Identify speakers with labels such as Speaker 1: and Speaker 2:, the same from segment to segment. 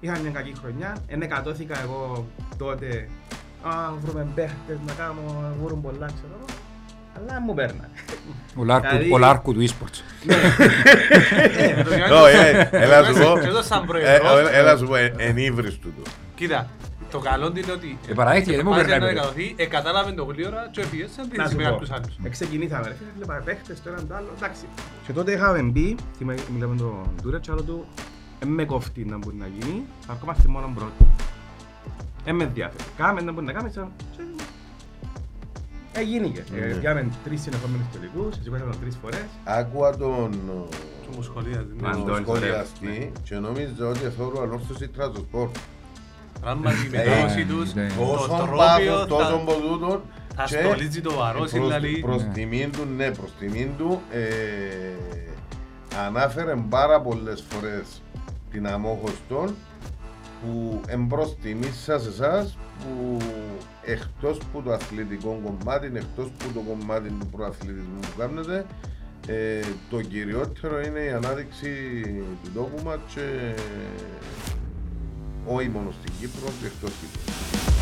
Speaker 1: Είχα μια κακή χρονιά, ενεκατώθηκα εγώ τότε Α, βρούμε παίχτες να κάνουμε, να βρουν πολλά, ξέρω εγώ. Αλλά μου παίρνανε.
Speaker 2: Ο Λάρκου-
Speaker 1: Δηλαδή-
Speaker 2: Ο Λάρκου του eSports.
Speaker 3: Όχι, ε, έλα σου πω.
Speaker 4: Και εδώ σαν
Speaker 3: Ε,
Speaker 4: προεδρός,
Speaker 3: ε, Έλα σου πω, ε, ενύβρις του το.
Speaker 4: Κοίτα, το καλό είναι ότι
Speaker 2: Ε, παραδέχτηκε, δεν μου
Speaker 4: πάει
Speaker 2: περνάει
Speaker 4: να
Speaker 2: ποτέ.
Speaker 4: εκατοθεί, ε, κατάλαβε το γλύωρα και έφυγε σαν
Speaker 1: Να
Speaker 4: τρίσεις
Speaker 1: σου
Speaker 4: με
Speaker 1: πω,
Speaker 4: κάποιους άλλους.
Speaker 1: εξεκινήσαμε ρε φίλε, βλέπαμε παίχτες το έναν το άλλο, εντάξει. Και τότε είχαμε μπει, τι με- μιλάμε τον Τούρετ και άλλο του, «Εν με κόφτει να μπορεί να γίνει, θα ερχόμαστε μόνο πρώτοι. Εν με ενδιαφέρει. Κάμε να μπορεί να κάνουμε, ξέρω. Και- Έγινηκε. Ε,
Speaker 3: Ναι.
Speaker 1: Πιάμε τρεις συνεχόμενους τελικούς, σηκώσαμε τον τρεις φορές.
Speaker 3: Άκουα τον
Speaker 4: Και μου σχολίαζε, ναι.
Speaker 1: Μα-
Speaker 3: τον
Speaker 1: Αντώνης,
Speaker 3: σχολιαστή και νόμιζα ότι θεωρώ ανόρθωση τραζοσπορ.
Speaker 4: Πράγματι η
Speaker 3: Ε,
Speaker 4: μετάδοση τους,
Speaker 2: ναι.
Speaker 4: το
Speaker 3: Τόσο
Speaker 4: τρόπιο
Speaker 3: πάθος, τόσο
Speaker 4: θα-
Speaker 3: ποτούτον.
Speaker 4: θα
Speaker 3: και
Speaker 4: στολίζει το βαρός,
Speaker 3: προς-
Speaker 4: δηλαδή.
Speaker 3: Προς
Speaker 2: Ναι.
Speaker 3: τιμήν του, ναι, προς τιμήν του. ε, Ανάφερε πάρα πολλές φορές την αμόχωστον που εμπρός τιμή σας εσάς που εκτός που το αθλητικό κομμάτι, εκτός που το κομμάτι του προαθλητισμού που κάνετε, ε, το κυριότερο είναι η ανάδειξη του τόπου μας και όχι μόνο στην Κύπρο και εκτός Κύπρου.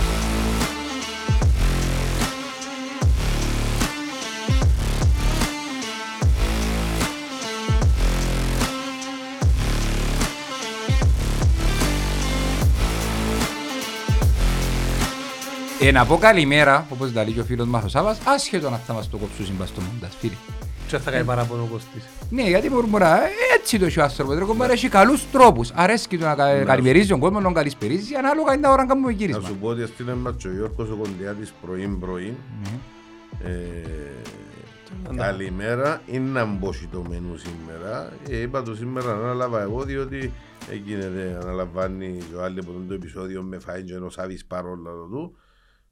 Speaker 2: Ε, να πω καλημέρα, όπως λέει και ο φίλος μας ο Σάββας, άσχετο να θα μας το κόψουν μπας στο μοντάζ, φίλε.
Speaker 4: Και θα κάνει παράπονο ο Κωστής.
Speaker 2: Ναι, γιατί μουρμουρά, ε, έτσι το έχει ο άνθρωπος, ρε κομπάρε, έχει καλούς τρόπους. Αρέσκει του να κα-
Speaker 3: Ναι.
Speaker 2: καλημερίζει τον κόσμο, να τον καλησπερίζει, ανάλογα είναι τα ώρα να κάνουμε
Speaker 3: Να
Speaker 2: γύρισμα.
Speaker 3: σου πω ότι έστειλε μας και ο Γιώργος ο Κοντιάτης πρωί πρωί.
Speaker 2: Ναι.
Speaker 3: Ε, καλημέρα, είναι να μπώσει το μενού σήμερα. Ε, είπα το σήμερα να ανάλαβα εγώ διότι έγινε αναλαμβάνει ο άλλο από το επεισόδιο με φάει και ο Σάβης παρόλα του.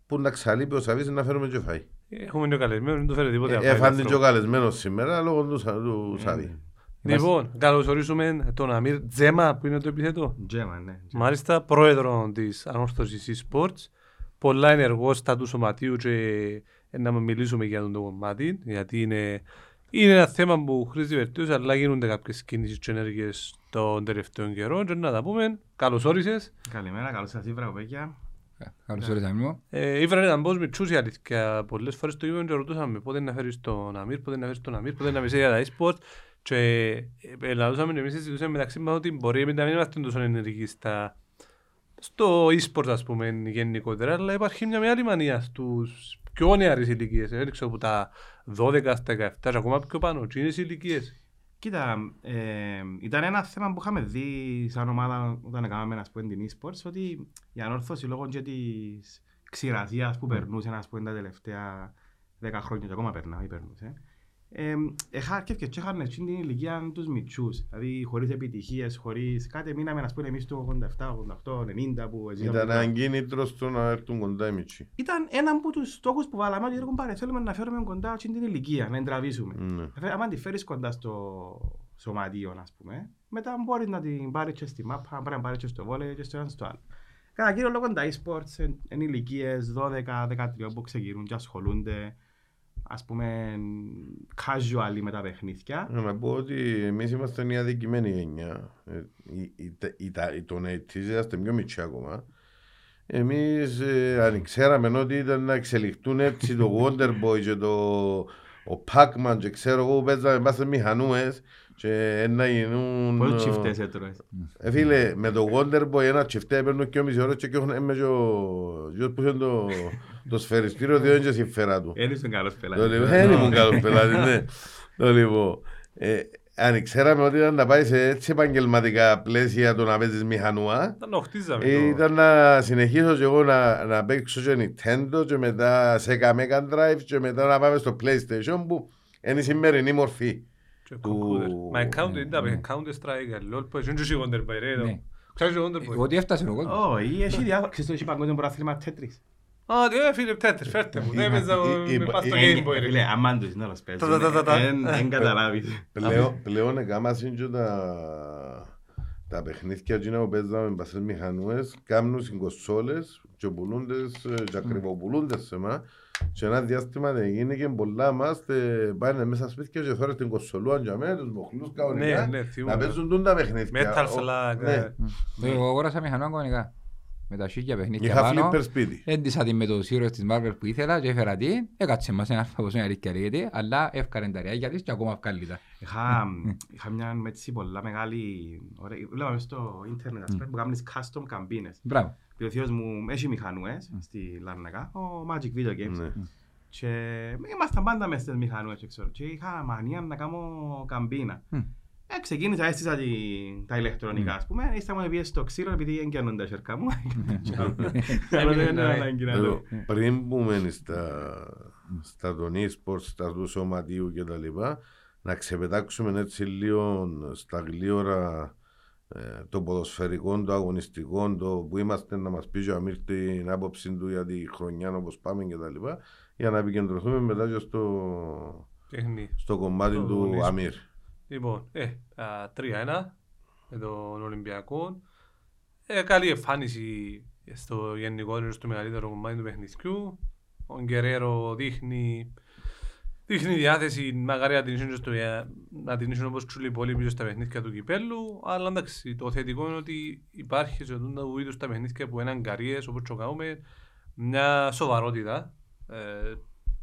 Speaker 3: Που να ξαλείπει ο Σάβης να φέρουμε και φάει.
Speaker 4: Έχουμε και καλεσμένος, δεν το φέρε τίποτε.
Speaker 3: Ε,
Speaker 4: απλά
Speaker 3: Έφανε
Speaker 4: είναι
Speaker 3: και ο
Speaker 4: άνθρωπο.
Speaker 3: καλεσμένος σήμερα λόγω του, Σα- του Σάβη.
Speaker 4: Λοιπόν, καλωσορίσουμε τον Αμύρ Τζέμα που είναι το επιθέτω.
Speaker 1: Τζέμα, ναι.
Speaker 4: Μάλιστα, πρόεδρο της Ανόρθωση eSports. Πολλά ενεργός στα του σωματείου και ε, να μιλήσουμε για το κομμάτι. Γιατί είναι, είναι ένα θέμα που χρήζει βελτίωση, αλλά γίνονται κάποιες κινήσεις και ενέργειες των τελευταίων καιρών. Και να τα πούμε. Καλώ όρισε.
Speaker 1: Καλημέρα, καλώς σας ήρθα, παιδιά.
Speaker 2: Ε, Καλώς ήρθατε, Αμίμο.
Speaker 4: Ε, Ήβραν ήταν πώς μητσούς η αλήθεια. Πολλές φορές το είπαμε και ρωτούσαμε πότε να φέρεις τον Αμύρ, πότε να φέρεις τον Αμύρ, πότε να μιλήσει για τα e-sport. Και ε, ελαλούσαμε εμείς συζητούσαμε μεταξύ μας ότι μπορεί να μην είμαστε τόσο ενεργοί στα, στο e-sport ας πούμε γενικότερα, αλλά υπάρχει μια μεγάλη μανία στους πιο νεαρές ηλικίες. Δεν ξέρω από τα 12 στα 17 και ακόμα πιο πάνω. Τι είναι οι ηλικίες.
Speaker 1: Κοίτα, ε, ήταν ένα θέμα που είχαμε δει σαν ομάδα όταν έκαναμε ας πούμε, την e-sports ότι η ανόρθωση λόγω και της ξηρασίας που περνούσε ας πούμε, τα τελευταία 10 χρόνια και ακόμα περνά, ή περνούσε. Ε, εχάρκευκε και είχαν εκείνη την ηλικία τους μητσούς, δηλαδή χωρίς επιτυχίες, χωρίς κάτι, μείναμε ας πούμε εμείς του 87, 88, 90 που ζήσαμε.
Speaker 3: Ήταν ένα κίνητρο στο να έρθουν κοντά οι μητσοί.
Speaker 1: Ήταν ένα από τους στόχους που βάλαμε ότι «Ρε κομπάρε, θέλουμε να φέρουμε κοντά εκείνη την ηλικία, να την τραβήσουμε.
Speaker 3: Ναι.
Speaker 1: Ε, Αν τη φέρεις κοντά στο σωματείο, ας πούμε, μετά μπορείς να την πάρεις και στη μάπα, μπορεί να πάρεις και στο βόλεϊ και στο ένα στο άλλο. Κατά κύριο λόγο τα e-sports είναι ηλικίες 12-13 που ξεκινούν και ασχολούνται ας πούμε casual με τα παιχνίδια.
Speaker 3: Ε, Να πω ότι εμείς είμαστε μια αδικημένη γενιά. Ε, οι- οι- τα- οι- τα- οι- Τον έτης είμαστε πιο μητσοί ακόμα. Εμείς ε, αν ξέραμε ότι ήταν να εξελιχθούν έτσι το Wonder Boy και το ο Pac-Man και ξέρω εγώ που παίζαμε μας στις μηχανούες και να γίνουν...
Speaker 1: Πόσους τσιφτές έτρωες.
Speaker 3: Ε, φίλε, με το Wonder Boy ένα τσιφτέ παίρνω και μισή ώρας και έχουν έμαι και ο γιος που είχε το, το σφαιριστήριο διότι είναι και συμφέρα του.
Speaker 1: Δεν ήσουν καλός
Speaker 3: Το
Speaker 1: πελάτης.
Speaker 3: λοιπόν, δεν ήμουν καλός πελάτης, ναι. Το λοιπόν, ε, αν ξέραμε ότι ήταν να πάει σε έτσι επαγγελματικά πλαίσια το να παίζεις μηχανούα,
Speaker 4: Ήταν να χτίζαμε.
Speaker 3: ε,
Speaker 4: το-
Speaker 3: ήταν να συνεχίσω και εγώ να, να παίξω και Nintendo και μετά σε Mega Drive και μετά να πάμε στο PlayStation που είναι η σημερινή μορφή.
Speaker 4: Και
Speaker 3: του-
Speaker 4: computer. Μα counter,
Speaker 2: ναι,
Speaker 4: ήταν
Speaker 2: ναι.
Speaker 4: counter strike, LOL, που είναι και η Wonder Boy, ρε, εδώ.
Speaker 2: Ναι.
Speaker 4: Ξέρεις ο Wonder Boy.
Speaker 2: Ότι έφτασε ο κόσμος.
Speaker 1: Όχι, έχει διάφορα. Ξέρεις το έχει παγκόσμιο πρωτάθλημα Tetris.
Speaker 4: Α, ε, φίλε, τέτοις, φέρτε μου. Δεν έπαιζα
Speaker 3: η-
Speaker 4: με πας στο
Speaker 3: η-
Speaker 4: Game Boy, ρε.
Speaker 1: Φίλε, άμα τους είναι όλος παίζει.
Speaker 4: Τα, τα, τα, τα.
Speaker 1: Δεν καταλάβεις.
Speaker 3: Πλέον, πλέον εκάμασαν και τα, τα παιχνίδια εκείνα που παίζαμε με στις μηχανούες, κάνουν στις κονσόλες και πουλούντες ε, και ακριβοπουλούντες σε εμάς Και ένα διάστημα δεν γίνει και πολλά μας τε- πάνε μέσα σπίτια και θωρούν την κοσολούαν για μένα, τους μοχλούς
Speaker 4: Ναι,
Speaker 3: κανονικά,
Speaker 4: ναι,
Speaker 3: να
Speaker 4: θυμούμαι.
Speaker 3: παίζουν τούν τα παιχνίδια.
Speaker 4: Metal
Speaker 3: Ο-
Speaker 4: Slug.
Speaker 3: ναι.
Speaker 4: ε.
Speaker 2: Εγώ αγόρασα μηχανό κανονικά. Με τα σίγια παιχνίδια
Speaker 3: Είχα
Speaker 2: πάνω.
Speaker 3: φλίπερ σπίτι.
Speaker 2: Έντυσα την με τους ήρωες της Marvel που ήθελα και έφερα την. Έκατσε μας ένα αλφα πόσο είναι αλήθεια λέγεται, αλλά έφκαρε τα ριάγια της και ακόμα βγάλει τα.
Speaker 1: Είχα, είχα μια έτσι πολλά μεγάλη... Ωραία, βλέπαμε μες στο ίντερνετ ας πούμε, που κάνεις custom καμπίνες.
Speaker 2: Μπράβο.
Speaker 1: Και ο θείος μου έχει μηχανούες στη Λάρνακα, ο Magic Video Games.
Speaker 3: Ναι.
Speaker 1: Και ήμασταν πάντα μες στις μηχανούες και ξέρω. Και είχα μανία να κάνω καμπίνα.
Speaker 2: Μμ.
Speaker 1: Ε, ξεκίνησα, έστησα τη, τα ηλεκτρονικά, ας πούμε. Ύστερα μου πήγε στο ξύλο επειδή έγκαιναν τα σέρκα μου. Αλλά δεν είναι ανάγκη να το...
Speaker 3: Εδώ, Πριν μπούμε στα, στα των e-sports, στα του σωματίου και τα λοιπά, να ξεπετάξουμε έτσι λίγο στα γλύωρα ε, το ποδοσφαιρικό, το αγωνιστικό, το που είμαστε να μας πει ο Αμύρ την άποψη του για τη χρονιά όπως πάμε και τα λοιπά, για να επικεντρωθούμε μετά και στο,
Speaker 4: Τέχνη.
Speaker 3: στο κομμάτι
Speaker 4: Το
Speaker 3: του
Speaker 4: αγωνισμό.
Speaker 3: Αμύρ.
Speaker 4: Λοιπόν, ε, α, 3-1 με τον Ολυμπιακό. Ε, καλή εμφάνιση στο γενικότερο, στο μεγαλύτερο κομμάτι του παιχνιδιού. Ο Γκερέρο δείχνει, δείχνει διάθεση μακάρι να την ίσουν, στο, να την ίσουν όπως ξούλοι πολύ πίσω στα παιχνίδια του κυπέλου. Αλλά εντάξει, το θετικό είναι ότι υπάρχει σε τούτα είδους τα παιχνίδια που είναι αγκαρίες, όπως το κάνουμε, μια σοβαρότητα. Ε,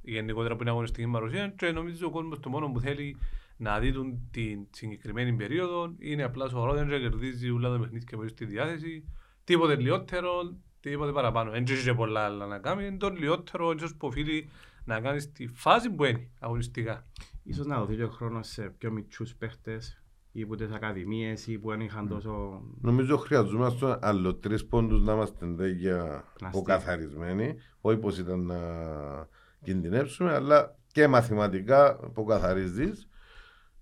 Speaker 4: γενικότερα που είναι αγωνιστική παρουσία και νομίζω ο κόσμος το μόνο που θέλει να δει τον την συγκεκριμένη περίοδο είναι απλά σοβαρό, δεν κερδίζει όλα τα παιχνίδια που έχει στη διάθεση. Τίποτε λιότερο, τίποτε παραπάνω. Δεν έχει και πολλά άλλα να κάνει. Είναι το λιότερο ίσως που οφείλει να κάνεις στη φάση που είναι αγωνιστικά.
Speaker 1: Ίσως να δοθεί και ο χρόνος σε πιο μικρούς παίχτες ή που τις ακαδημίες ή που δεν είχαν τόσο...
Speaker 3: Νομίζω χρειαζόμαστε άλλο τρεις πόντους να είμαστε τέτοια
Speaker 1: Πλαστή.
Speaker 3: αποκαθαρισμένοι. Όχι πως ήταν να κινδυνεύσουμε, αλλά και μαθηματικά αποκαθαρίζει.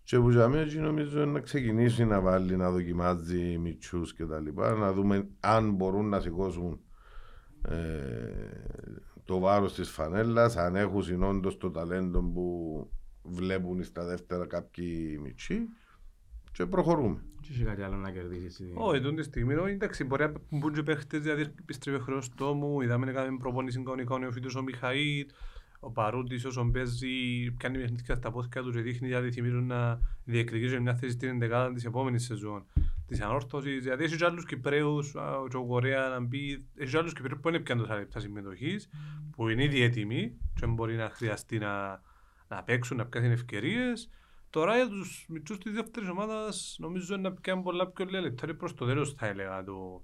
Speaker 3: Και που για μένα εκεί νομίζω να ξεκινήσει να βάλει, να δοκιμάζει μητσούς και τα λοιπά, να δούμε αν μπορούν να σηκώσουν ε, το βάρος της φανέλας, αν έχουν συνόντως το ταλέντο που βλέπουν στα δεύτερα κάποιοι μητσοί και προχωρούμε.
Speaker 1: Δεν είχε κάτι άλλο να κερδίσεις.
Speaker 4: Όχι, τούτη τη στιγμή, όχι, εντάξει, μπορεί να μπουν και παίχτες, δηλαδή επιστρέφει χρέος τόμου, είδαμε να κάνουμε προπόνηση κανονικά ο νεοφύτος ο Μιχαήλ, ο Παρούντης όσον παίζει, κάνει παιχνίδια στα πόθηκα του και δείχνει γιατί θυμίζουν να διεκδικήσει μια θέση στην εντεκάδα της επόμενης σεζόν της ανόρθωσης, δηλαδή έχει και άλλους Κυπρέους, α, και ο Κορέα να μπει, έχει και άλλους Κυπρέους που είναι πια τόσα λεπτά συμμετοχής, που είναι ήδη έτοιμοι και μπορεί να χρειαστεί να, να παίξουν, να πιάσουν ευκαιρίες. Τώρα για τους μητσούς της δεύτερης ομάδας νομίζω να πιάνουν πολλά πιο λίγα λεπτά είναι προς το τέλος θα έλεγα το,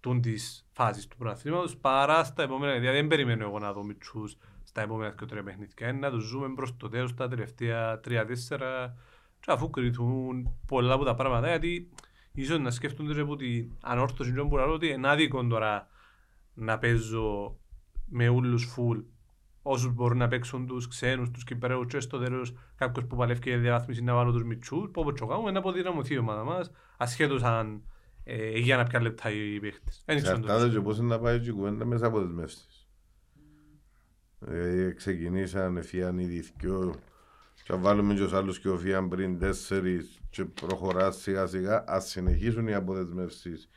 Speaker 4: τούν της φάσης του πρωταθλήματος παρά στα επόμενα, δηλαδή δεν περιμένω εγώ να δω μητσούς στα επόμενα και τρία παιχνίδια, είναι να τους ζούμε προς το τέλος τα τελευταία τρία-τέσσερα και αφού κρυθούν πολλά από τα πράγματα γιατί ίσως να σκέφτονται και από την ανόρθωση και που λέω ότι είναι άδικο τώρα να παίζω με ούλους φουλ όσους μπορούν να παίξουν τους ξένους, τους Κυπρέους και στο τέλος κάποιος που παλεύει για διαβάθμιση να βάλω τους μητσούς που όπως το κάνουμε να αποδυναμωθεί η ομάδα μας ασχέτως αν ε, για να πιάνει λεπτά οι παίχτες. Δεν ξέρω το
Speaker 3: Εξαρτάται και πώς είναι να πάει και η κουβέντα μέσα από τις μεύσεις. Ε, ξεκινήσαν, εφιάν ήδη δυο και αν βάλουμε και τους άλλους και οφιάν πριν τέσσερις και προχωρά σιγά σιγά, ας συνεχίσουν οι αποδεσμεύσεις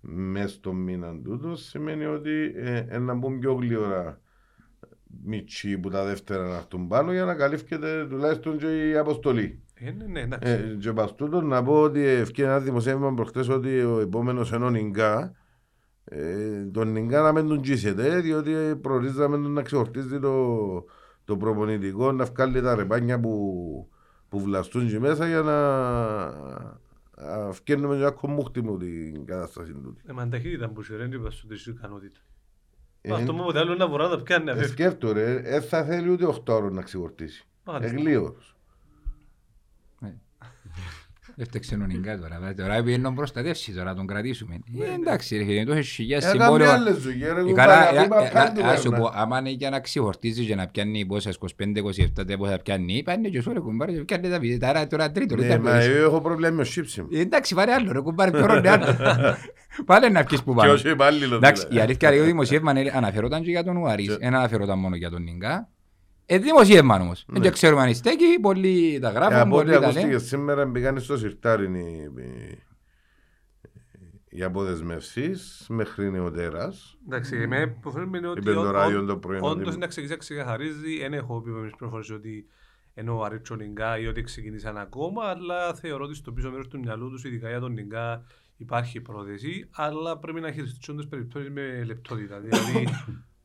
Speaker 3: μες στο μήνα τούτος, σημαίνει ότι ε, ε, να μπουν πιο γλυόρα μητσί που τα δεύτερα να έρθουν πάνω για να καλύφκεται τουλάχιστον και η αποστολή.
Speaker 4: Ε, ναι, ναι, εντάξει.
Speaker 3: Ε, και πας τούτος να πω ότι ευκαιρία ένα δημοσίευμα προχτές ότι ο επόμενος είναι ο Νιγκά. Ε, τον Νιγκά να μην τον τζίσετε, διότι προορίζαμε τον να ξεχωρτίζει το, το προπονητικό, να βγάλει τα ρεπάνια που, που βλαστούν και μέσα για να να φτιάχνουμε μια κομμούχτη μου την κατάσταση τούτη.
Speaker 4: Ε, μα ταχύτητα που σου δεν είπα σου τις ικανότητα.
Speaker 3: Ε,
Speaker 4: Αυτό μου ποτέ άλλο να μπορώ να τα πιάνει
Speaker 3: ε,
Speaker 4: αφεύγει.
Speaker 3: σκέφτο ρε, ε, θα θέλει ούτε 8 ώρες να ξεχωρτίσει.
Speaker 4: Μάλιστα.
Speaker 3: Εγλίωρος.
Speaker 2: Έφταξε νονικά τώρα. βα- Τώρα πήγαινε προστατεύσει τώρα, τον κρατήσουμε. Ε, Εντάξει, ρε, φίλε, το έχεις χιλιάς
Speaker 3: Έκαμε
Speaker 2: συμβόλαιο.
Speaker 3: άλλες ζωγές, ρε,
Speaker 2: Ε,
Speaker 3: κουμπάρε,
Speaker 2: Καλά,
Speaker 3: αφήμα
Speaker 2: ε, ε,
Speaker 3: πάντου,
Speaker 2: α- ας σου
Speaker 3: ρε,
Speaker 2: πω,
Speaker 3: να-
Speaker 2: άμα είναι για να ξεχωρτίζεις και να πιάνει πόσα 25-27 τε πόσα πιάνει, πάνε και σου ρε κουμπάρε και πιάνει τα πίδια. Άρα τώρα τρίτο, ρε,
Speaker 3: Ναι,
Speaker 2: τα
Speaker 3: μα
Speaker 2: πίδια.
Speaker 3: εγώ έχω πρόβλημα με το σύψιμο.
Speaker 2: Ε, Εντάξει, πάρε άλλο ρε κουμπάρε, πιο ρόνε άλλο. Πάλε να πιεις που
Speaker 3: Και
Speaker 2: πάνω.
Speaker 3: όχι υπάλληλο
Speaker 2: Εντάξει,
Speaker 3: δηλαδή.
Speaker 2: η αλήθεια λέει το δημοσίευμα είναι- αναφερόταν και για τον Ουαρίς,
Speaker 3: Και-
Speaker 2: δεν αναφερόταν μόνο για τον Νιγκά. Ε, δημοσίευμα όμως.
Speaker 3: Ναι.
Speaker 2: Δεν ξέρουμε αν στέκει, πολλοί τα
Speaker 3: Ε,
Speaker 2: γράφουν,
Speaker 3: Από ό,τι
Speaker 2: πολλοί τα
Speaker 3: ακούστηκε
Speaker 2: λένε.
Speaker 3: σήμερα μπήκαν στο σιρτάρι οι- οι- οι αποδεσμεύσεις μέχρι νεοτέρας.
Speaker 4: Εντάξει, εμέ που θέλουμε είναι ότι
Speaker 3: Είπε το
Speaker 4: ο-
Speaker 3: ράδιο
Speaker 4: ο-
Speaker 3: το πρωί.
Speaker 4: όντως
Speaker 3: ότι-
Speaker 4: να ξεκινήσει να ξεκαθαρίζει, δεν έχω πει με προφορές ότι ενώ ο Αρίτσο Νιγκά ή ότι ξεκινήσαν ακόμα, αλλά θεωρώ ότι στο πίσω μέρος του μυαλού τους, ειδικά για τον Νιγκά, υπάρχει πρόθεση, αλλά πρέπει να χειριστούν τις περιπτώσεις με λεπτότητα. Δηλαδή,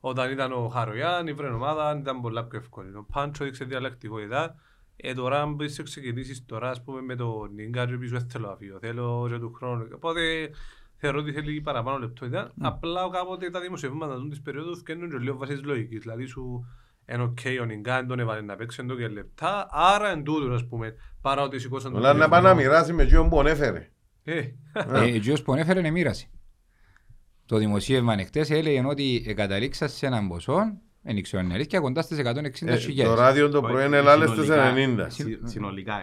Speaker 4: όταν ήταν ο Χαρογιάν, η βρεν ομάδα ήταν πολλά πιο εύκολη. Ο Πάντσο έδειξε διαλλακτικότητα. Ε, τώρα, αν μπορείς να ξεκινήσεις τώρα, ας πούμε, με τον Νίγκα και πίσω, δεν θέλω να φύγω, θέλω και του χρόνου. Οπότε, θεωρώ ότι θέλει παραπάνω λεπτότητα. Απλά κάποτε τα δημοσιεύματα του της περίοδου φτιάχνουν και λίγο βάσεις της λογικής. Δηλαδή, σου είναι οκ, ο Νίγκα δεν τον έβαλε να παίξει εντό και λεπτά, άρα εν τούτο, ας πούμε, παρά ότι σηκώσαν τον
Speaker 3: Όλα να πάει να
Speaker 4: τηλέφωνο.
Speaker 3: μοιράσει με εκείνον που ανέφερε.
Speaker 4: Ε,
Speaker 2: Ε, Εκείνος που ανέφερε είναι μοίραση. Το δημοσίευμα εχθές έλεγε ότι καταλήξα σε έναν ποσό, δεν ξέρω αν είναι αλήθεια, κοντά στις 160
Speaker 3: Ε,
Speaker 2: χιλιάδες.
Speaker 3: Το ράδιο το πρωί είναι άλλες στις
Speaker 1: Συνολικά-
Speaker 3: 90.
Speaker 1: συ- Συνολικά,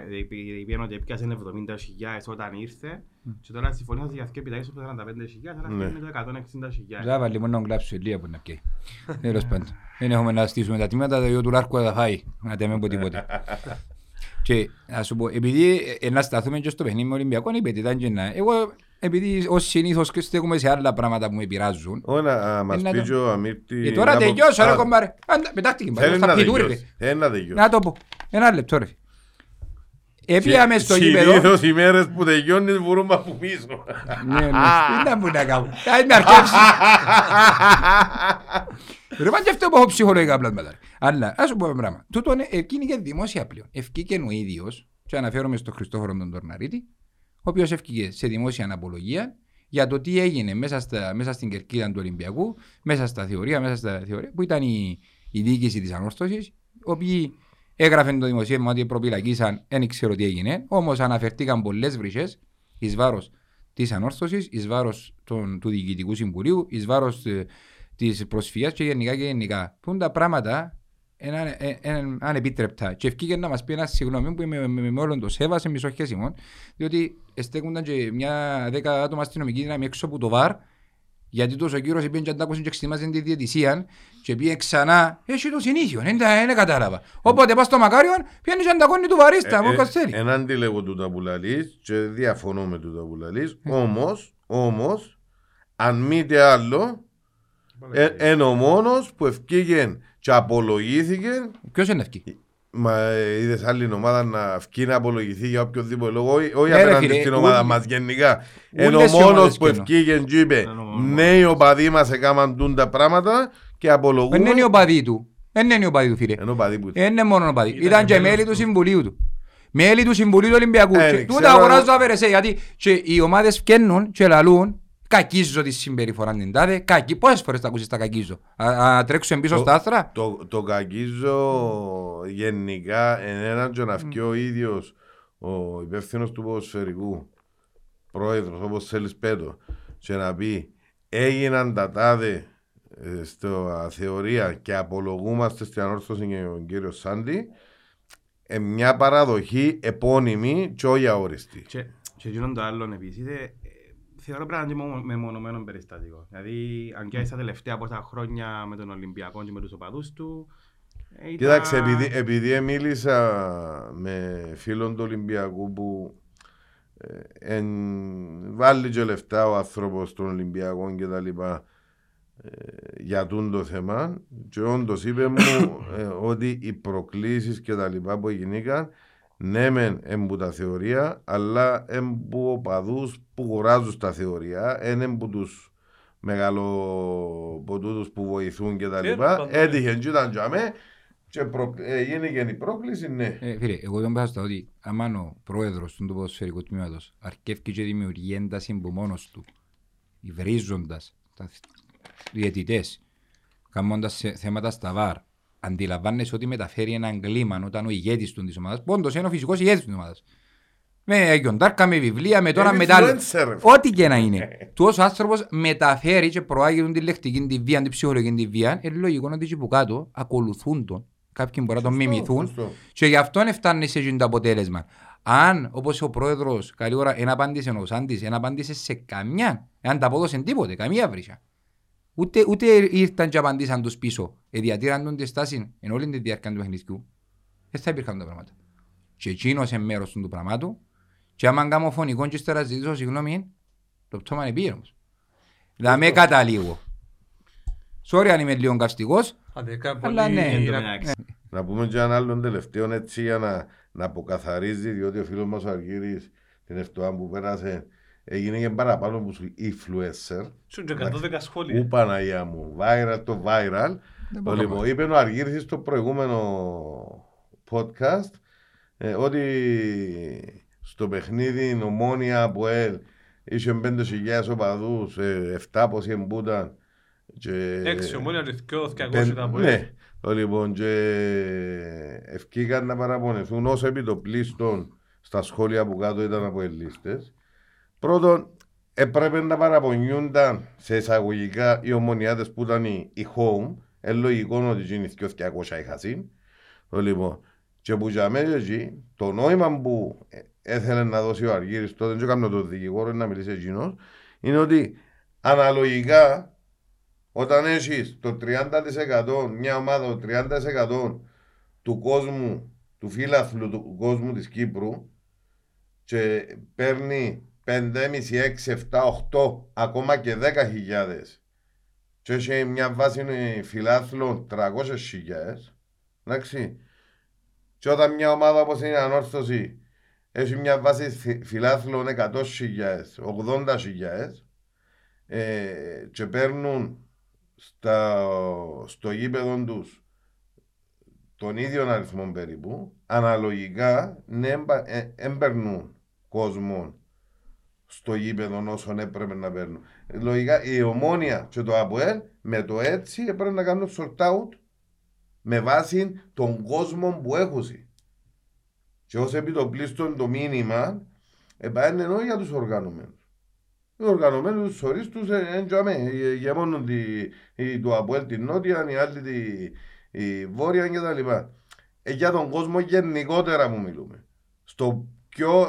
Speaker 1: είπαν ότι έπιασε 70.000 όταν ήρθε και τώρα συμφωνήσαν για αυτό επιταγές από 45.000 αλλά
Speaker 3: Ναι.
Speaker 1: είναι το 160.000.
Speaker 2: Θα βάλει μόνο να κλάψει λίγα που να πιέει. Τέλος πάντων. Δεν έχουμε να στήσουμε τα τμήματα, το γιο του Λάρκου θα φάει. Να τα πω τίποτε. Και να σου πω, επειδή ε, να σταθούμε και στο παιχνίδι με Ολυμπιακό, είπε ότι ήταν και να... Εγώ, επειδή ως συνήθως και στέκουμε σε άλλα πράγματα που με πειράζουν,
Speaker 3: Όχι να μας
Speaker 2: Ε, να
Speaker 3: πει
Speaker 2: το-
Speaker 3: και ο Αμύρτη...
Speaker 2: και τώρα
Speaker 3: να πω-
Speaker 2: τελειώσω ρε
Speaker 3: Α,
Speaker 2: κομπάρε. Άντα, Πετάχτηκε,
Speaker 3: Θέλει
Speaker 2: θα
Speaker 3: να
Speaker 2: πει του, ρε.
Speaker 3: τελειώσει. Θέλει να τελειώσει.
Speaker 2: Να το πω. Ένα λεπτό ρε. Έπιαμε στο γήπεδο.
Speaker 3: Συνήθως οι μέρες που τελειώνεις μπορούμε από πίσω.
Speaker 2: Ναι, ναι. Τι να μου να κάνω. Θα με αρκεύσει. Ρε μα και αυτό που έχω ψυχολογικά πλάσματα. ρε. Αλλά ας σου πω ένα πράγμα. Τούτο είναι εκείνη και δημόσια πλέον. Ευκήκε ο ίδιος, και αναφέρομαι στον Χριστόφορο τον Τορναρίτη, ο οποίος ευκήκε σε δημόσια αναπολογία για το τι έγινε μέσα, στα, μέσα στην κερκίδα του Ολυμπιακού, μέσα στα θεωρία, μέσα στα θεωρία, που ήταν η, η διοίκηση της ανόρθωσης, οι οποίοι έγραφαν το δημοσίευμα ότι προπυλακίσαν, δεν ξέρω τι έγινε, όμως αναφερθήκαν πολλές βρυσές εις βάρος της ανόρθωσης, εις βάρος των, του Διοικητικού Συμβουλίου, εις βάρος ε, της προσφυγιάς και γενικά και γενικά. Που τα πράγματα είναι ανε- ε, ε, ανεπίτρεπτα. Και ευκήγε να μας πει ένας συγγνώμη που με, με, με όλον το σέβα σε μισό χέσιμο, διότι στέκονταν και μια δέκα άτομα αστυνομική δύναμη έξω από το ΒΑΡ, γιατί τόσο κύριος πήγαινε και αντάκουσαν και ξετοιμάζαν τη διαιτησία και πήγαινε ξανά, έχει το συνήθιο, δεν τα- δεν κατάλαβα. Οπότε πας στο Μακάριον, πήγαινε και αντακώνει του βαρίστα, μου θέλει.
Speaker 3: Εν αντιλέγω τούτα που λαλείς και διαφωνώ με τούτα που λαλείς.
Speaker 2: Ε.
Speaker 3: Όμως, όμως, αν μη τι άλλο, ε, είναι ο μόνος που ευκήγε και απολογήθηκε
Speaker 2: Ποιος είναι ευκεί.
Speaker 3: Μα ε, είδες άλλη ομάδα να βγει να απολογηθεί για οποιοδήποτε λόγο, όχι, όχι
Speaker 2: Ναι, ρε
Speaker 3: απέναντι
Speaker 2: φίλε,
Speaker 3: στην
Speaker 2: ούλ-
Speaker 3: ομάδα μας γενικά. Είναι ο
Speaker 2: Ούλες οι
Speaker 3: μόνος
Speaker 2: ομάδες
Speaker 3: που
Speaker 2: καινό.
Speaker 3: ευκήγε και είπε
Speaker 1: Είναι ο μόνος.
Speaker 3: ναι οι οπαδοί μας έκαναν τούν τα πράγματα και απολογούμε.
Speaker 2: Δεν είναι ο παδί του. Δεν είναι ο παδί του φίλε.
Speaker 3: Είναι ο παδί που
Speaker 2: Δεν είναι μόνο ο παδί.
Speaker 1: Ήταν
Speaker 2: Ήταν και
Speaker 1: μέλος
Speaker 2: μέλη του
Speaker 1: του.
Speaker 2: Συμβουλίου του. Μέλη του Συμβουλίου του Ολυμπιακού.
Speaker 3: Ε,
Speaker 2: Και Τούτα
Speaker 3: ξέρω-
Speaker 2: αγοράζω αβερεσέ γιατί και οι ομάδες φκένουν και λαλούν κακίζω τη συμπεριφορά την τάδε. Κακή. Πόσες φορές τα ακούσεις τα κακίζω. Α, α, τρέξουν πίσω
Speaker 3: Το-
Speaker 2: στα άστρα;
Speaker 3: Το, το κακίζω γενικά εν έναν και να βγει ο ίδιος ο υπεύθυνος του ποδοσφαιρικού πρόεδρος όπως θέλεις πέτω και να πει έγιναν τα τάδε ε, στο θεωρία και απολογούμαστε στην ανόρθωση και τον κύριος Σάντι ε, μια παραδοχή επώνυμη και όχι αόριστη.
Speaker 1: Και, και εκείνον το άλλο επίσης, ε, ε, θεωρώ πρέπει να είναι μεμο- μεμονωμένο περιστατικό. Δηλαδή, αν και στα τελευταία πόσα χρόνια με τον Ολυμπιακό και με τους οπαδούς του, ε, ήταν-
Speaker 3: Κοίταξε, επειδή, επειδή μίλησα με φίλον του Ολυμπιακού που ε, εν, βάλει και λεφτά ο άνθρωπος στον Ολυμπιακό και τα λοιπά ε, για τούν το θέμα και όντως είπε μου ε, ότι οι προκλήσεις και τα λοιπά που γινήκαν ναι μεν εμπού τα θεωρία αλλά εμπού οπαδούς που γοράζουν στα θεωρία εν εμπού τους μεγαλοποτούτους που βοηθούν και τα
Speaker 4: Ε,
Speaker 3: λοιπά.
Speaker 4: παντού,
Speaker 3: έτυχε και ήταν για μέ και προ... ε, γίνηκε η πρόκληση ναι.
Speaker 2: Ε, φίλε, εγώ δεν πάω στα ότι άμα ο πρόεδρος του ποδοσφαιρικού τμήματος αρκεύει και δημιουργεί ένταση από μόνος του, υβρίζοντας τα διαιτητές, κάνοντας σε- θέματα στα βαρ, αντιλαμβάνεσαι ότι μεταφέρει έναν κλίμα όταν ο ηγέτης του της ομάδας, πόντος είναι ο φυσικός ηγέτης της ομάδας. Με αγιοντάρκα, με βιβλία, με τώρα
Speaker 3: Είναι
Speaker 2: με τα άλλα.
Speaker 3: influencer, ρε.
Speaker 2: Ό,τι και να είναι. Του ο άνθρωπος μεταφέρει και προάγει τον τη λεκτική, τη βία, την ψυχολογική τη βία. Είναι λογικό ότι εκεί που κάτω ακολουθούν τον. Κάποιοι μπορεί να τον
Speaker 3: Σωστό,
Speaker 2: μιμηθούν
Speaker 3: σωστό.
Speaker 2: και γι' αυτό φτάνει σε εκείνο το αποτέλεσμα. Αν, όπως ο πρόεδρος, καλή ώρα, δεν απάντησε ο Σάντης, δεν απάντησε σε καμιά, δεν τα απόδωσε τίποτε, καμία βρύσα. Ούτε, ούτε ήρθαν και απαντήσαν τους πίσω. Ε, διατήραν τον τη στάση εν όλη τη διάρκεια του παιχνιδιού. Δεν θα υπήρχαν τα πράγματα. Και εκείνος είναι μέρος του πραγμάτου. Και άμα κάνω φωνικό και ύστερα ζητήσω συγγνώμη, Το πτώμα είναι πήγε όμως. Δηλαδή καταλήγω. Sorry αν είμαι λίγο καυστικός.
Speaker 4: Άντε, κα-
Speaker 2: Αλλά
Speaker 4: πολύ-
Speaker 2: ναι.
Speaker 1: Εν τω
Speaker 4: να-
Speaker 1: μεταξύ.
Speaker 3: Να πούμε και έναν άλλον τελευταίο έτσι για να, να αποκαθαρίζει, διότι ο φίλος μας ο Αργύρης την ευτοά που πέρασε έγινε και παραπάνω από τους influencer.
Speaker 4: Σου και 112 σχόλια.
Speaker 3: Ού Παναγία μου, viral το viral.
Speaker 2: Δεν
Speaker 3: Το
Speaker 2: μπορώ
Speaker 3: λοιπόν,
Speaker 2: να
Speaker 3: είπε ο Αργύρης στο προηγούμενο podcast ε, ότι στο παιχνίδι ομόνια από ελ είχε 5.000 οπαδούς, ε, 7 πόσοι εμπούταν. Και...
Speaker 4: Έξι, ομόνια και δυο, 200
Speaker 3: Πεν-
Speaker 4: τα από
Speaker 3: Ναι, το λοιπόν και ευκήκαν να παραπονεθούν όσο επιτοπλίστων στα σχόλια που κάτω ήταν από ελίστες. Πρώτον, έπρεπε να παραπονιούνταν σε εισαγωγικά οι ομονιάτες που ήταν οι, οι home. Ε, λογικό ότι γίνει 200 είχα συν. Το λοιπόν, και που για μένα εκεί, το νόημα που ε, έθελε να δώσει ο Αργύρης τότε, δεν κάνω τον δικηγόρο να μιλήσει εκείνος, είναι ότι αναλογικά όταν έχεις το 30% μια ομάδα, το 30% του κόσμου, του φύλαθλου του κόσμου της Κύπρου και παίρνει 5,5, 6, 7, 8, ακόμα και 10 χιλιάδες. Και έχει μια βάση φιλάθλων 300 χιλιάδες εντάξει. Και όταν μια ομάδα όπως είναι η Ανόρθωση έχει μια βάση φι- φιλάθλων 100 χιλιάδες, 80 χιλιάδες ε, και παίρνουν στα, στο γήπεδο τους τον ίδιο αριθμό περίπου, αναλογικά ναι, εμπα- ε, έμπαιρνουν κόσμο στο γήπεδο όσον έπρεπε να παίρνουν. Ε, Λογικά η ομόνια και το ΑΠΟΕΛ με το έτσι έπρεπε να κάνουν sort out με βάση τον κόσμο που έχουν. Και ως επιτοπλίστων το μήνυμα επάνε ενώ για τους οργανωμένους. Οι οργανωμένοι τους φορείς τους έντιαμε, γεμώνουν τη, η, το ΑΠΟΕΛ την νότια, οι άλλοι τη, η βόρεια κτλ. Ε, για τον κόσμο γενικότερα που μιλούμε. Στο πιο,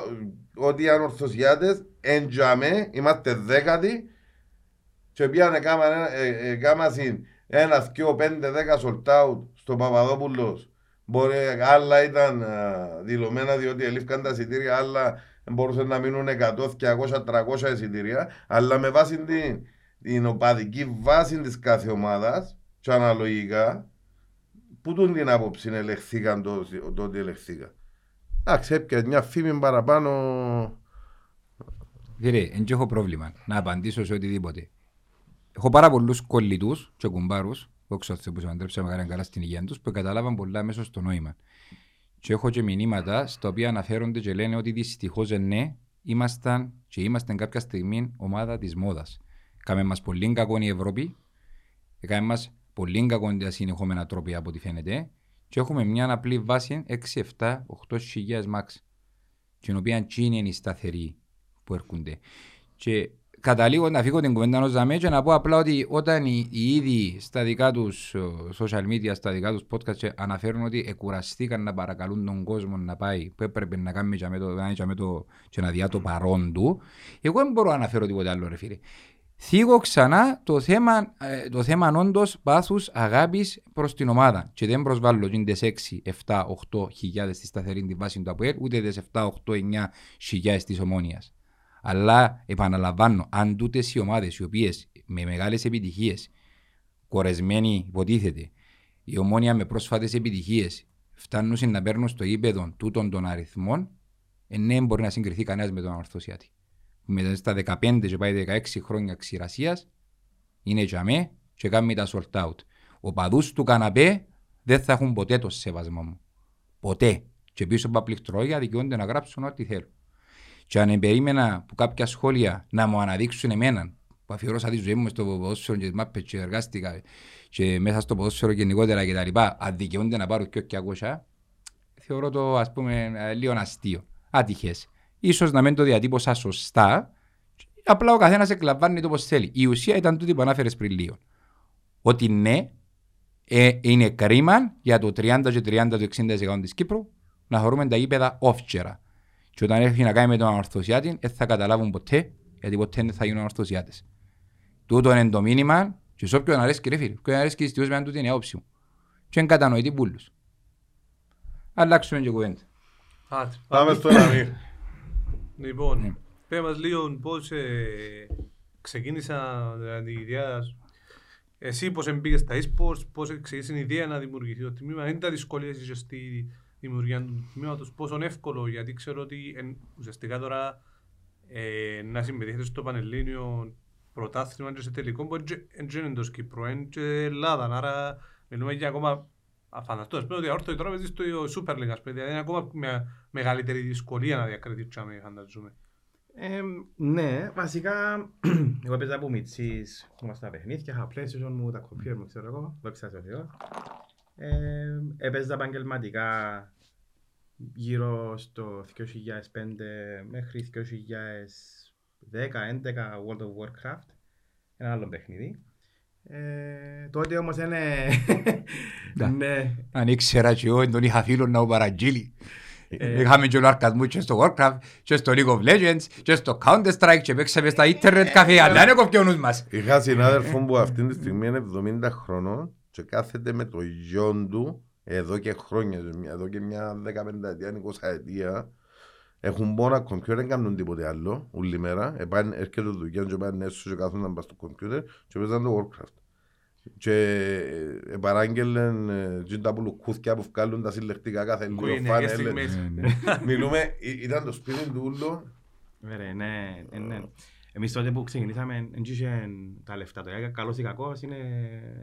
Speaker 3: ότι οι ανορθωσιάτες έντιαμε, είμαστε δέκατοι και πήγανε κάμα, ε, ε, κάμα συν ένα, δυο, πέντε, δέκα sold out στο Παπαδόπουλος. Μπορεί, άλλα ήταν α, δηλωμένα διότι ελήφκαν τα εισιτήρια, άλλα μπορούσαν να μείνουν 100, 200, 300 εισιτήρια, αλλά με βάση την, την οπαδική βάση της κάθε ομάδας και αναλογικά, που τούν την άποψη ελεγχθήκαν το, το ότι ελεγχθήκαν. Εντάξει, έπιασε μια φήμη παραπάνω.
Speaker 2: Κύριε, δεν έχω πρόβλημα να απαντήσω σε οτιδήποτε. Έχω πάρα πολλούς κολλητούς και κουμπάρους, δόξα Θεώ που σε μαντρέψαμε καλά καλά στην υγεία τους, που καταλάβαν πολλά μέσα στο νόημα. Και έχω και μηνύματα στα οποία αναφέρονται και λένε ότι δυστυχώς ναι, ήμασταν και ήμασταν κάποια στιγμή ομάδα της μόδας. Κάμε μας πολύ κακό η Ευρώπη, κάμε μας πολύ κακό τα συνεχόμενα τρόπια από ό,τι φαίνεται και έχουμε μια απλή βάση 6, 7, 8 χιλιάδες max την οποία τσίνη είναι οι σταθεροί που έρχονται. Και καταλήγω να φύγω την κουβέντα ως δαμέ και να πω απλά ότι όταν οι, οι ίδιοι στα δικά τους ε, social media, στα δικά τους podcast και αναφέρουν ότι εκουραστήκαν να παρακαλούν τον κόσμο να πάει που έπρεπε να κάνει και, με το, να, κάνει και, με το, και να διά το παρόν του, εγώ δεν μπορώ να αναφέρω τίποτα άλλο ρε φίλε. Θίγω ξανά το θέμα, ε, το θέμα όντως πάθους αγάπης προς την ομάδα. Και δεν προσβάλλω τις 6, 7, 8 χιλιάδες στη σταθερή τη βάση του ΑΠΟΕΛ, ούτε τις 7, 8, 9 χιλιάδες της ομόνοια. Αλλά επαναλαμβάνω, αν τούτες οι ομάδες οι οποίες με μεγάλες επιτυχίες, κορεσμένοι υποτίθεται, η ομόνια με πρόσφατες επιτυχίες, φτάνουν να παίρνουν στο ύπεδο τούτων των αριθμών, ε, ναι, μπορεί να συγκριθεί κανένας με τον Ορθωσιάτη μετά στα 15 και πάει 16 χρόνια ξηρασίας είναι για μέ και κάνει τα sold out. Ο παδούς του καναπέ δεν θα έχουν ποτέ το σεβασμό μου. Ποτέ. Και πίσω από πληκτρόγια δικαιούνται να γράψουν ό,τι θέλουν. Και αν περίμενα που κάποια σχόλια να μου αναδείξουν εμένα που αφιερώσα τη ζωή μου στο ποδόσφαιρο και τις μάπες και εργάστηκα και μέσα στο ποδόσφαιρο γενικότερα και τα λοιπά, αν δικαιούνται να πάρω και ακούσια, θεωρώ το ας πούμε λίγο αστείο. Άτυχες. Ίσως να μην το διατύπωσα σωστά, απλά ο καθένας εκλαμβάνει το πώς θέλει. Η ουσία ήταν τούτη που ανάφερες πριν λίγο. Ότι ναι, ε, είναι κρίμα για το 30 και 30 το 60% της Κύπρου να θεωρούμε τα γήπεδα όφτσερα. Και όταν έχει να κάνει με τον ανορθωσιάτη, δεν θα καταλάβουν ποτέ, γιατί ποτέ δεν θα γίνουν ανορθωσιάτες. Τούτο είναι το μήνυμα και σε όποιον αρέσει ρε φίλε, ποιον αρέσει και δυστυχώς με αν τούτη είναι η άποψη μου. Και είναι κατανοητή πουλούς. Αλλάξουμε και κουβέντα.
Speaker 4: Άτε,
Speaker 3: Πάμε στο Αμύρ.
Speaker 4: Λοιπόν, Πες μας λίγο πώς ε, ξεκίνησα δηλαδή, η ιδέα εσύ πώς μπήκες στα e-sports, πώς ξεκίνησε η ιδέα να δημιουργηθεί το τμήμα, είναι τα δυσκολίες είσαι στη δημιουργία τους τμήματος, πόσο εύκολο, γιατί ξέρω ότι εν, ουσιαστικά τώρα ε, να συμμετέχετε στο Πανελλήνιο πρωτάθλημα και σε τελικό μπορεί δεν είναι εντός Κύπρου, είναι και Ελλάδα, άρα μιλούμε για ακόμα αφανταστώ, ας πούμε ότι αόρθω τώρα παίζεις στο Super League, ας πούμε, δηλαδή είναι ακόμα μια μεγαλύτερη δυσκολία να διακριτήσουμε, φανταζούμε.
Speaker 1: Ε, ναι, βασικά, εγώ παίζα από μητσής, ήμουν στα παιχνίδια, είχα PlayStation μου, τα computer μου, ξέρω εγώ, δόξα τω Θεώ. Ε, έπαιζα επαγγελματικά γύρω στο 2005 μέχρι 2010-2011 World of Warcraft, ένα άλλο παιχνίδι. Ε, τότε όμως είναι...
Speaker 2: Ναι.
Speaker 1: ναι,
Speaker 2: Αν ήξερα και εγώ τον είχα φίλο να ο παραγγείλει.
Speaker 1: Ε.
Speaker 2: Είχαμε και λαρκασμού και στο Warcraft και στο League of Legends και στο Counter Strike και παίξαμε στα ίντερνετ καφέ αλλά είναι κοπιό ο νους μας.
Speaker 3: Είχα συνάδελφο που αυτή τη στιγμή είναι 70 χρονών και κάθεται με το γιο του εδώ και χρόνια, εδώ και μια 15 ετία, 20 ετία. Έχουν μόνο κομπιούτερ, δεν κάνουν τίποτε άλλο, όλη μέρα. Επάνε, έρχεται το δουλειά και πάνε έσω και κάθονταν πας στο κομπιούτερ και παίζαν το Warcraft. Και ε, παράγγελεν ε, τζιν τα πουλουκούθκια που βγάλουν τα συλλεκτικά κάθε λίγο
Speaker 4: Οικογενειακές
Speaker 3: φάνελ.
Speaker 4: στιγμές.
Speaker 3: Μιλούμε, ε, ήταν το σπίτι του ούλο.
Speaker 1: Βέβαια, ναι, ναι, ναι. Εμείς τότε που ξεκινήσαμε, δεν είχε τα λεφτά. Το καλός ή κακός είναι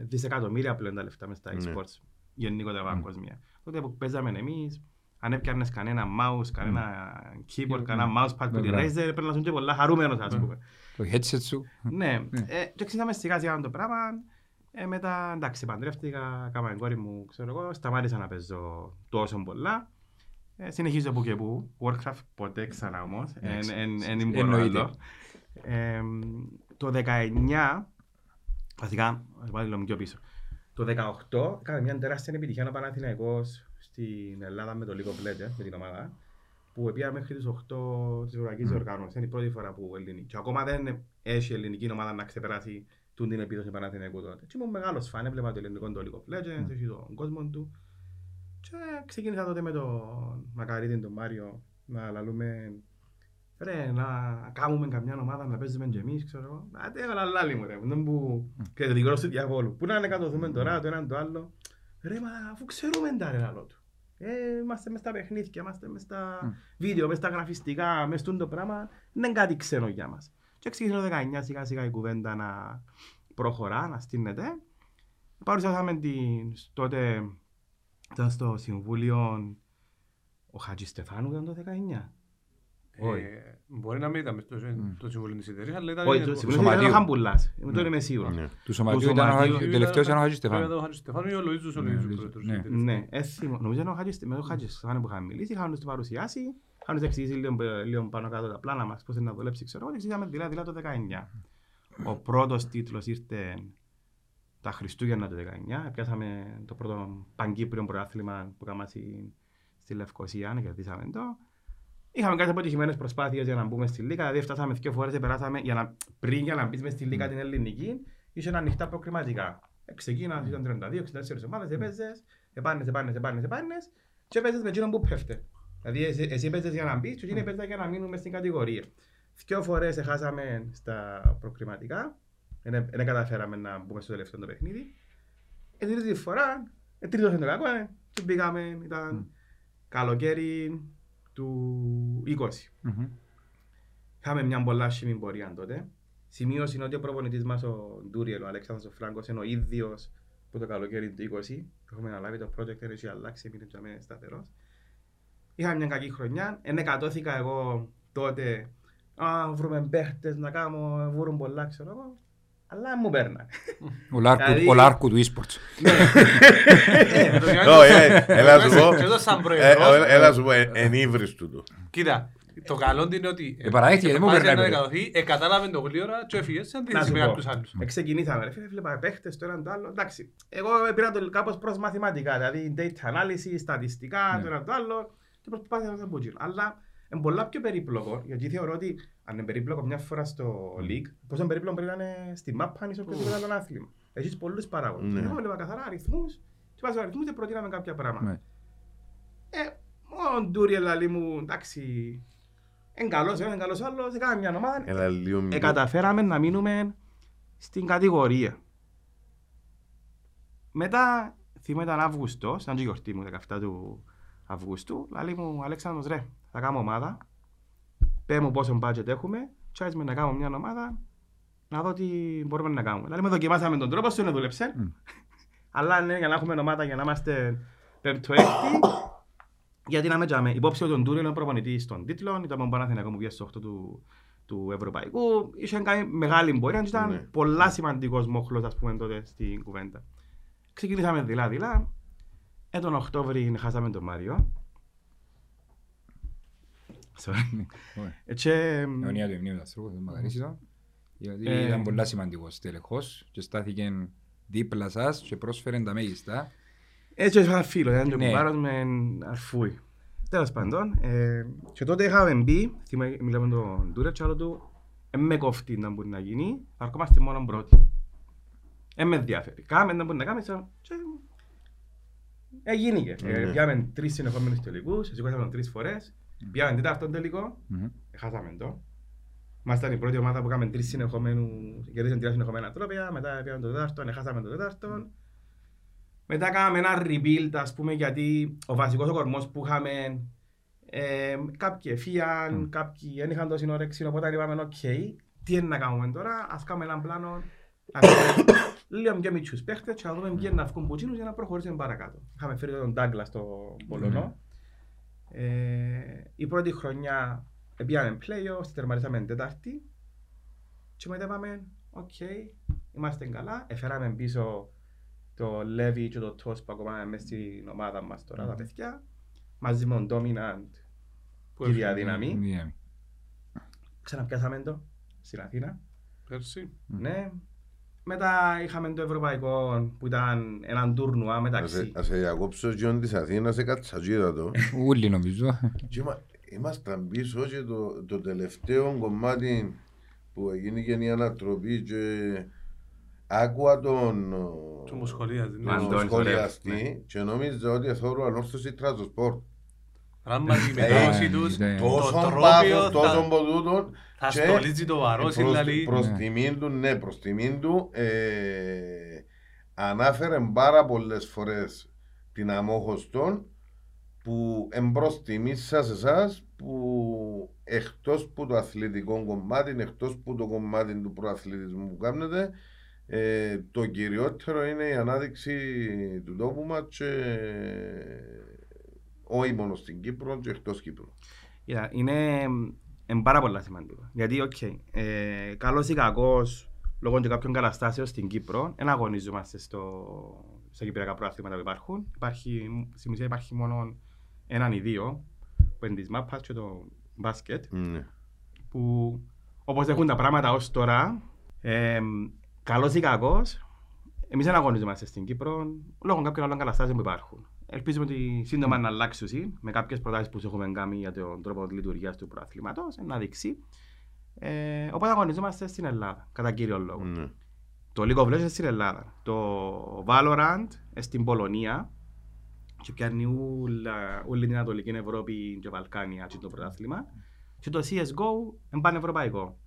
Speaker 1: δισεκατομμύρια πλέον τα λεφτά μες στα
Speaker 3: Ναι.
Speaker 1: e-sports. Γενικότερα παγκόσμια. Τότε που παίζαμε εμείς, αν έπιανες κανένα mouse, κανένα keyboard, κανένα mousepad που τη
Speaker 2: Μπράβο.
Speaker 1: Razer, πρέπει να σου και πολλά χαρούμενος, ας πούμε.
Speaker 2: Το headset σου.
Speaker 1: Ναι,
Speaker 2: Ναι.
Speaker 1: ε, και ξεκινάμε σιγά σιγά το πράγμα. Ε, μετά, εντάξει, παντρεύτηκα, κάμα την κόρη μου, ξέρω εγώ, σταμάτησα να παίζω τόσο πολλά. Ε, συνεχίζω που και που. Warcraft ποτέ ξανά όμως.
Speaker 2: Εντάξει.
Speaker 1: Δεν μπορώ
Speaker 2: Εννοείται.
Speaker 1: άλλο. Ε, το 19, βασικά, ας πάω λίγο πιο πίσω. Το 18 έκαμε μια τεράστια επιτυχία ο Παναθηναϊκός στην Ελλάδα με το League of Legends, με την ομάδα, που πήγα μέχρι τις 8 της Ευρωπαϊκής Οργάνωσης. Είναι η πρώτη φορά που ελληνική. Και ακόμα δεν έχει ελληνική ομάδα να ξεπεράσει τούν την επίδοση Παναθηναϊκού τότε. Και ήμουν μεγάλος φαν, έβλεπα το ελληνικό το League of Legends, έχει τον κόσμο του. Και ξεκίνησα τότε με τον Μακαρίτη, τον Μάριο, να λαλούμε Ρε, να κάνουμε καμιά ομάδα να παίζουμε και εμείς, ξέρω εγώ. Να τι έβαλα λάλη μου ρε, δεν που κριτικό του διαβόλου. Πού να ανεκατοθούμε τώρα το έναν το άλλο. Ρε, μα αφού ξέρουμε τα ρε λαλό του. Ε, είμαστε μες στα παιχνίδια, είμαστε μες στα
Speaker 2: Μμ.
Speaker 1: βίντεο, μες στα γραφιστικά, μες στο πράγμα. Δεν είναι κάτι ξένο για μας. Και ξεκίνησε το 19 σιγά σιγά η κουβέντα να προχωρά, να στείνεται. Παρουσιάσαμε την, τότε ήταν στο Συμβούλιο ο Χατζη Στεφάνου ήταν το 19. Όχι.
Speaker 4: Ε, Μπορεί να μην ήταν μες στο το συμβούλιο της εταιρείας, αλλά ήταν...
Speaker 1: Όχι, το Συμβούλιο ήταν ο
Speaker 2: Σωματείου.
Speaker 1: Χαμπουλάς. Με τον είμαι σίγουρος.
Speaker 3: Ναι.
Speaker 2: Του σωματείου ήταν ο
Speaker 1: σωματείου.
Speaker 2: Χατζη- τελευταίος ήταν ο Χατζη
Speaker 4: Πρέπει να
Speaker 2: Στεφάνου.
Speaker 4: ήταν ο Χατζη Στεφάνου ή ο Λοΐζος ο
Speaker 2: Ναι,
Speaker 4: Λοΐζος,
Speaker 2: Λοΐζος,
Speaker 4: πρόεδρος
Speaker 2: ναι.
Speaker 4: της εταιρείας.
Speaker 1: Ναι, έτσι, νομίζω είναι ο Χατζης, με τον Χατζη Στεφάνου που είχαμε μιλήσει, είχαμε τους παρουσιάσει, είχαμε τους εξηγήσει λίγο, λίγο πάνω κάτω τα πλάνα μας, πώς είναι να δουλέψει, ξέρω εγώ, και εξηγήσαμε δηλαδή το 19. Ο πρώτος τίτλος ήρθε τα Χριστούγεννα του 19, πιάσαμε το πρώτο παγκύπριο πρωτάθλημα που κάναμε στη, στη Λευκοσία, να κερδίσαμε το. Είχαμε κάτι αποτυχημένες προσπάθειες για να μπούμε στη Λίγα, δηλαδή φτάσαμε δύο φορές, περάσαμε για να, πριν για να μπεις μες στη Λίγα την ελληνική, είχε ανοιχτά προκριματικά. Ε, Ξεκίνας, ήταν 32-64 ομάδες, έπαιζες, επάνες, επάνες, επάνες, επάνες και έπαιζες με εκείνον που πέφτε. Δηλαδή εσύ, εσύ έπαιζες για να μπεις και εκείνοι έπαιζαν για να μείνουν μες στην κατηγορία. Δύο φορές έχασαμε στα προκριματικά, δεν δεν καταφέραμε να μπούμε στο τελευταίο το παιχνίδι. Ε, την τρίτη φορά, ε, τρίτος είναι το κακό, ε, και μπήκαμε, ήταν καλοκαίρι του 20.
Speaker 2: Μμμ.
Speaker 1: Είχαμε μια πολλά άσχημη πορεία τότε. Σημείωση είναι ότι ο προπονητής μας, ο Ντούριελ, ο Αλέξανδρος ο Φράγκος, είναι ο ίδιος που το καλοκαίρι του 20, που έχουμε αναλάβει το project, δεν έχει αλλάξει, έμεινε για μένα σταθερός. Είχαμε μια κακή χρονιά, ενεκατώθηκα εγώ τότε, α, βρούμε παίχτες να κάνω, βρουν πολλά, ξέρω εγώ, αλλά μου πέρνα.
Speaker 2: Ο Λάρκου-
Speaker 1: Δηλαδή-
Speaker 2: Ο Λάρκου του e-sports.
Speaker 4: Ε, το Γιάννη-
Speaker 3: Όχι, ε, έλα σου πω.
Speaker 4: Και εδώ σαν
Speaker 3: Ε,
Speaker 4: πρόεδρος,
Speaker 3: ε, Έλα σου πω, ε, ενύβρις του του.
Speaker 4: Κοίτα, το καλό είναι ότι
Speaker 2: Ε, παραδέχτηκε, δεν μου
Speaker 4: προσπάθησε
Speaker 2: περνάει
Speaker 4: να
Speaker 2: ποτέ.
Speaker 4: εκατοθεί, εκατάλαβε το γλύωρα και έφυγε σε
Speaker 1: Να
Speaker 4: αντίθεση
Speaker 1: σου
Speaker 4: με
Speaker 1: πω.
Speaker 4: κάποιους άλλους.
Speaker 1: Ε, Ξεκινήσαμε, ρε φίλε, βλέπα παίχτες το έναν το άλλο. Εντάξει, εγώ πήρα το κάπως προς μαθηματικά, δηλαδή data analysis, στατιστικά,
Speaker 2: Ναι.
Speaker 1: το έναν το άλλο και προσπάθησα να το πω γύρω. Αλλά είναι πολλά πιο περίπλοκο, γιατί θεωρώ ότι αν είναι περίπλοκο μιας φοράς στο league, πόσο περίπλοκο πρέπει να είναι στη μάπα, αν είσαι οποιοδήποτε άλλο άθλημα. Έχεις πολλούς παράγοντες.
Speaker 3: Ναι.
Speaker 1: Εγώ βλέπα καθαρά αριθμούς και βάζω αριθμούς και προτείναμε κάποια πράγματα.
Speaker 2: Ναι.
Speaker 1: Ε, ο Ντούριελ λαλή μου, εντάξει, Εν καλός, εν καλός άλλος, έκαμε μια ομάδα.
Speaker 3: Έλα λίγο
Speaker 1: Ε,
Speaker 3: μικρό.
Speaker 1: καταφέραμε να μείνουμε στην κατηγορία. Μετά, θυμώ ήταν Αύγουστος, ήταν και η γιορτή μου, 17 του Αυγούστου, λέει μου, Αλέξανδρος ρε, θα κάνω ομάδα, πέ μου πόσο budget έχουμε, και άισμε να κάνω μια ομάδα, να δω τι μπορούμε να κάνουμε. Λέει, με δοκιμάσαμε τον τρόπο, σου δεν δούλεψε.
Speaker 2: Μμ.
Speaker 1: Αλλά ναι, για να έχουμε ομάδα, για να είμαστε πέμπτο έκτη, γιατί να με τζάμε. Υπόψη ότι ο Ντούρι είναι προπονητής των τίτλων, ήταν τον Παναθηναϊκός που πήγε στο 8 του, του Ευρωπαϊκού. Είχε κάνει μεγάλη πορεία και ήταν
Speaker 3: Ναι.
Speaker 1: πολλά σημαντικός μοχλός, ας πούμε, τότε στην κουβέντα. Ξεκινήσαμε δειλά-δειλά. Ε, τον Οκτώβρη χάσαμε τον Μάριο. Sorry.
Speaker 2: Ωραία.
Speaker 1: Ε, και,
Speaker 2: Αιωνία του Εμνίου Δαστρού, δεν μακαρίσει το. Γιατί
Speaker 1: Ε,
Speaker 2: ήταν πολλά σημαντικός τελεχώς και στάθηκε δίπλα σας και πρόσφερε τα μέγιστα.
Speaker 1: Έτσι είχα ένα φίλο, ήταν και ο
Speaker 2: Ναι.
Speaker 1: κουμπάρος με αρφούι. Τέλος πάντων, ε, και τότε είχαμε μπει, θυμάμαι, μιλάμε με τον Τούρετ και άλλο του, «Εν με κοφτεί να μπορεί να γίνει, θα ερχόμαστε μόνο πρώτοι. Εν με ενδιαφέρει. Κάμε να μπορεί να κάνουμε, και- και Έγινηκε. Ε,
Speaker 3: Ναι.
Speaker 1: Πιάμε τρεις συνεχόμενους τελικούς, σηκώσαμε τον τρεις φορές, πιάμε τέταρτον τελικό,
Speaker 2: Μμμ.
Speaker 1: χάσαμε το. Ήμασταν η πρώτη ομάδα που έκαμε τρεις συνεχομένους, κερδίσαν τρία συνεχομένα τρόπια, μετά πήγαμε το τέταρτο, χάσαμε το τέταρτο. Μετά κάναμε ένα rebuild, ας πούμε, γιατί ο βασικός ο κορμός που είχαμε, ε, κάποιοι εφύγαν, κάποιοι δεν είχαν τόση όρεξη, οπότε είπαμε, οκ, τι είναι να κάνουμε τώρα, ας κάνουμε έναν πλάνο, ας πούμε, λίγο πιο μιτσιούς παίχτες και να δούμε ποιοι είναι να βγουν πουτσίνους για να προχωρήσουμε παρακάτω. Είχαμε φέρει τον Ντάγκλας το Πολωνό. Ε, η πρώτη χρονιά πήγαμε playoffs, τερματίσαμε τέταρτη και μετά είπαμε, οκ, είμαστε καλά, έφεραμε πίσω το Λέβι και το Τος που ακόμα είναι μέσα στην ομάδα μας τώρα, τα παιδιά, μαζί με τον Dominant
Speaker 4: Που
Speaker 1: και η
Speaker 4: έφυγε
Speaker 1: διαδυναμή.
Speaker 2: Δύναμη.
Speaker 1: Ξαναπιάσαμε το στην Αθήνα.
Speaker 4: Πέρσι.
Speaker 1: Ναι. Μετά είχαμε το Ευρωπαϊκό που ήταν έναν τουρνουά
Speaker 3: Ας σε-
Speaker 1: μεταξύ.
Speaker 3: Ας σε διακόψω και όν της Αθήνας, σε κατσατζίδα το.
Speaker 2: Ούλοι νομίζω.
Speaker 3: Και είμα- Ήμασταν πίσω και το, το τελευταίο κομμάτι που έγινε και η ανατροπή και άκουα τον,
Speaker 4: Του Μοσχολίας.
Speaker 1: Τον
Speaker 4: ναι.
Speaker 1: Αντώνη.
Speaker 3: τον
Speaker 1: Σωρέας,
Speaker 3: σχολιαστή και νόμιζα ότι θέλω ανόρθωση τραζοσπορ.
Speaker 4: Ράμα τη
Speaker 3: Ε,
Speaker 4: μετώση τους,
Speaker 2: ναι.
Speaker 4: το
Speaker 3: Τόσο
Speaker 4: τρόπιο
Speaker 3: πάθος, τόσο
Speaker 4: θα-
Speaker 3: ποτούτον
Speaker 4: θα
Speaker 3: και
Speaker 4: στολίζει το βαρός,
Speaker 3: προς,
Speaker 4: δηλαδή.
Speaker 3: προς
Speaker 2: Ναι.
Speaker 3: τιμήν του, ναι, προς τιμήν του ε, ανάφερε πάρα πολλές φορές την αμόχωστον που εμπρός τιμή σας εσάς που εκτός που το αθλητικό κομμάτι, εκτός που το κομμάτι του προαθλητισμού που κάνετε ε, το κυριότερο είναι η ανάδειξη του τόπου μας και όχι μόνο στην Κύπρο και εκτός Κύπρου.
Speaker 1: Κοίτα, Είναι είναι πάρα πολύ σημαντικό. Γιατί, οκ, ε, καλός ή κακός, λόγω και κάποιων καταστάσεων στην Κύπρο, δεν αγωνίζομαστε στο, στα κυπριακά πρωταθλήματα που υπάρχουν. Υπάρχει, στην ουσία υπάρχει μόνο έναν ή δύο, που είναι της μάπας και το μπάσκετ,
Speaker 3: Ναι.
Speaker 1: που όπως έχουν τα πράγματα ως τώρα, ε, καλός ή κακός, εμείς δεν αγωνίζομαστε στην Κύπρο λόγω κάποιων άλλων καταστάσεων που υπάρχουν. Ελπίζουμε ότι σύντομα να αλλάξει με κάποιες προτάσεις που σου έχουμε κάνει για τον τρόπο λειτουργίας του προαθλήματος, να δείξει. Ε, οπότε αγωνιζόμαστε στην Ελλάδα, κατά κύριο λόγο.
Speaker 3: Ναι.
Speaker 1: Το League of Legends στην Ελλάδα. Το Valorant στην Πολωνία. Και πιάνει ούλα- όλη την Ανατολική Ευρώπη και Βαλκάνια και το πρωτάθλημα. Και το CSGO είναι πανευρωπαϊκό.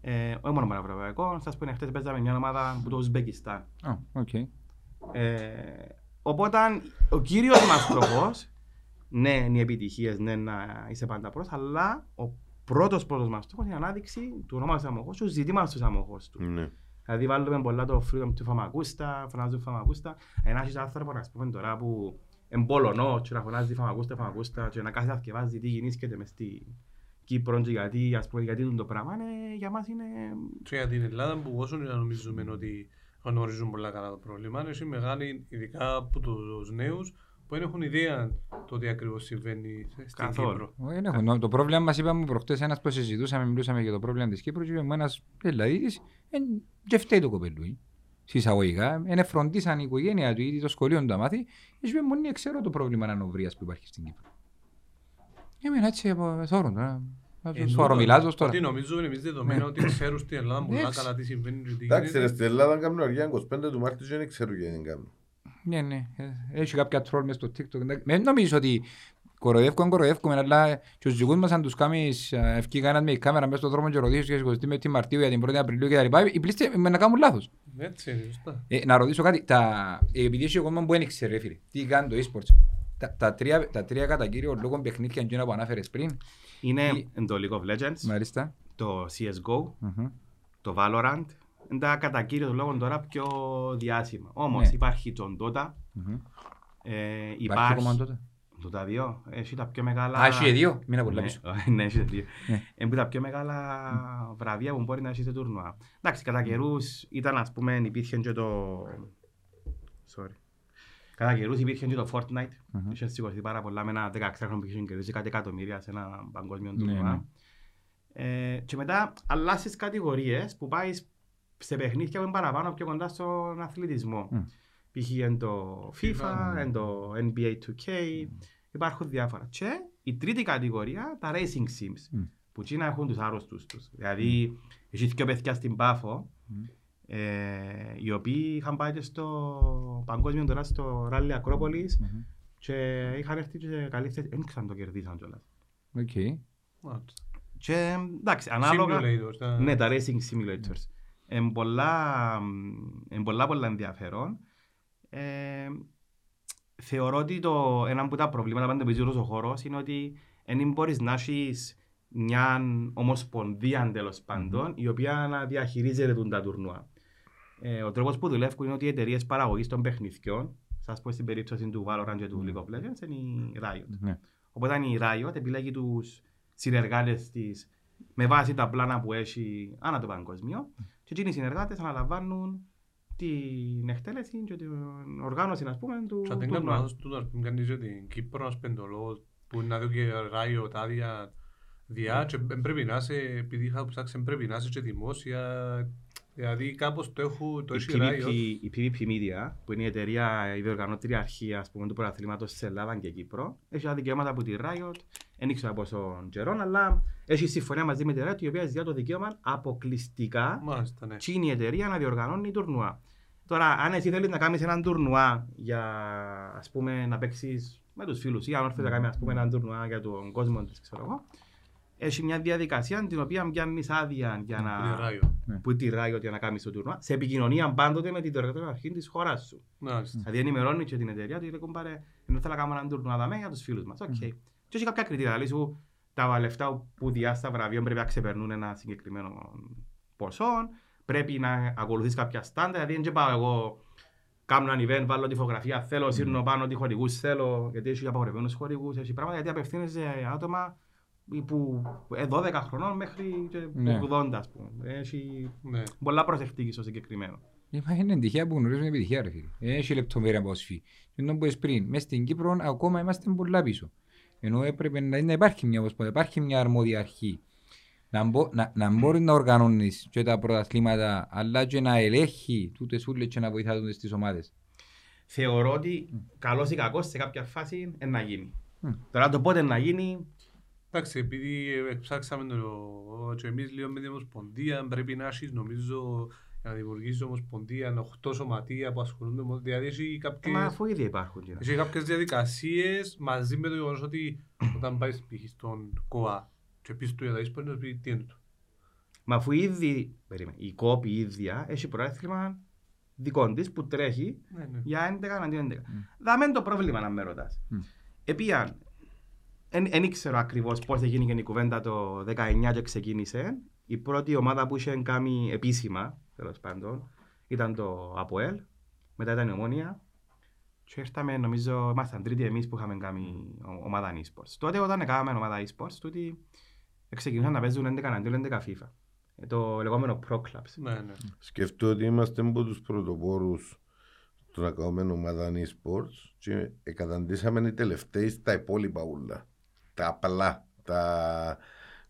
Speaker 1: Ε, όχι μόνο πανευρωπαϊκό, σας πω είναι χτες παίζαμε μια ομάδα από το Ουζμπεκιστάν.
Speaker 2: Α, οκ.
Speaker 1: Ε, οπότε ο κύριος μας στόχος, ναι, είναι οι επιτυχίες, ναι, να είσαι πάντα πρώτος, αλλά ο πρώτος πρώτος μας στόχος είναι η ανάδειξη του ονόματος της Αμμοχώστου, ζητήματος της Αμμοχώστου.
Speaker 3: Ναι.
Speaker 1: Δηλαδή βάλουμε πολλά το freedom to Famagusta, φωνάζουν to Famagusta. Ένας έχεις άνθρωπος, ας πούμε, τώρα που είναι Πολωνό και να φωνάζει φαμακούστα, φαμακούστα και να κάθεται να θυκευάζει τι γεννήσκεται μες στη Κύπρο και γιατί, ας πούμε, γιατί το πράγμα, ναι, για μας είναι...
Speaker 4: Και για την Ελλάδα που όσο να νομίζουμε ότι γνωρίζουν πολλά καλά το πρόβλημα, είναι μεγάλη, ειδικά από τους νέους, που δεν έχουν ιδέα το τι ακριβώς συμβαίνει στην
Speaker 1: Καθόλου.
Speaker 4: Κύπρο.
Speaker 2: Όχι, δεν έχω. Το πρόβλημα μας είπαμε προχτές ένας που συζητούσαμε, μιλούσαμε για το πρόβλημα της Κύπρου και είπε μου ένας Ελλαδίτης, «Εν, και φταίει το κοπελούι. Συσσαγωγικά, είναι φροντίσαν η οικογένεια του ή το σχολείο του τα μάθη και είπε μου, «Ναι, ξέρω το πρόβλημα ανοβρίας που υπάρχει στην Κύπρο. Έμεινε έτσι από θόρουν τώρα.
Speaker 4: Ε,
Speaker 2: Σου αρρομιλάζω τώρα.
Speaker 4: Ότι νομίζουμε εμείς δεδομένα ότι ξέρουν στην Ελλάδα πολλά
Speaker 2: Έτσι.
Speaker 4: καλά τις συμβαίνει και τι
Speaker 3: Εντάξει, ρε,
Speaker 4: γίνεται.
Speaker 3: στην Ελλάδα κάνουν αργία 25 του Μάρτιου και δεν ξέρω γιατί δεν κάνουν.
Speaker 2: Ναι, ναι. Ε, Έχει κάποια τρόλ μες στο TikTok. εντάξει. Δεν νομίζω ότι Κοροϊδεύκουμε, κοροϊδεύκουμε, αλλά και τους δικούς μας αν τους κάνεις ε, ευκεί κανένας με η κάμερα μέσα στον δρόμο και ρωτήσεις και 20 Μαρτίου για την 1η Απριλίου και τα λοιπά, οι πλήστες με να κάνουν λάθος.
Speaker 4: Έτσι είναι, σωστά.
Speaker 2: Ε, να ρωτήσω κάτι, τα, ε, επειδή έχει ο κόσμος που δεν ξέρει, ρε φίλε, τι κάνει το e-sports. Τα, τα, τρία, τα τρία κατά κύριο λόγω παιχνίδια εκείνα που ανάφερες πριν,
Speaker 1: Είναι
Speaker 2: Τι-
Speaker 1: το League of Legends,
Speaker 2: μάλιστα.
Speaker 1: το CSGO,
Speaker 2: Μμμ.
Speaker 1: το Valorant. Είναι τα κατά κύριο λόγο τώρα πιο διάσημα. Όμως
Speaker 2: Ναι.
Speaker 1: υπάρχει το Dota,
Speaker 2: Μμμ.
Speaker 1: ε,
Speaker 2: Υπάρχει ακόμα
Speaker 1: υπάρχει
Speaker 2: τότε.
Speaker 1: Dota 2, έχει τα πιο μεγάλα...
Speaker 2: Α, έχει και δύο, μήνα πολλά
Speaker 1: Ναι,
Speaker 2: πίσω.
Speaker 1: Ναι, έχει δύο.
Speaker 2: Ναι.
Speaker 1: Είναι που τα πιο μεγάλα βραβεία που μπορεί να έχεις σε τουρνουά. Εντάξει, κατά καιρούς ήταν ας πούμε υπήρχε και το... Sorry. Κατά καιρούς υπήρχε και το Fortnite.
Speaker 2: Μμμ.
Speaker 1: Είχε σηκωθεί πάρα πολλά με ένα 16χρονο που είχε κερδίσει κάτι εκατομμύρια σε ένα παγκόσμιο
Speaker 2: Ναι,
Speaker 1: τουρνουά. Ε, και μετά αλλάσεις κατηγορίες που πάει σε παιχνίδια που είναι παραπάνω πιο κοντά στον αθλητισμό.
Speaker 2: Μμ.
Speaker 1: Π.χ. είναι το FIFA,
Speaker 4: FIFA,
Speaker 1: είναι το NBA 2K, υπάρχουν διάφορα. Και η τρίτη κατηγορία, τα racing sims,
Speaker 2: Μμ.
Speaker 1: που τσίνα έχουν τους άρρωστους τους. Δηλαδή, έχει δύο παιδιά στην Πάφο,
Speaker 2: Μμ.
Speaker 1: Ε, οι οποίοι είχαν πάει και στο παγκόσμιο τώρα στο ράλι Ακρόπολης
Speaker 2: Μμμ.
Speaker 1: και είχαν έρθει και καλή θέση. Δεν ξέραν το κερδίσαν κιόλας.
Speaker 2: Οκ.
Speaker 4: Μάλιστα.
Speaker 1: Και εντάξει, ανάλογα...
Speaker 4: Simulators, τα-
Speaker 1: Ναι, τα racing simulators. Είναι πολλά, εν πολλά, πολλά ενδιαφέρον. Ε, θεωρώ ότι το, ένα από τα προβλήματα που αντιμετωπίζει όλος ο χώρος είναι ότι δεν μπορείς να έχεις μια ομοσπονδία τέλος πάντων η οποία να διαχειρίζεται τον τα τουρνουά. Ε, ο τρόπος που δουλεύουν είναι ότι οι εταιρείες παραγωγής των παιχνιδιών, σας πω στην περίπτωση του Valorant και του League of Legends, είναι η Riot.
Speaker 2: Ναι.
Speaker 1: Οπότε η Riot επιλέγει τους συνεργάτες της με βάση τα πλάνα που έχει ανά το παγκοσμίο και εκείνοι οι συνεργάτες αναλαμβάνουν την εκτέλεση και την οργάνωση ας πούμε του
Speaker 4: Και αν δεν
Speaker 1: τουρνουά.
Speaker 4: κάνω λάθος, τούτο, ας πούμε, κάνεις για την Κύπρος, ας πούμε, το λόγο που να δω και ράιο τα άδεια διά και δεν πρέπει να είσαι, επειδή είχα ψάξεις, δεν πρέπει να είσαι και δημόσια, δηλαδή κάπως το έχω, το
Speaker 1: Η
Speaker 4: έχει
Speaker 1: PvP,
Speaker 4: ράιο.
Speaker 1: η PvP Media, που είναι η εταιρεία, η διοργανώτρια αρχή ας πούμε, του πρωταθλήματος της Ελλάδας και Κύπρο, έχει τα δικαιώματα από τη Riot, δεν ήξερα πόσο καιρό, αλλά έχει συμφωνία μαζί με τη Riot, η οποία ζητά το δικαίωμα αποκλειστικά
Speaker 4: Μάλιστα, ναι.
Speaker 1: τι είναι η εταιρεία να διοργανώνει τουρνουά. Τώρα, αν εσύ θέλεις να κάνεις έναν τουρνουά για ας πούμε, να παίξεις με τους φίλους ή αν όρθες να κάνεις ας πούμε, έναν τουρνουά για τον κόσμο της, ξέρω εγώ, έχει μια διαδικασία την οποία πιάνεις άδεια για
Speaker 4: Που είναι
Speaker 1: να...
Speaker 4: Riot.
Speaker 1: που τη Riot για να κάνεις το τουρνουά, σε επικοινωνία πάντοτε με την διοργανωτική αρχή της χώρας σου.
Speaker 4: Μάλιστα.
Speaker 1: Δηλαδή ενημερώνεις και την εταιρεία του, λέει κουμπάρε, ενώ θέλω να κάνουμε έναν τουρνουά δαμέ για τους φίλους μας. Οκ. Και έχει κάποια κριτήρια, δηλαδή σου τα λεφτά που διάσει τα βραβεία πρέπει να ξεπερνούν ένα συγκεκριμένο ποσό, πρέπει να ακολουθείς κάποια standards, δηλαδή δεν πάω εγώ κάνω ένα event, βάλω τη φωτογραφία, θέλω, σύρνω πάνω τι χορηγούς θέλω, γιατί έχει απαγορευμένους χορηγούς, έχει πράγματα, γιατί απευθύνεσαι σε άτομα που ε, 12 χρονών μέχρι και
Speaker 2: Ναι.
Speaker 1: 80 ας πούμε. Έχει
Speaker 4: Ναι.
Speaker 1: πολλά προσεκτική στο συγκεκριμένο.
Speaker 2: Μα είναι τυχαία που γνωρίζουν επιτυχία ρε φίλε. Δεν έχει λεπτομέρεια από σφή. Είναι που είπες πριν, μες στην Κύπρο ακόμα είμαστε πολλά πίσω. Ενώ έπρεπε να, να υπάρχει μια, όπως πω, υπάρχει μια αρμόδια αρχή. Να, μπο, να, να μπορείς να οργανώνεις και τα πρωταθλήματα, αλλά και να ελέγχει τούτες ούλες και να βοηθάς τούτες τις ομάδες.
Speaker 1: Θεωρώ ότι καλός ή κακός σε κάποια φάση είναι να γίνει.
Speaker 2: Μμ.
Speaker 1: Τώρα το πότε να γίνει,
Speaker 4: Εντάξει, επειδή ε, ψάξαμε το και εμείς λίγο με την Ομοσπονδία, πρέπει να έχεις νομίζω για να δημιουργήσεις Ομοσπονδία 8 σωματεία που ασχολούνται με δηλαδή έχει
Speaker 1: ε,
Speaker 4: κάποιες,
Speaker 1: μα αφού ήδη υπάρχουν. κοινά.
Speaker 4: έχει κάποιες διαδικασίες μαζί με το γεγονός ότι όταν πάεις π.χ. στον ΚΟΑ και πεις του για τα ίσπορ, είναι ότι τι είναι το.
Speaker 1: Μα αφού ήδη, περίμενε, η κόπη ίδια έχει προέθλημα δικό της που τρέχει
Speaker 4: Ναι, ναι.
Speaker 1: για 11 αντί 11. Δάμε το πρόβλημα να με ρωτάς.
Speaker 2: Μμ.
Speaker 1: Επίαν, δεν ήξερα ακριβώς πώς έγινε η κουβέντα το 19 και ξεκίνησε. Η πρώτη ομάδα που είχε κάνει επίσημα, τέλος πάντων, ήταν το ΑΠΟΕΛ, μετά ήταν η Ομόνια και ήρθαμε, νομίζω, ήμασταν τρίτη εμείς που είχαμε κάνει ο- ομάδα e-sports. Τότε όταν έκαναμε ομάδα e-sports, τούτοι ξεκινούσαν να παίζουν 11 αντί 11 FIFA. Ε, Το λεγόμενο Pro Clubs.
Speaker 4: Ναι, ναι.
Speaker 3: Σκεφτώ ότι είμαστε από τους πρωτοπόρους του να κάνουμε ομάδα e-sports και εκαταντήσαμε οι τελευταίοι στα υπόλοιπα ούλα. Τα απλά. Τα...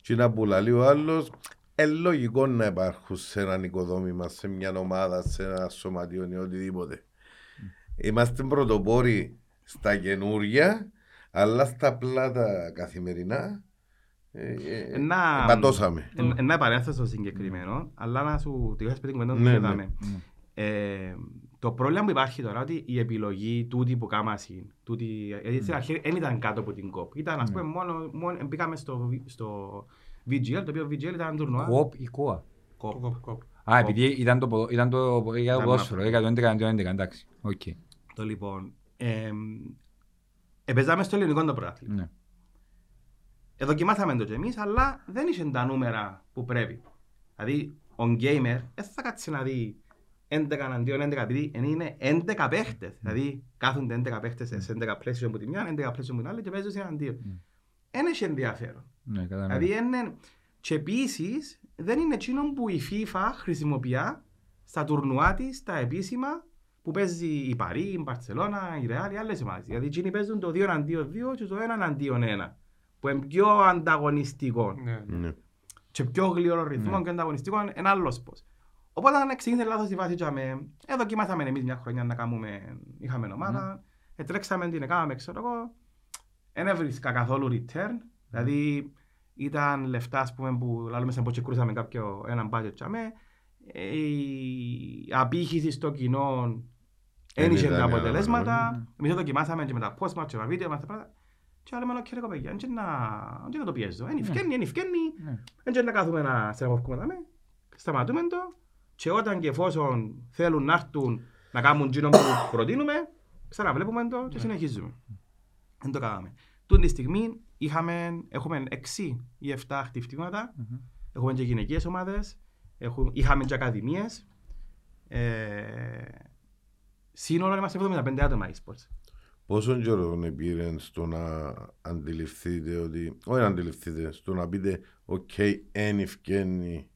Speaker 3: Και να που λέει ο άλλος, ε, λογικό να υπάρχουν σε έναν οικοδόμημα, σε μια ομάδα, σε ένα σωματείο ή οτιδήποτε. Είμαστε πρωτοπόροι στα καινούρια, αλλά στα απλά τα καθημερινά ε, ε,
Speaker 1: Να-
Speaker 3: πατώσαμε.
Speaker 1: Ε, ε, Να επανέλθω στο συγκεκριμένο, αλλά να σου τελειώσεις πριν την κουβέντα που
Speaker 3: Ναι,
Speaker 1: είδαμε.
Speaker 2: ναι.
Speaker 1: Ε, Το πρόβλημα που υπάρχει τώρα είναι ότι η επιλογή τούτη που κάμασαι, τούτη, γιατί στην αρχή δεν ήταν κάτω από την κόπ. Ήταν, ας πούμε, μόνο, μόνο μπήκαμε στο, στο VGL, το οποίο VGL ήταν τουρνουά.
Speaker 2: Κοπ ή κόα;
Speaker 1: Κόπ.
Speaker 4: Κοπ, κοπ.
Speaker 2: Α, επειδή ήταν το, ποδο- ήταν το, ήταν το
Speaker 1: Ήταν
Speaker 2: ποδόσφαιρο,
Speaker 1: ένα-
Speaker 2: 111-111, εντάξει. Οκ.
Speaker 1: Το λοιπόν. Ε, επαιζάμε στο ελληνικό το πρωτάθλημα.
Speaker 2: Ναι.
Speaker 1: Εδοκιμάσαμε το κι εμείς, αλλά δεν είχε τα νούμερα που πρέπει. Δηλαδή, ο gamer δεν θα κάτσει να δει 11 εναντίον 11 επειδή είναι 11 παίχτες. Δηλαδή, κάθονται 11 παίχτες σε 11 PlayStation από τη μια, 11 PlayStation από την άλλη και παίζουν εναντίον. Δεν έχει ενδιαφέρον.
Speaker 2: Ναι, κατάλαβα.
Speaker 1: Δηλαδή, είναι... Και επίσης, δεν είναι εκείνο που η FIFA χρησιμοποιεί στα τουρνουά της, τα επίσημα, που παίζει η Παρή, η Μπαρσελόνα, η Ρεάλ, οι άλλες ομάδες. Δηλαδή, εκείνοι παίζουν το 2 αντίον 2 και το 1 αντίον 1. Που είναι πιο ανταγωνιστικό.
Speaker 4: Ναι.
Speaker 3: Ναι.
Speaker 1: Και πιο γλυόρο ρυθμό
Speaker 2: Ναι.
Speaker 1: και ανταγωνιστικό είναι ένα άλλος πώς. Οπότε, αν ξεκίνησε λάθος η βάση, τζάμε, ε, δοκιμάσαμε εμείς μια χρονιά να κάνουμε. Είχαμε ομάδα, ε, τρέξαμε την, έκαναμε, ξέρω εγώ. Δεν έβρισκα καθόλου return. Δηλαδή, ήταν λεφτά ας πούμε, που λάλουμε σαν και κρούσαμε κάποιο έναν budget τζάμε. Ε, η απήχηση στο κοινό
Speaker 3: Δεν
Speaker 1: ένιξε
Speaker 3: ήταν
Speaker 1: τα
Speaker 3: η
Speaker 1: αποτελέσματα.
Speaker 3: αναμενόμενη.
Speaker 1: Εμείς δοκιμάσαμε και με τα post και με τα βίντεο, με τα πράγματα. Και λέμε, «Οκ, ρε κοπέγια, δεν να, δεν να το πιέζω. Είναι ευκαινή, είναι ευκαινή.
Speaker 2: Ναι.
Speaker 1: Δεν να κάθουμε να στραβορκούμε τα με. Σταματούμε το. Και όταν και εφόσον θέλουν να έρθουν να κάνουν εκείνο που προτείνουμε, ξαναβλέπουμε το και συνεχίζουμε. Δεν το κάναμε. Τούτη τη στιγμή είχαμε, έχουμε 6 ή 7 χτυπτήματα. Έχουμε και γυναικείες ομάδες. Έχουμε, είχαμε και ακαδημίες. Ε, σύνολο είμαστε 75 άτομα e-sports.
Speaker 3: Πόσο καιρό πήρε στο να αντιληφθείτε ότι, όχι να αντιληφθείτε, στο να πείτε «ΟΚ, εν ευκαινεί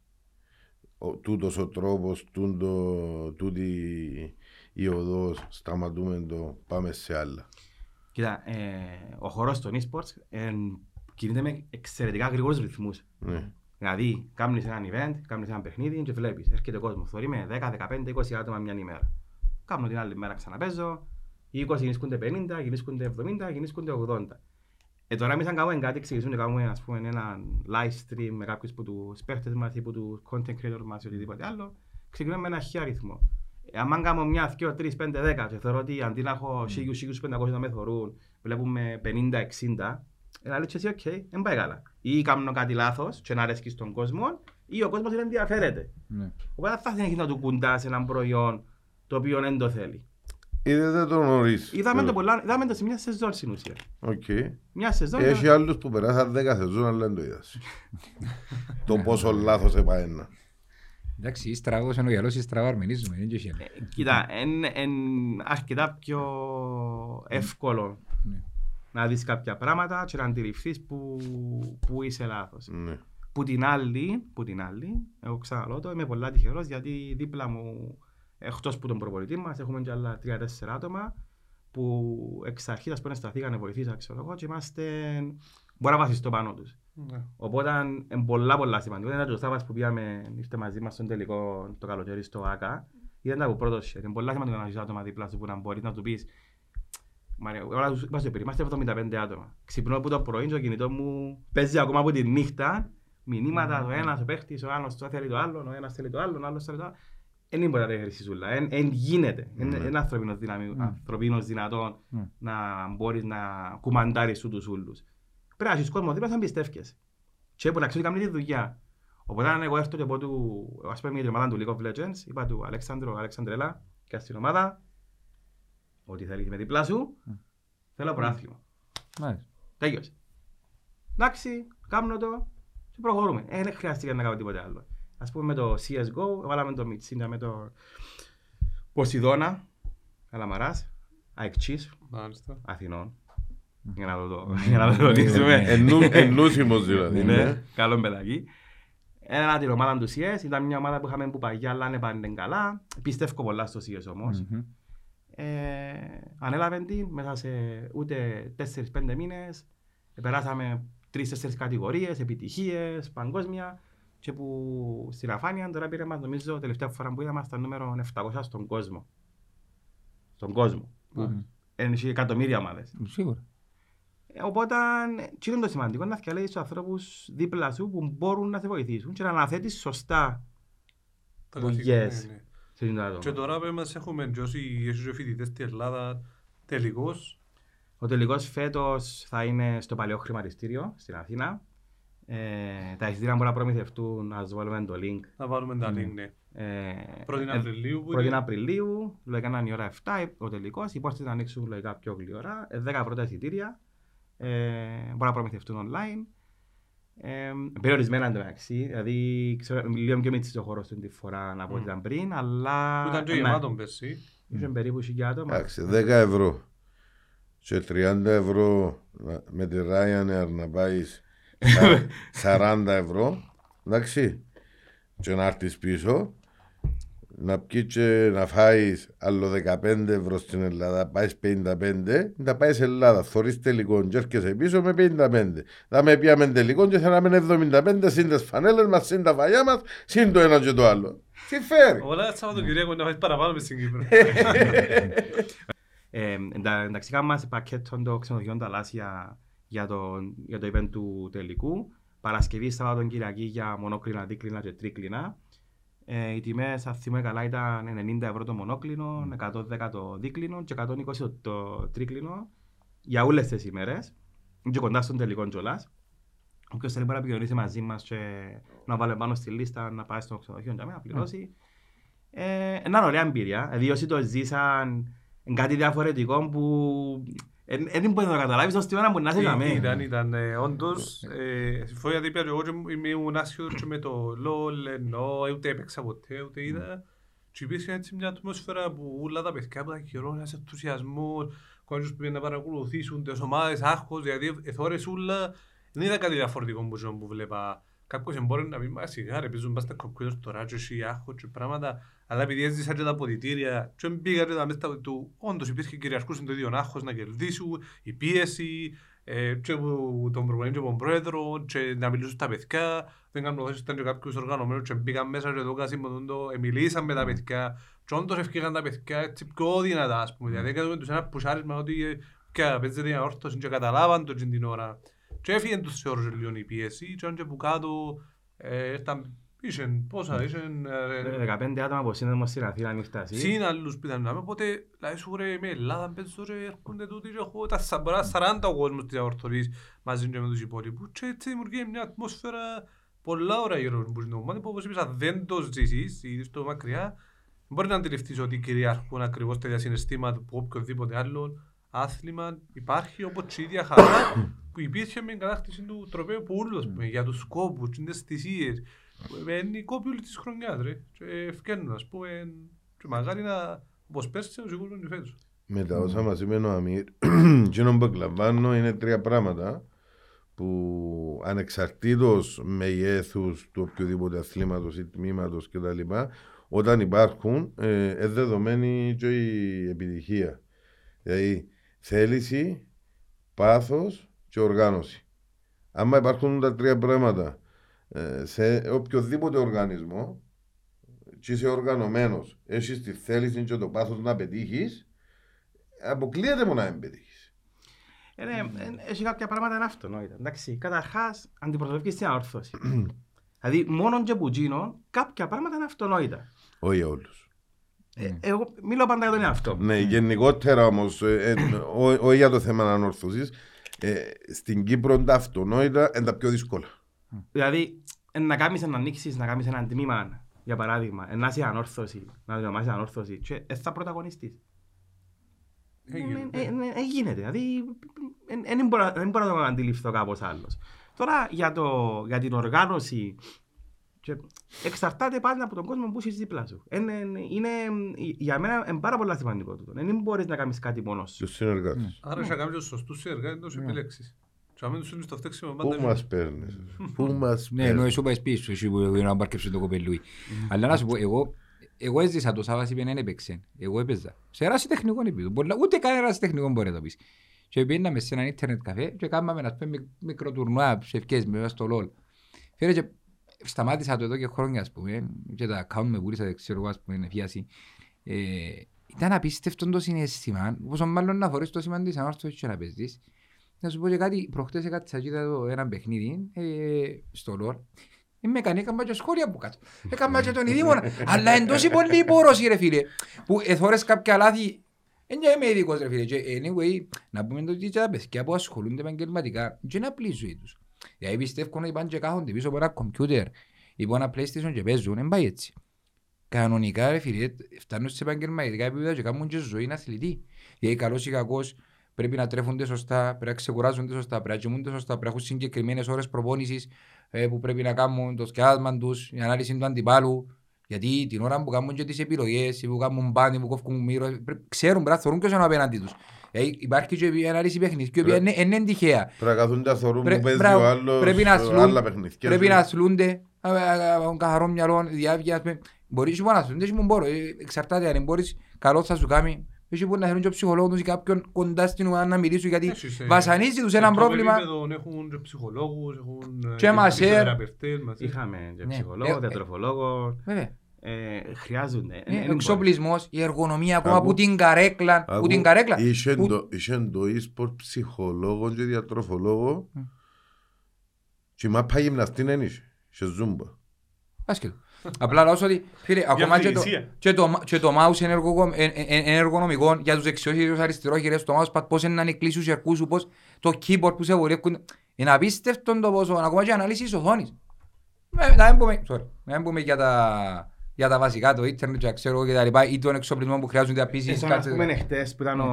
Speaker 3: ο, τούτος ο τρόπος, τούτο, τούτη η οδός, σταματούμε το, πάμε σε άλλα».
Speaker 1: Κοίτα, ε, ο χώρος των e-sports ε, κινείται με εξαιρετικά γρήγορους ρυθμούς.
Speaker 3: Ναι.
Speaker 1: Δηλαδή, κάνεις ένα event, κάνεις ένα παιχνίδι και βλέπεις, έρχεται ο κόσμος, θωρεί με 10, 15, 20 άτομα μια ημέρα. Κάνω την άλλη μέρα ξαναπέζω, οι 20 γινήσκονται 50, γινήσκονται 70, γινήσκονται 80. Ε, τώρα εμείς αν κάνουμε κάτι, εξηγήσουμε και κάνουμε ας πούμε, ένα live stream με κάποιους από τους παίχτες μας ή από τους content creators μας ή οτιδήποτε άλλο, ξεκινούμε με ένα χι αριθμό. Ε, αν κάνω μια, 2, 3, 5, 10 και θεωρώ ότι αντί να έχω 1000-1500 να με θωρούν, βλέπουμε 50-60, ένα λέει και εσύ, οκ, δεν πάει καλά. Ή κάνω κάτι λάθος και να αρέσκει στον κόσμο, ή ο κόσμος δεν ενδιαφέρεται.
Speaker 2: Ναι.
Speaker 1: Οπότε θα συνεχίσει να του κουντάς έναν προϊόν το οποίο δεν το θέλει.
Speaker 3: Είδατε το νωρίς.
Speaker 1: Είδαμε το, πολλά, είδαμε το σε μια σεζόν στην ουσία.
Speaker 3: Οκ.
Speaker 1: Μια σεζόν.
Speaker 3: Έχει άλλους που περάσαν 10 σεζόν, αλλά δεν το είδας. το πόσο λάθος έπαε ένα.
Speaker 2: Εντάξει, ή στραβός ένι ο γιαλός ή στραβά αρμενίζουμε, δεν έχει άλλο.
Speaker 1: Ε, Κοίτα, είναι αρκετά πιο εύκολο
Speaker 2: Ναι.
Speaker 1: να δεις κάποια πράγματα και να αντιληφθείς που, που είσαι λάθος.
Speaker 3: Ναι.
Speaker 1: Που την άλλη, που την άλλη, εγώ ξαναλώ το, είμαι πολλά τυχερός γιατί δίπλα μου, εκτός που τον προπολιτή μας, έχουμε και άλλα τρία-τέσσερα άτομα που εξ αρχής ας πούμε σταθήκανε βοηθήσα ξέρω εγώ και είμαστε, μπορώ να βασιστώ πάνω τους.
Speaker 4: Ναι.
Speaker 1: Οπότε είναι πολλά πολλά σημαντικό. Ήταν και ο Σάββας που πήγαμε, ήρθε μαζί μας στον τελικό το καλοκαίρι στο ΆΚΑ. Ήταν από πρώτος share. Είναι πολλά σημαντικό να έχεις άτομα δίπλα σου που να μπορείς να του πεις Μαρία, όλα τους είμαστε περί, είμαστε 75 άτομα. Ξυπνώ από το πρωί και το κινητός μου παίζει ακόμα από τη νύχτα. Μηνύματα, το ένας ο παίχτης, ο άλλος το θέλει το άλλο, ο ένας θέλει το άλλο, ο άλλος θέλει το άλλο. Δεν είναι μπορεί να τα σούλα. Εν γίνεται.
Speaker 3: Ναι.
Speaker 1: Είναι ανθρωπίνος δυναμι- ανθρωπίνος δυνατόν
Speaker 2: Ναι.
Speaker 1: να μπορείς να κουμαντάρεις σου τους ούλους. Πρέπει να έχεις κόσμο δίπλα σαν πιστεύκες. Και που να ξέρεις κάνεις τη δουλειά. Οπότε αν εγώ έρθω και πω του, ας πούμε για την ομάδα του League of Legends, είπα του Αλέξανδρο, Αλέξανδρέλα, και στην ομάδα, ότι θέλεις με διπλά σου, θέλω πρωτάθλημα.
Speaker 2: Μάλιστα.
Speaker 1: Τέλειωσε. Εντάξει, κάνω το και προχωρούμε. Ε, δεν χρειάστηκε να κάνω τίποτε άλλο. Ας πούμε με το CSGO, βάλαμε το Μιτσίνα με το Ποσειδώνα, Καλαμαράς, Αεκτσής,
Speaker 4: Μάλιστα.
Speaker 1: Αθηνών. Για να το, το, για να το ρωτήσουμε.
Speaker 3: Εννού- Εννούσιμος δηλαδή.
Speaker 1: Ναι,
Speaker 3: ναι.
Speaker 1: καλό παιδάκι. Ένα την ομάδα του CS, ήταν μια ομάδα που είχαμε που παγιά, αλλά δεν πάνε καλά. Πιστεύω πολλά στο CS όμως.
Speaker 2: Μμμ.
Speaker 1: Ε, ανέλαβε την μέσα σε ούτε 4-5 μήνες. Περάσαμε 3-4 κατηγορίες, επιτυχίες, παγκόσμια. Και που στην αφάνεια τώρα πήρε μας, νομίζω, τελευταία φορά που είδαμε στα νούμερο 700 στον κόσμο. Στον κόσμο. Που είναι και εκατομμύρια ομάδες.
Speaker 2: Σίγουρα.
Speaker 1: Ε, Οπότε, τι είναι το σημαντικό, να φτιαλέεις τους ανθρώπους δίπλα σου που μπορούν να σε βοηθήσουν και να αναθέτεις σωστά
Speaker 4: Τα
Speaker 1: Δουλειές.
Speaker 4: καθήκοντα, ναι, ναι.
Speaker 1: σε σε εκείνο το άτομο.
Speaker 4: Και τώρα που μας έχουμε και όσοι έχεις και φοιτητές στην Ελλάδα τελικώς
Speaker 1: Ο τελικός φέτος θα είναι στο παλαιό χρηματιστήριο στην Αθήνα. Ε, τα εισιτήρια μπορούν να προμηθευτούν, να σας βάλουμε το link.
Speaker 4: να βάλουμε τα link, ναι.
Speaker 1: Ε,
Speaker 4: Πρώτη
Speaker 1: ε,
Speaker 4: Απριλίου που
Speaker 1: 1η
Speaker 4: είναι.
Speaker 1: Απριλίου, λογικά να είναι η ώρα 7 ο τελικός. Οι πόρτες θα ανοίξουν λογικά πιο γλυόρα. Ε, 10 πρώτα εισιτήρια. Ε, μπορούν να προμηθευτούν online. Ε, περιορισμένα εντωμεταξύ, δηλαδή ξέρω, λίγο πιο μίτσι ο χώρος του τη φορά να πω ότι ήταν πριν, αλλά
Speaker 4: Που ήταν και
Speaker 1: ναι,
Speaker 4: γεμάτον πέρσι.
Speaker 1: είχε περίπου χιλιά άτομα.
Speaker 3: Εντάξει, 10 ευρώ και 30 ευρώ να- με τη Ryanair να πάεις 40 ευρώ. Εντάξει. Και να έρθει πίσω. Να πιει και να φάεις άλλο 15 ευρώ στην Ελλάδα, πάεις 55, να πάεις σε Ελλάδα, θωρείς τελικό και έρχεσαι πίσω με 55. Θα με πιάμε τελικό και θα να μείνει 75 συν τις φανέλες μας, συν τα βαγιά μας, συν το ένα και το άλλο. Τι φέρει;
Speaker 4: Όλα Σαββατοκυριακό να φάεις παραπάνω μες στην Κύπρο.
Speaker 1: Ε, εντα- εντάξει, κάνουμε σε πακέτο το ξενοδοχείο Ταλάσσια για το, για το event του τελικού. Παρασκευή, Σάββατο, Κυριακή για μονόκλινα, δίκλινα και τρίκλινα. Ε, οι τιμές, αν θυμάμαι καλά, ήταν 90 ευρώ το μονόκλινο, 110 το δίκλινο και 120 το, το τρίκλινο για όλες τις ημέρες. Και κοντά στον τελικό κιόλας. Όποιος θέλει μπορεί να επικοινωνήσει μαζί μας και να βάλει πάνω στη λίστα να πάει στο ξενοδοχείο για να πληρώσει. Ε, είναι ωραία εμπειρία. Δηλαδή όσοι το ζήσαν είναι κάτι διαφορετικό που δεν μπορεί να το καταλάβεις ως την ώρα που να είσαι για μένα.
Speaker 4: Ήταν, ήταν, ε, όντως, ε, συμφωνώ γιατί είπα και εγώ και ήμουν άσχετος και με το LOL, ενώ ούτε έπαιξα ποτέ, ούτε είδα. Και υπήρχε έτσι μια ατμόσφαιρα που όλα τα παιδιά που ήταν καιρός, ένας ενθουσιασμός, κόσμος που πήγαινε να παρακολουθήσουν τις ομάδες, άγχος, δηλαδή εθώρες όλα. Δεν είδα κάτι διαφορετικό που, ζω που βλέπα. Κάποιος μπορεί να πει, μα σιγά ρε, παίζουν πας στα κομπιούτερ τώρα και έχει άγχος και πράγματα. Αλλά επειδή έζησα και τα αποδητήρια και πήγα και τα μέσα του, όντως υπήρχε κυριαρχούσε το ίδιο άγχος να κερδίσουν, η πίεση, ε, και από τον προπονητή και από τον πρόεδρο και να μιλήσουν στα παιδιά. Δεν κάνω λάθος, ήταν και κάποιος οργανωμένος και μπήκαν μέσα και το κάσιμο το ε, μιλήσαν με τα παιδιά και όντως ευκήγαν τα παιδιά έτσι πιο δυνατά ας πούμε. Δηλαδή έκαναμε τους ένα πουσάρισμα ότι ε, και παίζεται η ανόρθωση και καταλάβαν το και την ώρα. Και έφυγε τους θεωρώ και λίγο η πίεση και αν και που κάτω ε, ήταν, είχαν πόσα, είχαν ε,
Speaker 1: 15 άτομα από σύνδεμο στην Αθήνα νύχτα εσύ.
Speaker 4: Συν άλλους που ήταν να οπότε δηλαδή σου ρε με Ελλάδα παίζω ρε έρχονται τούτοι και έχω τα σα- μπορεί να είναι 40 ο κόσμος της αορθωρής μαζί και με τους υπόλοιπους. Και έτσι δημιουργεί μια ατμόσφαιρα πολλά ώρα γύρω από την ομάδα που όπως είπες αν δεν το ζήσεις ή είσαι στο μακριά μπορεί να αντιληφθείς ότι κυριαρχούν ακριβώς τα ίδια συναισθήματα που οποιοδήποτε άλλο άθλημα. Υπάρχει όπως και η ίδια χαρά που υπήρχε με την κατάκτηση του τροπέου που ούλος για τους σκόπους, τις θυσίες είναι οι κόποι όλη της χρονιάς ρε και ευκαινούν ας πούμε και μακάρι να όπως πέρσι ο σίγουρος και φέτος.
Speaker 3: Με τα όσα μας είπε ο Αμύρ, εκείνο που εκλαμβάνω είναι τρία πράγματα που ανεξαρτήτως μεγέθους του οποιοδήποτε αθλήματος ή τμήματος κτλ. Όταν υπάρχουν, ε, είναι δεδομένη και η επιτυχία. Δηλαδή, θέληση, πάθος και οργάνωση. Άμα υπάρχουν τα τρία πράγματα ε, σε οποιοδήποτε οργανισμό και είσαι οργανωμένος, έχεις τη θέληση και το πάθος να πετύχεις, αποκλείεται μόνο να μην πετύχεις.
Speaker 1: Ε, ναι, ε, Έχει κάποια πράγματα είναι αυτονόητα. Εντάξει, καταρχάς αντιπροσωπεύεις την αόρθωση. δηλαδή μόνο και που γίνω, κάποια πράγματα είναι αυτονόητα.
Speaker 3: Όχι για όλους.
Speaker 1: Ε, Εγώ μιλώ πάντα για τον εαυτό μου.
Speaker 3: Ναι, γενικότερα όμως, ε, ε, ό- όχι για το θέμα ανόρθωσης, ε, στην Κύπρο τα αυτονόητα είναι τα πιο δύσκολα.
Speaker 1: Δηλαδή, ε, να κάνεις να ανοίξεις, να κάνεις ένα τμήμα, για παράδειγμα, ε, να είσαι ανόρθωση, να ονομάσεις ανόρθωση και ε, θα πρωταγωνιστείς.
Speaker 4: Έγινε.
Speaker 1: Ε, ε, ε, ε, γίνεται, δηλαδή ε, ε, δεν μπορώ δεν μπορώ να το αντιληφθώ κάπως άλλος. Τώρα για, το, για την οργάνωση, και εξαρτάται πάντα από τον κόσμο που είσαι δίπλα σου. Είναι, είναι, για μένα είναι πάρα πολύ σημαντικό τούτο. Δεν μπορείς να κάνεις κάτι μόνος σου.
Speaker 3: Τους συνεργάτες.
Speaker 4: Άρα είσαι να κάνεις τους σωστούς συνεργάτες να τους επιλέξεις. Και αν μην τους στείλεις στο φταίξιμο πάντα...
Speaker 3: Πού μας παίρνεις, πού μας
Speaker 2: Ναι, ενώ
Speaker 3: παίρνεις.
Speaker 2: εσύ πάει πίσω, εσύ που είναι να πάρκεψε το κοπελούι. Αλλά να σου πω, εγώ, εγώ έζησα το Σάββας είπε δεν έπαιξε. Εγώ έπαιζα. Σε ράση τεχνικό επίπεδο. Μπορεί να- Ούτε καν ράση τεχνικό μπορεί να το πεις. Και πήγαμε σε έναν ίντερνετ καφέ και κάναμε να πούμε μικ- μικρό τουρνουά σε ευκές με μέσα στο LOL. Φέρε και σταμάτησα το εδώ και χρόνια ας πούμε και τα account με πουλήσα, δεν ξέρω εγώ ας πούμε είναι φιάση. Ε, ήταν απίστευτο το συναίσθημα, πόσο μάλλον να φορείς το σήμα της ανόρθωσης και να παίζεις. Να σου πω και κάτι, προχτές έκατσα και είδα εδώ ένα παιχνίδι ε, στο LOL. Είμαι κανεί, έκανα και σχόλια που κάτω. Έκανα και τον ειδήμονα. Αλλά εν τόση πολύ υπόρωση ρε φίλε. Που εθώρες κάποια λάθη. Δεν είμαι ειδικός ρε φίλε. Και anyway, να πούμε ότι τα παιδιά που ασχολούνται επαγγελματικά δεν είναι απλή η ζωή τους. Δηλαδή πιστεύω ότι πάνε και κάθονται πίσω από ένα κομπιούτερ ή από ένα PlayStation και παίζουν. Δεν πάει έτσι. Κανονικά ρε φίλε, φτάνουν σε επαγγελματικά επίπεδα και κάνουν και ζωή αθλητή. Γιατί καλός ή κακός πρέπει να τρέφονται σωστά, πρέπει να ξεκουράζονται σωστά, πρέπει να κοιμούνται σωστά, πρέπει να έχουν συγκεκριμένες ώρες προπόνησης ε, που πρέπει να κάνουν το σκιάσμα τους, η ανάλυση του αντιπάλου. Γιατί την ώρα που κάνουν και τις επιλογές, ή που κάνουν μπάνι, που κόφουν μύρο, πρέπει- ξέρουν, πρέπει να θεωρούν και όσον απέναντι τους. Ε, υπάρχει και η ανάλυση παιχνίδι, η οποία είναι, είναι τυχαία.
Speaker 3: Πρέπει να καθούν τα θωρούν
Speaker 2: Πρέ-
Speaker 3: που παίζει
Speaker 2: μπράβο,
Speaker 3: ο άλλος
Speaker 2: πρέπει να
Speaker 3: σε
Speaker 2: αθλούν-
Speaker 3: άλλα παιχνίδια.
Speaker 2: Πρέπει να αθλούνται, α, α, α, α, καθαρό μυαλό, διάβια. ας πούμε. Μπορείς να αθλούνται, δεν μπορώ. Ε, Εξαρτάται αν μπορείς, καλό θα σου κάνει. Έχει που να θέλουν και ψυχολόγος τους ή κάποιον κοντά στην ουά να μιλήσουν γιατί
Speaker 4: Έχεις, ε,
Speaker 2: βασανίζει τους
Speaker 4: σε
Speaker 2: ένα
Speaker 4: top
Speaker 2: πρόβλημα.
Speaker 4: επίπεδο Έχουν και ψυχολόγους, έχουν ε,
Speaker 2: Και μασέρ.
Speaker 4: φυσιοθεραπευτές, μασέρ.
Speaker 1: Είχαμε και
Speaker 2: Ναι.
Speaker 1: ψυχολόγο,
Speaker 2: Ε,
Speaker 1: διατροφολόγο.
Speaker 2: Βέβαια.
Speaker 1: Ε, Χρειάζονται.
Speaker 2: Ε,
Speaker 1: Ε,
Speaker 2: Ο εξοπλισμός, η εργονομία ακόμα
Speaker 3: Ακού-
Speaker 2: που την καρέκλα. Που την καρέκλα.
Speaker 3: Είχε
Speaker 2: που-
Speaker 3: το- είχε το e-sport ψυχολόγος και διατροφολόγο
Speaker 2: Μμ.
Speaker 3: και η μάπα γυμναστή δεν είχε. Είχε ζούμπα.
Speaker 2: Άσχετο. Απλά λέω ότι φίλε, ακόμα και το,
Speaker 4: αυθαιρεσία.
Speaker 2: και το, και το mouse είναι εργογο- ε, ε, ε, είναι εργονομικό για τους δεξιόχειρους αριστερόχειρες, το mouse pad πώς είναι να είναι κλείσου και αρκού σου, πώς το keyboard που σε βολεύκουν. Είναι απίστευτο το πόσο, ακόμα και ανάλυση της οθόνης. Ε, Να μην πούμε, sorry, να μην πούμε για τα, για τα βασικά, το ίντερνετ και ξέρω εγώ και τα λοιπά, ή τον εξοπλισμό που χρειάζονται απίσεις.
Speaker 1: Σαν ας πούμε εχθές που ήταν ο...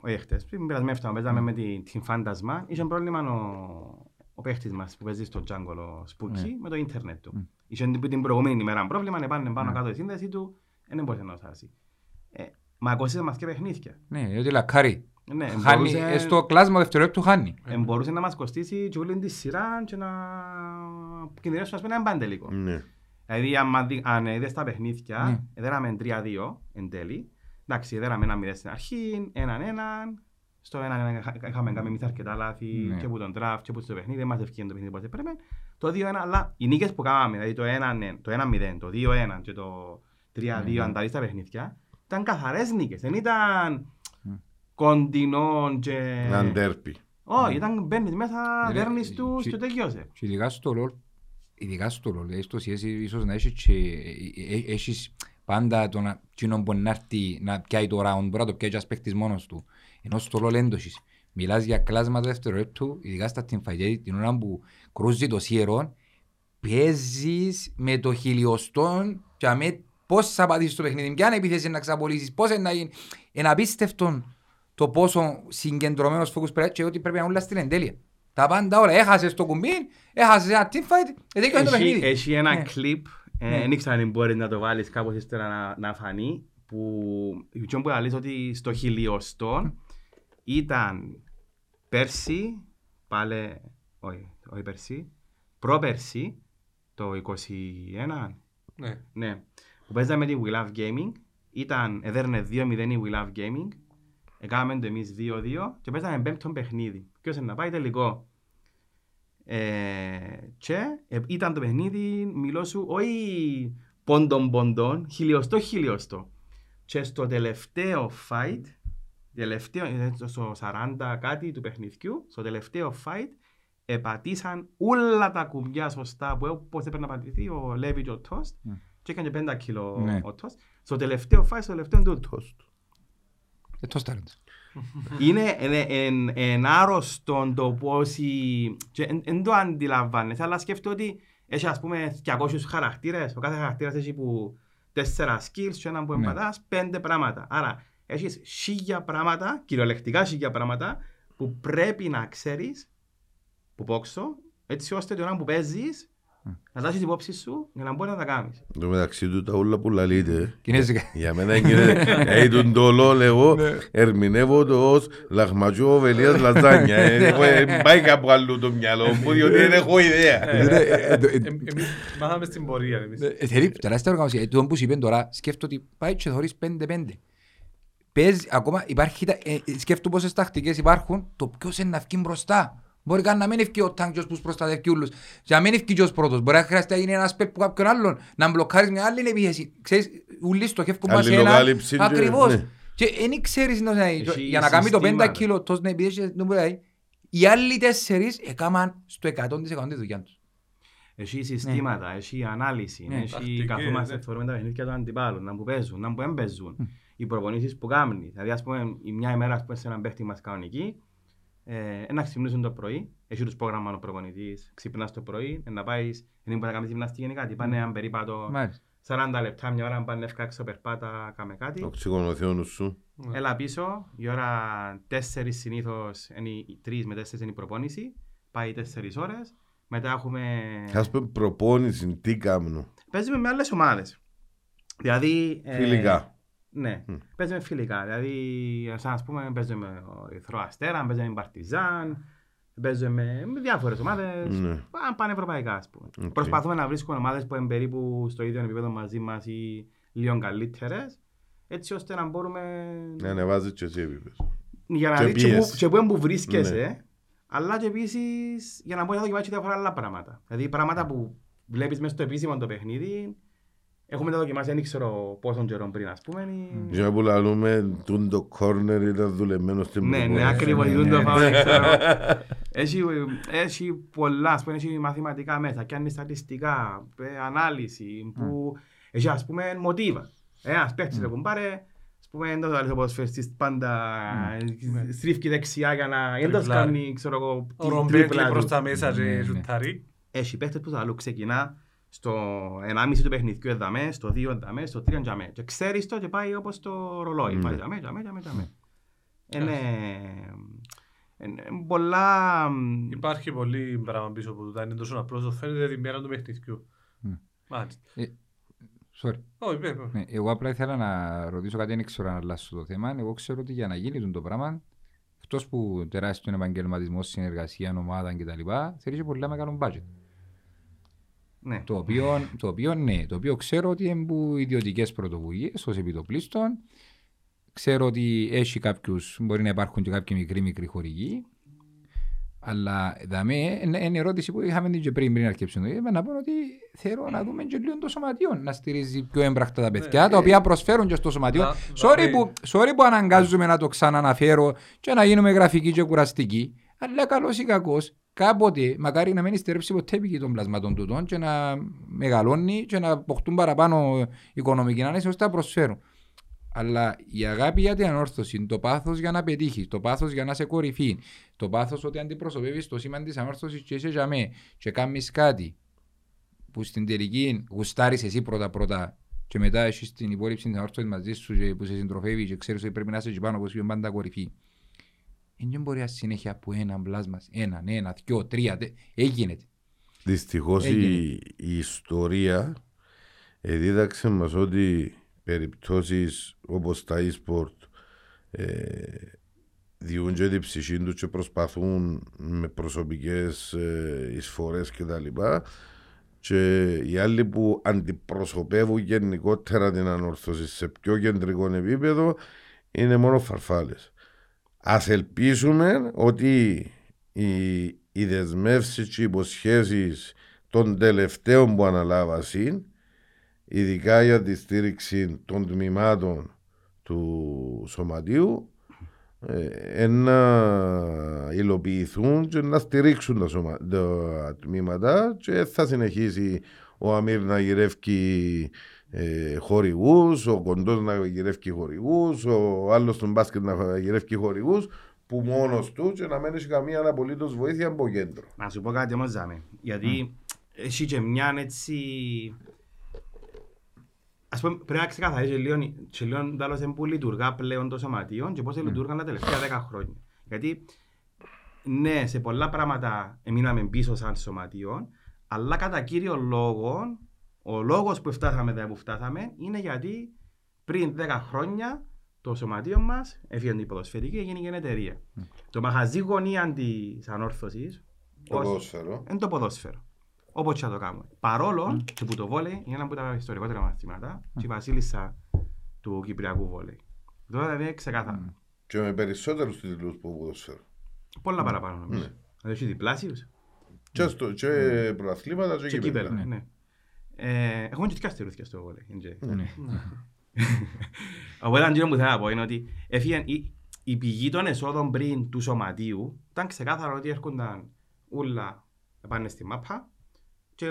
Speaker 1: Όχι εχθές, πριν περασμένη εβδομάδα παίζαμε με την Team Fantasma. Είχε πρόβλημα ο, ο παίχτης μας που παίζει στο Jungle, ο Spooky, με το ίντερνετ του. Είχε την, την προηγούμενη ημέρα πρόβλημα, επάνε πάνω κάτω η σύνδεση του, δεν μπορούσε να σάσει. Ε, μα κόστησε μας και παιχνίδια.
Speaker 2: Ναι, διότι λακάρει.
Speaker 1: Ναι,
Speaker 2: Χάνει,
Speaker 1: μπορούσε-
Speaker 2: ε, στο κλάσμα δευτερόλεπτου χάνει.
Speaker 1: ε, μπορούσε να μας κοστίσει και όλη τη σειρά και να κινδυνεύσουμε ας πούμε, να είναι πάνε τελικό.
Speaker 3: Ναι.
Speaker 1: Δηλαδή, άμα δει- αν είδες τα παιχνίδια,
Speaker 2: Ναι.
Speaker 1: έδεραμε 3-2 εν τέλει. Εντάξει, έδεραμε ένα 0 στην αρχή, έναν έναν. Στο έναν είχα- είχαμε κάνει εμείς αρκετά λάθη
Speaker 2: Ναι.
Speaker 1: και από τον draft και από το παιχνίδι, δεν μας ευκαιρία το παιχνίδι που έπρεπε. Το 2-1, αλλά οι νίκες που κάναμε, δηλαδή το 1-0, το 1-0, το 2-1 και το 3-2,
Speaker 2: Ναι.
Speaker 1: αν τα δεις τα παιχνίδια, ήταν καθαρές νίκες. Δεν ήταν
Speaker 2: Ναι.
Speaker 1: κοντινόν και...
Speaker 3: Έναν τέρπι.
Speaker 1: Όχι, ήταν μπαίνεις μέσα,
Speaker 2: Ναι,
Speaker 1: δέρνεις
Speaker 2: ναι,
Speaker 1: τους
Speaker 2: και-
Speaker 1: και τελειώσε.
Speaker 2: Και ειδικά στο LOL, ειδικά στο LOL, δηλαδή στο CS ίσως να έχεις και, ε, ε, έχεις πάντα τον α- εκείνον που να έρθει να πιάει το round, μπορεί να το πιάει και ένας παίκτης μόνος του. Ενώ στο LOL δεν το έχεις. Μιλάς για κλάσματα δευτερόλεπτου, ειδικά στα teamfight, γιατί την ώρα που κρούζει το σιερόν, παίζεις με το χιλιοστό και με πώς θα πατήσεις το παιχνίδι, ποια είναι η επίθεση να ξαπολύσεις, πώς είναι να γίνει. Είναι απίστευτο το πόσο συγκεντρωμένος φόκους πρέπει και ότι πρέπει να είναι όλα στην εντέλεια. Τα πάντα όλα. Έχασες το κουμπί, έχασες ένα teamfight, ε, δεν το
Speaker 1: Έχει,
Speaker 2: παιχνίδι.
Speaker 1: έχει ένα
Speaker 2: Ναι.
Speaker 1: κλιπ, ε,
Speaker 2: Ναι.
Speaker 1: δεν ήξερα αν μπορείς να το βάλεις κάπως ύστερα να, να φανεί, που η που λες ότι στο χιλιοστό ήταν πέρσι, πάλι, όχι, όχι πέρσι, πρόπερσι, το 21,
Speaker 4: Ναι.
Speaker 1: ναι, που παίζαμε τη We Love Gaming, ήταν, έδερνε 2-0 η We Love Gaming, έκαναμε το εμείς 2-2 και παίζαμε πέμπτον παιχνίδι. Ποιος είναι να πάει τελικό. Ε, και ε, ήταν το παιχνίδι, μιλώ σου, όχι πόντον πόντον, χιλιοστό χιλιοστό. Και στο τελευταίο fight, τελευταίο, ε, στο 40 κάτι του παιχνιδιού, στο τελευταίο fight, επατήσαν όλα τα κουμπιά σωστά που όπως έπρεπε να πατηθεί ο Λέβι και ο Τόστ
Speaker 2: Ναι.
Speaker 1: και έκανε 5 κιλό
Speaker 2: Ναι.
Speaker 1: ο Τόστ. Στο τελευταίο fight, στο τελευταίο του Τόστ.
Speaker 2: Ε, το στάρετς.
Speaker 1: Είναι εν- εν- εν άρρωστο το πώς η... και εν το αντιλαμβάνεσαι, αλλά σκέφτομαι ότι έχει ας πούμε 200 χαρακτήρες, ο κάθε χαρακτήρας έχει που τέσσερα skills και έναν που
Speaker 2: Ναι.
Speaker 1: εμπατάς, πέντε πράγματα. Άρα έχεις χίλια πράγματα, κυριολεκτικά χίλια πράγματα, που πρέπει να ξέρεις που πόξω, έτσι ώστε την ώρα που παίζεις, να τα έχεις υπόψη σου για να μπορείς να τα κάνεις.
Speaker 3: Εν τω μεταξύ του τα ούλα που λαλείτε.
Speaker 2: Κινέζικα.
Speaker 3: Για μένα γίνεται, ε, τον το λόλ εγώ ερμηνεύω το ως λαχματζό βελίας λαζάνια. Ε, εγώ, ε, Πάει κάπου αλλού το μυαλό μου, διότι δεν έχω ιδέα.
Speaker 2: Ε,
Speaker 4: Εμείς μάθαμε στην πορεία εμείς.
Speaker 2: Θέλει τεράστια οργανωσία. Ε, Το που σου είπε τώρα, σκέφτομαι ότι πάει και θωρείς 5-5. Παίζει, ακόμα υπάρχει, τα- ε, ε, σκέφτομαι πόσες τακτικές υπάρχουν, το ποιος είναι να βγει μπροστά. Μπορεί καν να μην ευκεί ο τάγκιος που προστατεύει όλους. Και να μην ευκεί και ως πρώτος. Μπορεί να χρειάζεται να γίνει ένας πεπ που κάποιον άλλον. Να μπλοκάρεις μια άλλη επίθεση. Ξέρεις, ούλοι στοχεύκουν μας σε ένα.
Speaker 3: Αλληλοκάλυψη και-
Speaker 2: Ακριβώς.
Speaker 3: ναι.
Speaker 2: Και δεν ξέρεις να δηλαδή,
Speaker 1: Έχει
Speaker 2: για να κάνει το 5
Speaker 1: συστήματα.
Speaker 2: κιλό τόσο να επίθεση, δεν μπορεί να είναι. Οι άλλοι τέσσερις έκαναν στο 100% της δουλειάς τους.
Speaker 1: Έχει συστήματα, έχει ανάλυση,
Speaker 2: Ναι.
Speaker 1: έχει
Speaker 4: Τακτικές,
Speaker 1: καθόμαστε,
Speaker 4: ναι.
Speaker 1: θεωρούμε τα παιχνίδια των αντιπάλων, να που παίζουν, να που δεν παίζουν. Οι προπονήσεις που κάνουν. Δηλαδή, ας πούμε, η μια ημέρα ας πούμε, σε έναν παίχτη μας κανονική, ε, να ξυπνήσουν το πρωί, έχει τους πρόγραμμα ο προπονητής, ξυπνάς το πρωί, ε, να πάεις, δεν μπορεί να κάνεις γυμναστική ή κάτι, πάνε έναν περίπατο
Speaker 2: Μάλιστα.
Speaker 1: 40 λεπτά, μια ώρα να πάνε εύκα έξω περπάτα, κάμε κάτι.
Speaker 3: Οξυγονωθεί ο νους σου.
Speaker 1: Έλα πίσω, η ώρα 4 συνήθως, είναι οι 3 με 4 είναι η προπόνηση, πάει 4 ώρες, μετά έχουμε...
Speaker 3: Ας πούμε προπόνηση, τι κάνουν.
Speaker 1: Παίζουμε με άλλες ομάδες. Δηλαδή... ε,
Speaker 3: Φιλικά.
Speaker 1: Ναι,
Speaker 3: Μμ.
Speaker 1: παίζουμε φιλικά. Δηλαδή, σαν ας πούμε, παίζουμε με ο Ερυθρό Αστέρα, παίζουμε με Παρτιζάν, παίζουμε με, με διάφορες ομάδες,
Speaker 3: Ναι.
Speaker 1: πα- πανευρωπαϊκά ας πούμε.
Speaker 3: Οκ.
Speaker 1: Προσπαθούμε να βρίσκουμε ομάδες που είναι περίπου στο ίδιο επίπεδο μαζί μας ή λίγο καλύτερες, έτσι ώστε να μπορούμε
Speaker 3: Να ανεβάζεις και εσύ επίπεδο.
Speaker 1: για να
Speaker 3: Και
Speaker 1: δεις και που,
Speaker 3: πίεση.
Speaker 1: και που, είναι που βρίσκεσαι,
Speaker 3: Ναι.
Speaker 1: αλλά και επίσης για να μπορείς να δοκιμάσεις και διάφορα άλλα πράγματα. Δηλαδή πράγματα που βλέπεις μέσα στο επίσημο το παιχνίδι, έχουμε τα δοκιμάσει, δεν ξέρω πόσον καιρό πριν ας πούμε. ή-
Speaker 3: Για που λαλούμε, τούν το κόρνερ ήταν δουλεμένο στην
Speaker 1: Ναι, ναι,
Speaker 3: προπόνηση.
Speaker 1: ακριβώς,
Speaker 2: ναι,
Speaker 1: ναι, το
Speaker 2: ναι.
Speaker 1: φάω, δεν ξέρω. Έχει, έχει πολλά, ας πούμε, έχει μαθηματικά μέσα, κάνει στατιστικά, ε, ανάλυση, που έχει ας πούμε μοτίβα. Ένας παίχτης ρε κουμπάρε, ας πούμε, δεν το λέει ο ποδοσφαιριστής πάντα ε, στρίφκει δεξιά για να δεν το
Speaker 4: Τριπλάρει.
Speaker 1: κάνει, ξέρω εγώ,
Speaker 4: Ο
Speaker 1: τη
Speaker 4: Ρομπέκλη
Speaker 1: τρίπλα
Speaker 4: προς
Speaker 1: του.
Speaker 4: τα μέσα
Speaker 2: Ναι,
Speaker 4: και
Speaker 2: ναι.
Speaker 4: σουτάρει.
Speaker 1: Έχει παίχτες που το αλλού ξεκινά στο 1,5 του παιχνιδιού εδαμέ, στο 2 εδαμέ, στο 3 εδαμέ. Και ξέρεις το και πάει όπως το ρολόι.
Speaker 3: Ναι.
Speaker 1: Πάει εδαμέ, εδαμέ, εδαμέ, εδαμέ. Είναι... είναι πολλά...
Speaker 4: Υπάρχει πολύ πράγμα πίσω από τούτα. Είναι τόσο απλό όσο φαίνεται την μέρα του παιχνιδιού.
Speaker 2: Μμ.
Speaker 4: Μάλιστα.
Speaker 2: Sorry.
Speaker 4: Όχι, πέ, πέ.
Speaker 2: Ναι, εγώ απλά ήθελα να ρωτήσω κάτι, δεν ξέρω αν αλλάσω το θέμα. Εγώ ξέρω ότι για να γίνει το πράγμα, εκτός που τεράστιο επαγγελματισμός, συνεργασία, ομάδα κτλ., θέλεις και πολύ μεγάλο budget.
Speaker 1: Ναι.
Speaker 2: Το οποίο, το οποίο ναι, το οποίο ξέρω ότι είναι που ιδιωτικές πρωτοβουλίες ως επιτοπλίστων. Ξέρω ότι έχει κάποιους, μπορεί να υπάρχουν και κάποιοι μικροί μικροί χορηγοί. Αλλά δαμέ, είναι είναι ερώτηση που είχαμε την και πριν, πριν αρκέψουν το είπα, να πω ότι θέλω να δούμε και λίγο το σωματείο να στηρίζει πιο έμπρακτα τα παιδιά,
Speaker 4: Ναι,
Speaker 2: τα οποία προσφέρουν και στο σωματείο.
Speaker 4: Να-
Speaker 2: Sorry
Speaker 4: δαμέ.
Speaker 2: που, sorry που αναγκάζουμε να το ξαναναφέρω και να γίνουμε γραφικοί και κουραστικοί, αλλά καλός ή κακός, κάποτε, μακάρι να μην στερέψει ποτέ πηγή των πλασμάτων τούτων και να μεγαλώνει και να αποκτούν παραπάνω οικονομική ανάλυση ώστε να προσφέρουν. Αλλά η αγάπη για την ανόρθωση, το πάθος για να πετύχεις, το πάθος για να είσαι κορυφή, το πάθος ότι αντιπροσωπεύεις το σήμα της ανόρθωσης και είσαι για μέ, και κάνεις κάτι που στην τελική γουστάρεις εσύ πρώτα-πρώτα και μετά έχεις την υπόλοιψη τη ανόρθωση μαζί σου και που σε συντροφεύει και ξέρεις ότι πρέπει να είσαι εκεί πάνω όπως είσαι πάντα κορυφή. Δεν μπορεί να συνέχεια από ένα πλάσμα, ένα, ένα, δυο, τρία, τε... έγινε.
Speaker 3: Δυστυχώς η,
Speaker 2: Έγινε.
Speaker 3: η ιστορία δίδαξε μας ότι περιπτώσεις όπως τα e-sport ε, διούν και την ψυχή τους και προσπαθούν με προσωπικές ε, εισφορές και τα λοιπά και οι άλλοι που αντιπροσωπεύουν γενικότερα την ανόρθωση σε πιο κεντρικό επίπεδο είναι μόνο φαρφάλες. Ας ελπίσουμε ότι οι, οι δεσμεύσεις και οι υποσχέσεις των τελευταίων που αναλάβασαν ειδικά για τη στήριξη των τμήματων του σωματείου ε, να υλοποιηθούν και να στηρίξουν τα, σωμα... τα τμήματα και θα συνεχίσει ο Αμύρ να γυρεύει ε, χορηγούς, ο Κοντός να γυρεύει χορηγούς, ο άλλος στον μπάσκετ να γυρεύει χορηγούς που μόνος τους και να μην έχει καμία απολύτως βοήθεια από κέντρο.
Speaker 1: Να σου πω κάτι όμως Ζάμε, γιατί έχει και μια έτσι... Ας πούμε πρέπει να ξεκαθαρίσει λίγο, και λίγο τέλος εν που λειτουργά πλέον το σωματείο και πώς λειτουργάν τα τελευταία δέκα χρόνια. Γιατί ναι, σε πολλά πράγματα μείναμε πίσω σαν σωματείο, αλλά κατά κύριο λόγο, ο λόγος που φτάσαμε εδώ που φτάσαμε είναι γιατί πριν 10 χρόνια το σωματείο μας έφυγε την ποδοσφαιρική και έγινε και εταιρεία. Το μαχαζί γωνία της ανόρθωσης
Speaker 3: Το
Speaker 1: ως-
Speaker 3: ποδόσφαιρο.
Speaker 1: είναι το ποδόσφαιρο. Όπως και να το κάνουμε. Παρόλο και που το βόλεϊ είναι ένα από τα ιστορικότερα μαθήματα και η βασίλισσα του Κυπριακού βόλεϊ. Τώρα δηλαδή είναι ξεκάθαρο.
Speaker 3: Και με περισσότερους τίτλους που ποδόσφαιρο.
Speaker 1: Πολλά παραπάνω νομίζω.
Speaker 3: Ναι.
Speaker 1: Δηλαδή έχει διπλάσιους
Speaker 3: Και, στο, και πρωταθλήματα και,
Speaker 1: και
Speaker 3: κύπελλα.
Speaker 1: κύπελα. ναι. Ε, Έχουμε και τερούθια στο βόλεϊ. είναι και-
Speaker 2: Ναι.
Speaker 1: Οπότε αντίο που θέλω να πω είναι ότι έφυγε η, η πηγή των εσόδων πριν του σωματείου ήταν ξεκάθαρο ότι έρχονταν όλα πάνε στη μάπα και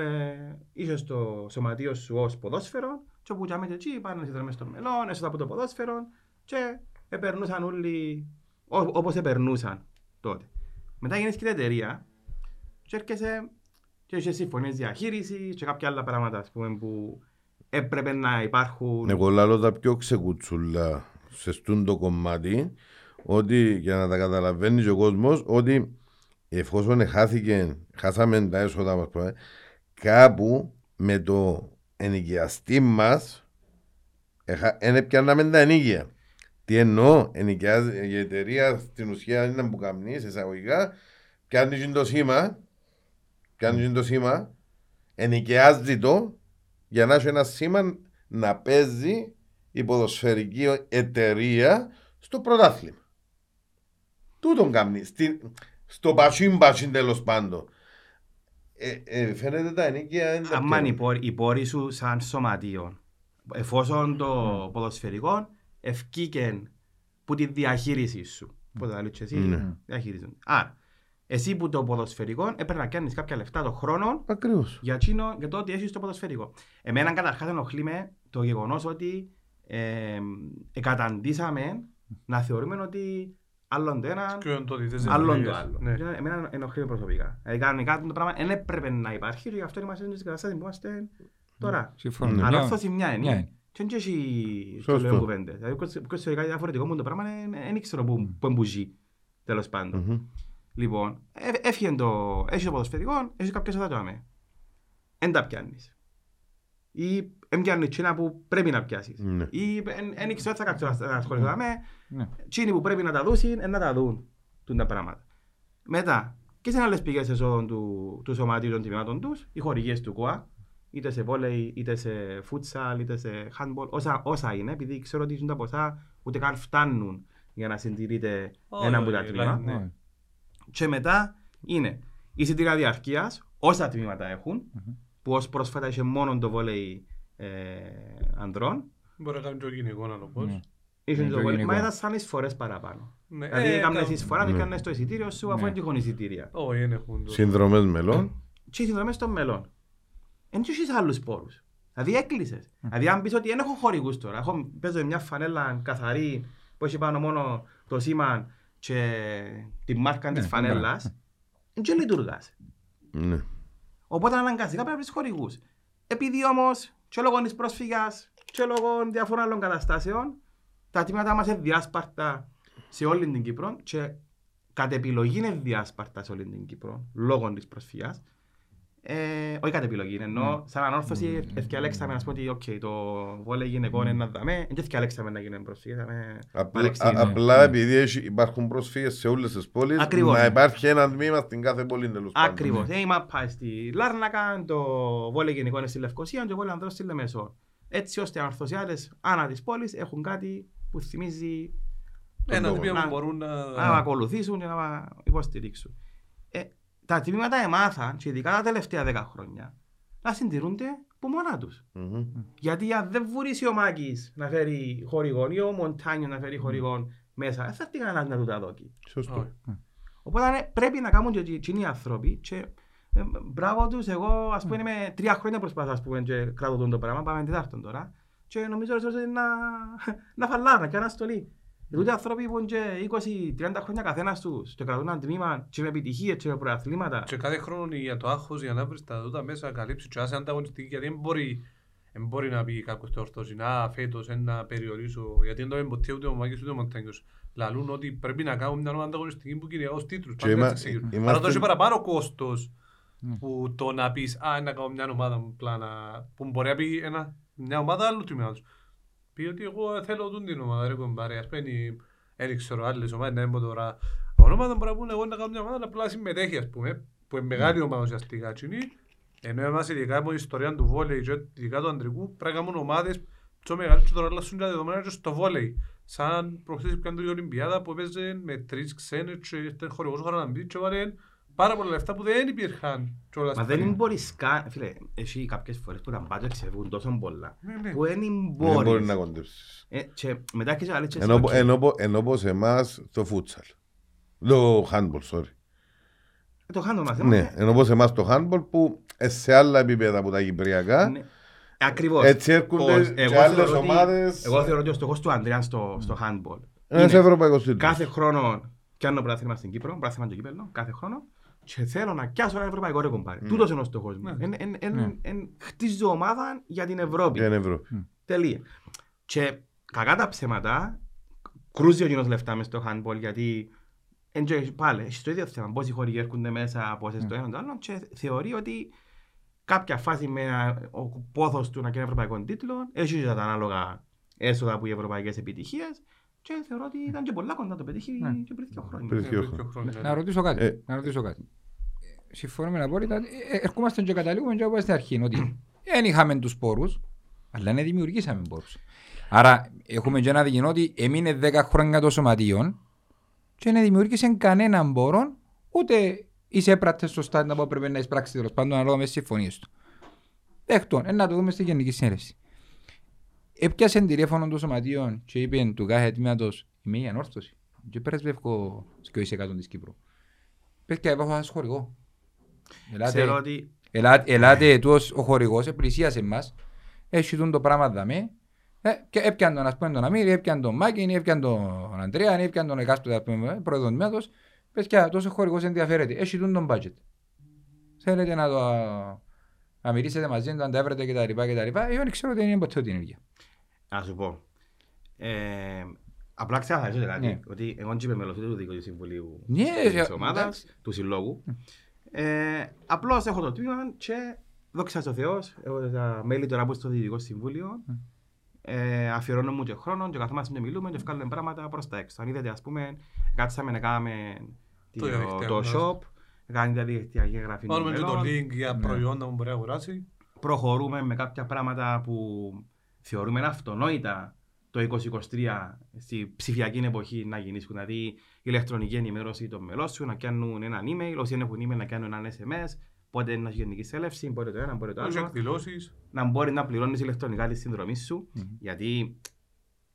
Speaker 1: είσαι το σωματείο σου ως ποδόσφαιρο και όπου τζάμε εκεί πάνε να μες στο μελόν, έσοδα από το ποδόσφαιρο και επερνούσαν όλοι ό- όπως επερνούσαν τότε. Μετά γίνεις και η εταιρεία και έρχεσαι και έχεις συμφωνίες διαχείρισης και κάποια άλλα πράγματα ας πούμε, που έπρεπε να υπάρχουν.
Speaker 3: Εγώ λάλλω τα πιο ξεκουτσούλα σε στούν το κομμάτι ότι για να τα καταλαβαίνεις και ο κόσμος ότι εφόσον χάθηκε, χάσαμε τα έσοδα μας κάπου με το ενοικιαστή μας δεν έπιαναμε τα ενοίκια. Τι εννοώ, ενοικιάζει η εταιρεία στην ουσία είναι που καμνείς, εισαγωγικά, πιάνεις και το σήμα, πιάνει και το σήμα, ενοικιάζει το για να έχει ένα σήμα να παίζει η ποδοσφαιρική εταιρεία στο πρωτάθλημα. Τούτον κάνει. Στη, στο πασίν πασίν τέλος πάντων. Ε, ε, φαίνεται τα ενίκια είναι τα
Speaker 1: Άμα
Speaker 3: πιο-
Speaker 1: οι πόροι- οι πόροι σου σαν σωματείο, εφόσον το ποδοσφαιρικό ευκήκεν που τη διαχείριση σου. Πώς θα λες και εσύ,
Speaker 3: Ναι.
Speaker 1: διαχειρίζονται. Άρα, εσύ που το ποδοσφαιρικό έπρεπε να κάνεις κάποια λεφτά το χρόνο
Speaker 3: Ακριβώς.
Speaker 1: για, εκείνο, για το ότι έχεις το ποδοσφαιρικό. Εμένα καταρχάς ενοχλεί με το γεγονός ότι ε, εκαταντήσαμε να θεωρούμε ότι άλλον το ένα,
Speaker 4: Και το ότι δεν
Speaker 1: άλλον το
Speaker 4: δουλεύεις.
Speaker 1: άλλο.
Speaker 4: Ναι.
Speaker 1: Και Εμένα ενοχλεί με προσωπικά. Δηλαδή κανονικά το πράγμα δεν έπρεπε να υπάρχει και γι' αυτό είμαστε στην κατάσταση που είμαστε τώρα.
Speaker 2: Συμφωνώ.
Speaker 3: Ναι.
Speaker 2: Μια-
Speaker 1: Ανόρθωση μια
Speaker 2: μια
Speaker 1: είναι.
Speaker 2: είναι.
Speaker 1: Και δεν έχει το
Speaker 3: Σωστό.
Speaker 1: λέω κουβέντες. Δηλαδή ποιος θεωρεί κάτι διαφορετικό μου το πράγμα δεν- δεν ξέρω που που εμπουζεί. Τέλος πάντων.
Speaker 3: Μμμ.
Speaker 1: Λοιπόν, ε- έφυγε το, έχεις το ποδοσφαιρικό, έχεις κάποια σώτα το άμε. Εν τα πιάνεις. Ή εν πιάνεις τσίνα που πρέπει να πιάσεις.
Speaker 3: Ναι.
Speaker 1: Ή εν- εν ξέρω θα κάτσω να ασχοληθώ άμε.
Speaker 2: Ναι.
Speaker 1: Τσίνοι που πρέπει να τα δούσουν, εν να τα δουν. Τούν τα πράγματα. Μετά, και σε άλλες πηγές εσόδων του, του σωματείου των τιμημάτων τους, οι χορηγίες του ΚΟΑ, είτε σε βόλεϊ, είτε σε φούτσαλ, είτε σε handball, όσα, όσα είναι, επειδή ξέρω ότι τα ποσά ούτε καν φτάνουν για να συντηρείται
Speaker 4: Όχι,
Speaker 1: ένα από τα
Speaker 4: όχι,
Speaker 1: τμήματα.
Speaker 4: ναι.
Speaker 2: Ναι.
Speaker 1: Και μετά είναι η εισιτήρια διαρκείας, όσα τμήματα έχουν, που ως πρόσφατα είχε μόνο το βόλεϊ ε, ανδρών.
Speaker 4: Μπορεί να κάνει και ο γυναικών άλλο πώς.
Speaker 2: Ναι.
Speaker 1: Είχε
Speaker 2: Ναι,
Speaker 1: το
Speaker 2: το
Speaker 1: βόλεϊ,
Speaker 2: γυναικό.
Speaker 1: μα ήταν σαν εισφορές παραπάνω.
Speaker 4: Ναι,
Speaker 1: Δηλαδή
Speaker 4: ε,
Speaker 1: έκαμε
Speaker 4: κάνουν-
Speaker 1: εισφορά,
Speaker 3: Ναι.
Speaker 1: έκανες το εισιτήριο σου αφού
Speaker 2: Ναι.
Speaker 1: δεν τυχόν εισιτήρια.
Speaker 4: Όχι, δεν έχουν το.
Speaker 3: Συνδρομές μελών.
Speaker 1: Και οι συνδρομές των μελών. Εν και έχεις άλλους πόρους. Δηλαδή έκλεισες. Δηλαδή αν πεις ότι δεν έχω χορηγούς τώρα, έχω, παίζω μια φανέλα καθαρή που έχει πάνω μόνο το σήμα και τη μάρκα της
Speaker 2: Ναι,
Speaker 1: φανέλας, δεν λειτουργάς.
Speaker 3: Ναι.
Speaker 1: Οπότε αναγκαστικά πρέπει να βρεις χορηγούς. Επειδή όμως και λόγω της πρόσφυγας και λόγω διαφόρων άλλων καταστάσεων τα τμήματα μας είναι διάσπαρτα σε όλη την Κύπρο και κατ' επιλογή είναι διάσπαρτα σε όλη την Κύπρο λόγω της προσφυγιάς. Ε, όχι κατ' επιλογή, ενώ σαν ανόρθωση ευκαιρέξαμε να πούμε ότι okay, το βόλεϊ γυναικών είναι να δάμε, δεν ευκαιρέξαμε να γίνουν προσφυγές, θα
Speaker 3: Απλά,
Speaker 1: παρεξηγήσει.
Speaker 3: α- απλά επειδή έχει- υπάρχουν προσφύγες σε όλες τις πόλεις,
Speaker 1: Ακριβώς.
Speaker 3: να υπάρχει ένα τμήμα στην κάθε πόλη τέλος πάντων.
Speaker 1: Ακριβώς. Ε, η μάπα στη Λάρνακα, το βόλεϊ γενικό είναι στη Λευκοσία και το βόλεϊ ανδρών στη Λεμεσό. Έτσι ώστε οι ανορθωσιάτες ανά της πόλης έχουν κάτι που θυμίζει
Speaker 4: Ένα
Speaker 3: λόγο.
Speaker 4: τμήμα
Speaker 1: Να-
Speaker 4: που μπορούν να...
Speaker 1: να με ακολουθήσουν και να με υποστηρίξουν. Ε, τα τμήματα εμάθαν, και ειδικά τα τελευταία δέκα χρόνια, να συντηρούνται από μόνα τους.
Speaker 3: Μμμ.
Speaker 1: Γιατί αν δεν βουρήσει ο Μάκης να φέρει χορηγόν ή ο Μοντάνιο να φέρει χορηγόν μέσα, δεν θα έρθει κανένας να του τα δώσει.
Speaker 3: Σωστό.
Speaker 4: Όχι.
Speaker 1: Οπότε ναι, πρέπει να κάνουν και εκείνοι οι άνθρωποι και ε, μπράβο τους, εγώ ας πούμε είμαι τρία χρόνια προσπαθώ ας πούμε και κρατώ τον το πράγμα, πάμε τετάρτον τώρα και νομίζω ότι είναι να, να φαλάρουν, να κάνουν αστολή. Τούτοι άνθρωποι που είναι και 20-30 χρόνια καθένας τους και κρατούν ένα τμήμα και με επιτυχίες και με προαθλήματα.
Speaker 4: Και κάθε χρόνο για το άγχος για να βρεις τα δούτα μέσα να καλύψεις και να είσαι ανταγωνιστική γιατί δεν μπορεί, δεν μπορεί να πει κάποιος το ορθώσει να φέτος ε, να περιορίσω γιατί δεν το είπε ποτέ ούτε ο Μάκης ούτε ο Μοντάνιος λαλούν ότι πρέπει να κάνουν μια ομάδα ανταγωνιστική που είναι ως τίτλους
Speaker 3: Και
Speaker 4: πάντα
Speaker 3: είμα-
Speaker 4: έτσι εξηγούν.
Speaker 3: είμαστε-
Speaker 4: Άρα το έχει παραπάνω κόστος
Speaker 2: Ναι.
Speaker 4: που το να πεις α, να κάνω μια ομάδα απλά να... που μπορεί να πει ένα, μια ομάδα άλλου τμήματος. Πει ότι εγώ θέλω τούν την ομάδα, ρε κομπάρε, ας πούμε, δεν ξέρω άλλες ομάδες, να έμπω τώρα. Ονόματα μπορεί να πούνε εγώ να κάνω μια ομάδα, αλλά απλά συμμετέχει, ας πούμε, που είναι μεγάλη ομάδα ουσιαστικά. τσινή. Ενώ εμάς ειδικά από την ιστορία του βόλεϊ και ειδικά του αντρικού, πρέπει να κάνουν ομάδες πιο μεγάλες και τώρα αλλάσουν τα δεδομένα και στο βόλεϊ. Σαν προχθές πιάνε την Ολυμπιάδα που έπαιζε με τρεις ξένες και ήταν χορηγός ο Χαραναμπή και βάλε πάρα πολλά λεφτά που δεν υπήρχαν. κιόλας
Speaker 1: Μα
Speaker 4: πριν.
Speaker 1: δεν μπορείς καν, φίλε, έχει κάποιες φορές που τα μπάτια ξεφύγουν τόσο πολλά
Speaker 4: Ναι, ναι.
Speaker 1: που δεν
Speaker 3: Δεν μπορείς
Speaker 1: μπορείς.
Speaker 3: να κοντέψεις.
Speaker 1: Ε, και μετά και άλλες
Speaker 3: Ενώ, ενώ, πο- ενώ πως εμάς το φούτσαλ. Το handball, sorry.
Speaker 1: Το χάνω μας.
Speaker 3: Ναι, ενώ πως εμάς το handball που ε, σε άλλα επίπεδα από τα κυπριακά.
Speaker 1: Ναι. Ακριβώς.
Speaker 3: Έτσι έρχονται
Speaker 1: Πώς,
Speaker 3: και
Speaker 1: εγώ
Speaker 3: άλλες
Speaker 1: θεωρώ ότι-
Speaker 3: ομάδες.
Speaker 1: Εγώ θεωρώ ότι ο στόχος του Ανδρέας στο, στο handball
Speaker 3: Ένας
Speaker 1: είναι
Speaker 3: ευρωπαϊκός τίτλος.
Speaker 1: κάθε χρόνο πιάνω πρωτάθλημα στην Κύπρο, πρωτάθλημα και κύπελλο, κάθε χρόνο και θέλω να πιάσω ένα ευρωπαϊκό ρε κομπάρε.
Speaker 3: Mm.
Speaker 1: Τούτος είναι ο στόχος μου.
Speaker 4: Ναι.
Speaker 1: Εν- εν- εν-
Speaker 2: Ναι.
Speaker 1: εν- Χτίζω ομάδα για την Ευρώπη.
Speaker 3: Για την Ευρώπη.
Speaker 1: Τελεία. Και κακά τα ψέματα, κρούζει ο κοινός λεφτά μες στο handball γιατί εν και πάλι, έχει το ίδιο θέμα. Πόσοι χώροι έρχονται μέσα, πόσες το ένα το άλλο και θεωρεί ότι κάποια φάση με ένα- ο πόθος του να κάνει ευρωπαϊκό τίτλο έχει και τα ανάλογα έσοδα από οι ευρωπαϊκές επιτυχίες και θεωρώ ότι ήταν και πολλά κοντά το πετύχει
Speaker 2: Ναι.
Speaker 1: και πριν δύο χρόνια.
Speaker 3: Πριν
Speaker 4: Ε,
Speaker 3: δύο
Speaker 4: πριν
Speaker 3: χρόνια.
Speaker 4: δύο χρόνια,
Speaker 2: Να
Speaker 4: ναι.
Speaker 2: ρωτήσω κάτι.
Speaker 3: Ε.
Speaker 2: Να ρωτήσω κάτι. Ε, Συμφωνούμε απόλυτα. Ε, Ερχόμαστε και καταλήγουμε και όπως στην αρχή ότι δεν είχαμε τους πόρους, αλλά ναι δημιουργήσαμε πόρους. Άρα έχουμε και ένα δικαιό ότι έμεινε 10 χρόνια το σωματείο και δεν δημιούργησε κανέναν πόρο, ούτε εισέπρατε στο στάδιο που πρέπει να εισπράξει τέλος πάντων ανάλογα με τις συμφωνίες του. Δεκτόν, ε, να το δούμε στη Γενική Συνέλευση. Έπιασε τηλέφωνο το σωματείο και είπε του κάθε τμήματος είμαι η ανόρθωση. Και πρεσβεύω και ο εκατό της Κύπρου. Πες και έχω ένας χορηγός. Ελάτε,
Speaker 1: Ξέρω ότι
Speaker 2: ελάτε, ελάτε τούτος ο χορηγός, πλησίασε εμάς, έχει τούν το πράγμα δαμέ, ε, και έπιαν τον, ας πούμε, τον Αμύρη, έπιαν τον Μάκιν, έπιαν τον Αντρέα, έπιαν τον εκάστοτε, ας πούμε, πρόεδρο τμήματος. Πες και τόσο χορηγός ενδιαφέρεται, έχει τούν τον budget. Θέλετε να το α, να μιλήσετε μαζί του, αν τα έβρετε και τα λοιπά και τα λοιπά. Εγώ δεν ξέρω ότι είναι ποτέ την ίδια.
Speaker 1: Να σου πω. Ε, απλά ξεκαθαρίζω κάτι.
Speaker 2: Ναι.
Speaker 1: Ότι εγώ είμαι μέλος ούτε του Διοικητικού Συμβουλίου
Speaker 2: Ναι,
Speaker 1: της
Speaker 2: ε,
Speaker 1: ομάδας,
Speaker 2: εντάξει.
Speaker 1: του συλλόγου. Ε, απλώς έχω το τμήμα και δόξα τω Θεώς, έχω τα μέλη τώρα που στο Διοικητικό Συμβούλιο. Ε, αφιερώνω μου και χρόνο και καθόμαστε και μιλούμε και βγάλουμε πράγματα προς τα έξω. Αν είδατε, ας πούμε, κάτσαμε να κάνουμε
Speaker 4: Το
Speaker 1: το,
Speaker 4: διαδικτυακό
Speaker 1: το
Speaker 4: μας.
Speaker 1: shop, κάνουμε τα διαδικτυακή εγγραφή
Speaker 4: Πάρουμε και το
Speaker 1: νούμερων
Speaker 4: link για
Speaker 2: Ναι.
Speaker 4: προϊόντα που μπορεί να αγοράσει.
Speaker 1: προχωρούμε με κάποια πράγματα που θεωρούμε αυτονόητα το 2023 στη ψηφιακή εποχή να γεννήσουν. Δηλαδή η ηλεκτρονική ενημέρωση των μελών σου, να κάνουν έναν email, όσοι δεν έχουν email να κάνουν έναν SMS, πότε να έχει γενική σέλευση, πότε το ένα, πότε το
Speaker 4: Έχει
Speaker 1: άλλο.
Speaker 4: εκδηλώσεις.
Speaker 1: Να μπορεί να πληρώνεις ηλεκτρονικά τη συνδρομή σου, γιατί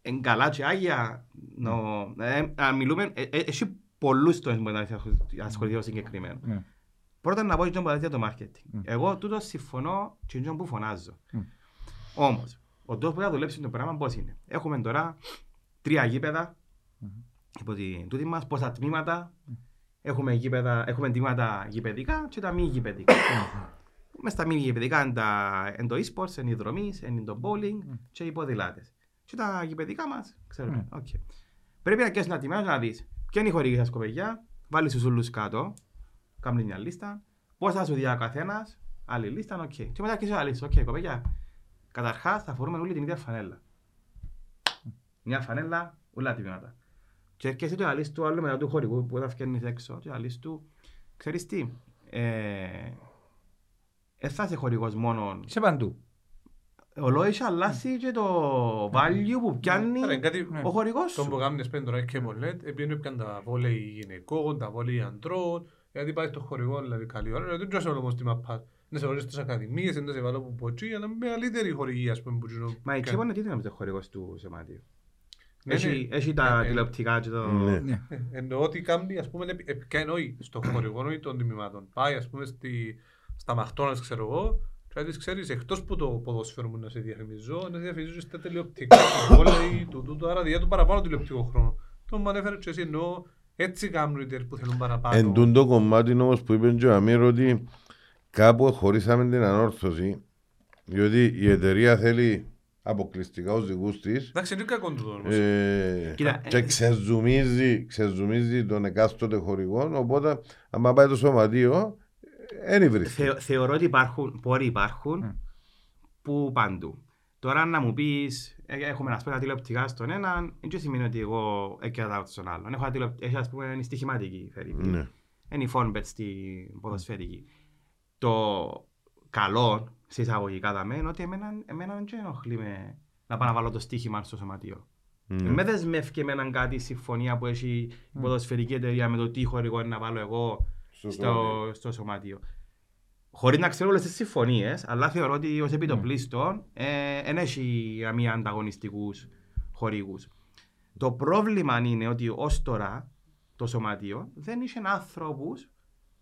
Speaker 1: εν καλά και άγια, νο, ε, α, μιλούμε, ε, ε, έχει πολλούς τομείς που να ασχοληθείς ο συγκεκριμένο.
Speaker 2: Ναι.
Speaker 1: Πρώτα να πω και τον για το marketing.
Speaker 2: Mm.
Speaker 1: Εγώ τούτο συμφωνώ και είναι που φωνάζω.
Speaker 2: Mm.
Speaker 1: Όμως, ο τρόπος που θα δουλέψει το πράγμα πώς είναι. Έχουμε τώρα τρία γήπεδα υπό την τούτη μας, πόσα τμήματα. Έχουμε, γήπεδα, έχουμε τμήματα γηπεδικά και τα μη γηπεδικά. Μες στα μη γηπεδικά είναι, τα, είναι το e-sports, είναι οι δρομείς, είναι το bowling και οι ποδηλάτες. Και τα γηπεδικά μας, ξέρουμε. οκ. Πρέπει να καίσεις ένα τιμά να δεις ποια είναι η χορηγή σας κοπελιά, βάλεις τους ούλους κάτω, κάνουν μια λίστα, πώς θα σου δει ο καθένας, άλλη λίστα, οκ. Και μετά και άλλη λίστα, οκ, κοπελιά. Καταρχάς θα φορούμε όλοι την ίδια φανέλα. Μια φανέλα, όλα τα τμήματα. Και έρχεσαι το αλής του άλλο μετά του χορηγού που θα φκένεις έξω και αλής του, ξέρεις τι, ε, ε, θα είσαι χορηγός μόνο.
Speaker 2: Είσαι παντού.
Speaker 1: Ο λόγος αλλάσει και το value που πιάνει
Speaker 4: Άρα, είναι κάτι
Speaker 2: Ναι.
Speaker 1: ο χορηγός
Speaker 4: Το που
Speaker 1: σου.
Speaker 4: κάνουν σπέντο τώρα και μολέτ, επειδή έπιαν τα βόλεϊ γυναικών, τα βόλεϊ αντρών, γιατί πάει στο χορηγό, δηλαδή καλή ώρα, δεν ξέρω όμως τι μαπά. Να σε βάλω στις ακαδημίες, να σε βάλω που ποτσί, αλλά με μεγαλύτερη χορηγία, ας πούμε, που γίνω-
Speaker 1: Μα η
Speaker 4: κάνει.
Speaker 1: Τσίπο είναι τι είναι το χορηγός του σωματίου.
Speaker 4: Ναι,
Speaker 1: Έχει,
Speaker 4: ναι.
Speaker 1: έχει τα
Speaker 4: Ε, ε,
Speaker 1: τηλεοπτικά και το...
Speaker 3: Ναι.
Speaker 2: Ναι.
Speaker 4: Ε, Εννοώ ότι κάνει, ας πούμε, επ- επ- και εννοεί στο χορηγό εννοεί των τιμημάτων. Πάει, ας πούμε, στη, στα Μαχτώνας, ξέρω εγώ, και της ξέρεις, εκτός που το ποδόσφαιρο μου να σε διαφημιζώ, να σε διαφημίζω στα τηλεοπτικά, το βόλεϊ, το τούτο, άρα διά του παραπάνω τηλεοπτικό χρόνο. Το μου ανέφερε και εσύ, εννοώ, έτσι κάνουν οι εταιρείες που θέλουν παραπάνω.
Speaker 3: Εν τούν το κομμάτι όμως που είπε και ο Αμύρ ότι κάπου χωρίσαμε την ανόρθωση διότι η εταιρεία θέλει αποκλειστικά ως δικούς της
Speaker 4: Εντάξει, είναι κακό τούτο όμως.
Speaker 3: ε,
Speaker 1: Κοίτα,
Speaker 3: και
Speaker 1: ε,
Speaker 3: ξεζουμίζει, ξεζουμίζει τον εκάστοτε χορηγό οπότε άμα πάει το σωματείο δεν βρίσκει.
Speaker 1: Θεω- θεωρώ ότι υπάρχουν, πόροι υπάρχουν
Speaker 2: Mm.
Speaker 1: που παντού. Τώρα να μου πεις, ε, έχουμε ας πούμε τα τηλεοπτικά στον έναν, δεν σημαίνει ότι εγώ έκανα στον άλλον. Έχω, τα τηλεοπ- έχει ας πούμε είναι στοιχηματική φερρυπή.
Speaker 3: Ναι.
Speaker 1: Είναι η φόνμπετ στην ποδοσφαιρική. Το καλό, σε εισαγωγικά δαμέ, είναι ότι εμένα, εμένα δεν ενοχλεί με να πάω να βάλω το στοίχημα στο σωματείο.
Speaker 3: Ναι.
Speaker 1: Με δεσμεύει με έναν κάτι συμφωνία που έχει η ποδοσφαιρική εταιρεία με το τι χορηγό είναι να βάλω εγώ
Speaker 3: Στο
Speaker 1: στο,
Speaker 3: σωματείο.
Speaker 1: στο σωματείο. Χωρίς να ξέρω όλες τις συμφωνίες, αλλά θεωρώ ότι ως επιτοπλίστων δεν έχει μία ανταγωνιστικούς χορηγούς. Το πρόβλημα είναι ότι ως τώρα το σωματείο δεν είχε άνθρωπου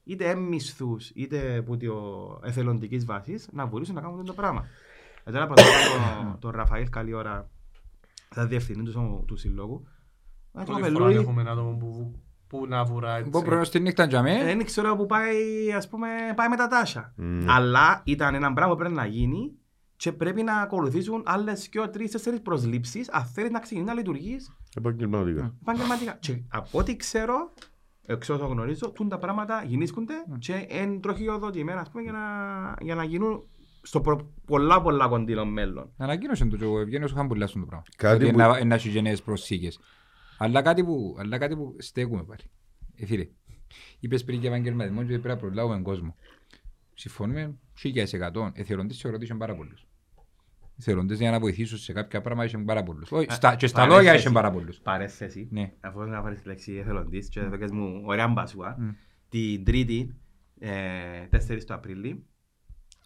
Speaker 1: είτε έμμισθους, είτε που το εθελοντικής βάσης, να μπορούσαν να κάνουν το πράγμα. Ε, τώρα πατάω τον, τον Ραφαήλ καλή ώρα, θα διευθυνή τους, τους συλλόγους. Ε, το
Speaker 4: Πρώτη φορά
Speaker 1: κοπελούι,
Speaker 4: έχουμε ένα άτομο που, που να βουρά έτσι.
Speaker 2: Μπω πρωί στη νύχτα για
Speaker 1: ε,
Speaker 2: με.
Speaker 1: δεν ξέρω που πάει, ας πούμε, πάει με τα τάσια.
Speaker 3: Ναι.
Speaker 1: Αλλά ήταν ένα πράγμα που πρέπει να γίνει και πρέπει να ακολουθήσουν άλλες και τρεις, τέσσερις προσλήψεις αν θέλεις να ξεκινήσει να λειτουργείς
Speaker 3: Επαγγελματικά.
Speaker 1: επαγγελματικά. Και από ό,τι ξέρω, εξ όσων γνωρίζω, τούν τα πράγματα γεννήσκονται και είναι τροχιοδοτημένα ας πούμε, για, να, για να γίνουν στο προ, πολλά πολλά κοντινό μέλλον.
Speaker 2: Ανακοίνωσε το και ο Ευγένιος είχαν πολλά στον το πράγμα.
Speaker 3: Κάτι
Speaker 2: Ότι
Speaker 3: που-
Speaker 2: να- να έχει γενναίες προσήκες. Αλλά κάτι που, αλλά κάτι που στέκουμε πάλι. Ε, φίλε, είπες πριν για επαγγελματισμό και πρέπει να προλάβουμε κόσμο. Συμφωνούμε 1000%. Εθελοντές θεωρώ ότι είχαν πάρα πολλούς. Εθελοντές για να βοηθήσουν σε κάποια πράγματα είχαν πάρα πολλούς. Όχι, στα- Και στα
Speaker 1: παρένθεση.
Speaker 2: λόγια είχαν πάρα πολλούς.
Speaker 1: Παρέθεση.
Speaker 2: Ναι.
Speaker 1: Αφού να πάρεις τη λέξη εθελοντής και έφεγες μου ωραία μπασούα,
Speaker 2: Μμ.
Speaker 1: την Τρίτη, ε, 4 του Απρίλη,